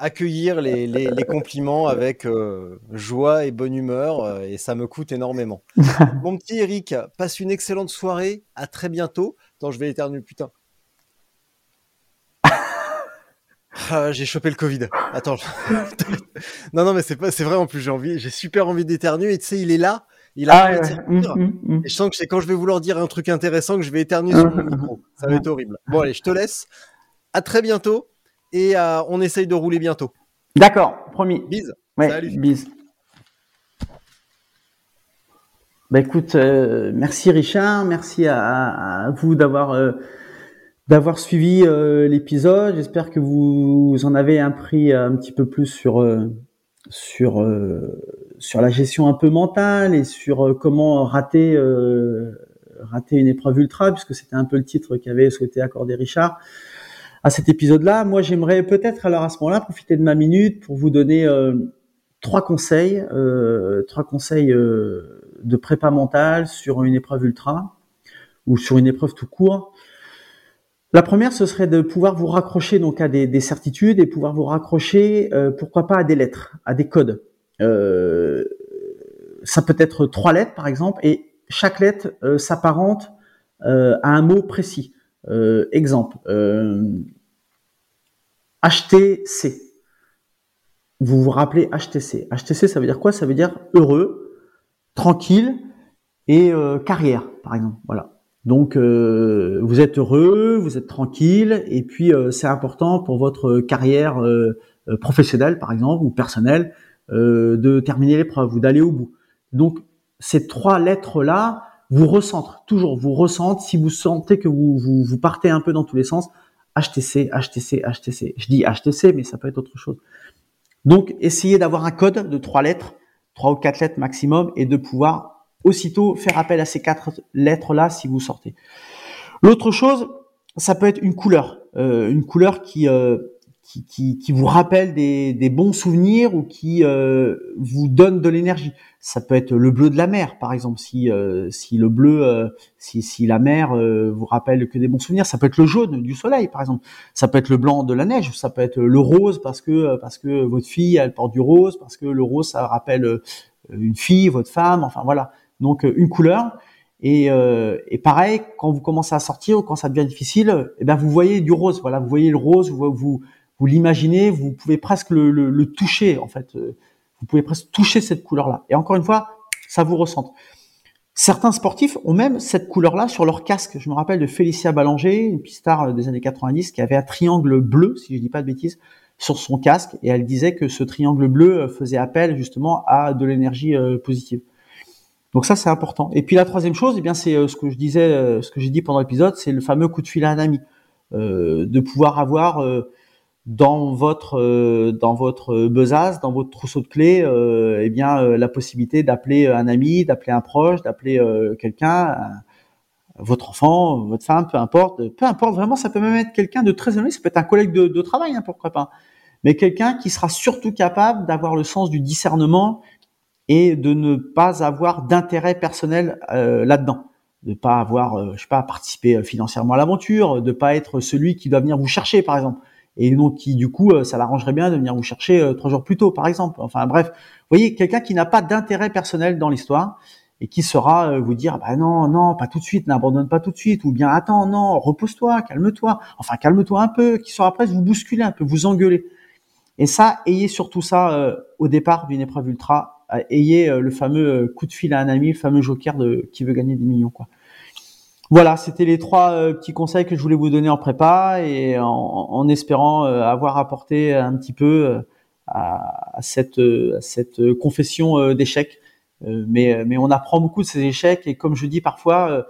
accueillir les, les, les compliments avec euh, joie et bonne humeur euh, et ça me coûte énormément. [laughs] Mon petit Eric, passe une excellente soirée. À très bientôt. Attends, je vais éternuer, putain. Ah, j'ai chopé le Covid. Attends. [laughs] non, non, mais c'est pas, c'est vrai en plus. J'ai envie, j'ai super envie d'éternuer. Et tu sais, il est là. Il a Ah, ouais. Mm, mm, mm. Et je sens que c'est quand je vais vouloir dire un truc intéressant que je vais éternuer sur mon [laughs] micro. Ça va être horrible. Bon, allez, je te laisse. À très bientôt. Et euh, on essaye de rouler bientôt. D'accord, promis. Bise. Ouais, Salut. Bis. Bah écoute, euh, merci Richard, merci à vous d'avoir euh, d'avoir suivi euh, l'épisode. J'espère que vous en avez appris un petit peu plus sur euh, sur euh, sur la gestion un peu mentale et sur euh, comment rater euh, rater une épreuve ultra, puisque c'était un peu le titre qu'avait souhaité accorder Richard à cet épisode-là. Moi, j'aimerais peut-être alors à ce moment-là profiter de ma minute pour vous donner euh, trois conseils, euh, trois conseils euh, de prépa mentale sur une épreuve ultra ou sur une épreuve tout court. La première, ce serait de pouvoir vous raccrocher donc à des, des certitudes et pouvoir vous raccrocher, euh, pourquoi pas à des lettres, à des codes. Euh, ça peut être trois lettres par exemple, et chaque lettre euh, s'apparente à un mot précis. Exemple, HTC. Vous vous rappelez HTC. HTC, ça veut dire quoi? Ça veut dire heureux, tranquille et carrière, par exemple. Voilà. Donc, euh, vous êtes heureux, vous êtes tranquille, et puis euh, c'est important pour votre carrière euh, euh, professionnelle, par exemple, ou personnelle, de terminer l'épreuve ou d'aller au bout. Donc, ces trois lettres-là vous recentrent, toujours vous recentrent. Si vous sentez que vous, vous, vous partez un peu dans tous les sens, HTC, HTC, HTC. Je dis HTC, mais ça peut être autre chose. Donc, essayez d'avoir un code de trois lettres, trois ou quatre lettres maximum, et de pouvoir aussitôt faire appel à ces quatre lettres-là si vous sortez. L'autre chose, ça peut être une couleur, euh, une couleur qui, euh, qui, qui, qui vous rappelle des, des bons souvenirs ou qui euh, vous donne de l'énergie. Ça peut être le bleu de la mer, par exemple, si, euh, si le bleu, euh, si, si la mer euh, vous rappelle que des bons souvenirs. Ça peut être le jaune du soleil, par exemple. Ça peut être le blanc de la neige. Ça peut être le rose parce que parce que votre fille elle porte du rose, parce que le rose ça rappelle une fille, votre femme. Enfin voilà. Donc euh, une couleur. Et, euh, et pareil, quand vous commencez à sortir ou quand ça devient difficile, eh ben vous voyez du rose. Voilà, vous voyez le rose, vous l'imaginez, vous pouvez presque le, toucher en fait. Euh, Vous pouvez presque toucher cette couleur-là. Et encore une fois, ça vous ressente. Certains sportifs ont même cette couleur-là sur leur casque. Je me rappelle de Félicia Ballanger, une pistard des années 90, qui avait un triangle bleu, si je dis pas de bêtises, sur son casque, et elle disait que ce triangle bleu faisait appel justement à de l'énergie positive. Donc ça, c'est important. Et puis la troisième chose, eh bien, c'est euh, ce que je disais, euh, ce que j'ai dit pendant l'épisode, c'est le fameux coup de fil à un ami, euh, de pouvoir avoir dans votre dans votre besace, dans votre trousseau de clés, eh bien, la possibilité d'appeler un ami, d'appeler un proche, d'appeler quelqu'un, un- votre enfant, votre femme, peu importe, peu importe. Vraiment, ça peut même être quelqu'un de très éloigné. Ça peut être un collègue de, de travail, hein, pourquoi pas. Mais quelqu'un qui sera surtout capable d'avoir le sens du discernement et de ne pas avoir d'intérêt personnel euh, là-dedans, de pas avoir, euh, je sais pas, participer euh, financièrement à l'aventure, de pas être celui qui doit venir vous chercher, par exemple, et donc qui du coup, euh, ça l'arrangerait bien de venir vous chercher euh, trois jours plus tôt, par exemple. Enfin bref, vous voyez, quelqu'un qui n'a pas d'intérêt personnel dans l'histoire et qui saura vous dire, bah non, non, pas tout de suite, n'abandonne pas tout de suite, ou bien attends, non, repose-toi, calme-toi, enfin calme-toi un peu, qui saura presque vous bousculer un peu, vous engueuler. Et ça, ayez surtout ça euh, au départ d'une épreuve ultra. Ayez euh, le fameux euh, coup de fil à un ami, le fameux joker de qui veut gagner des millions. Voilà, c'était les trois euh, petits conseils que je voulais vous donner en prépa et en, espérant avoir apporté un petit peu à, cette, confession d'échec. Mais, on apprend beaucoup de ces échecs et comme je dis parfois,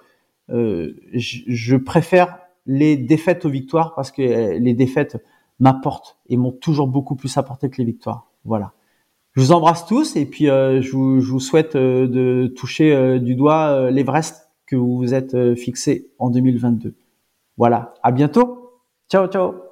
je, préfère les défaites aux victoires parce que les défaites m'apportent et m'ont toujours beaucoup plus apporté que les victoires. Voilà. Je vous embrasse tous et puis euh, je, vous, souhaite euh, de toucher euh, du doigt l'Everest que vous vous êtes fixé en 2022. Voilà. À bientôt. Ciao, ciao.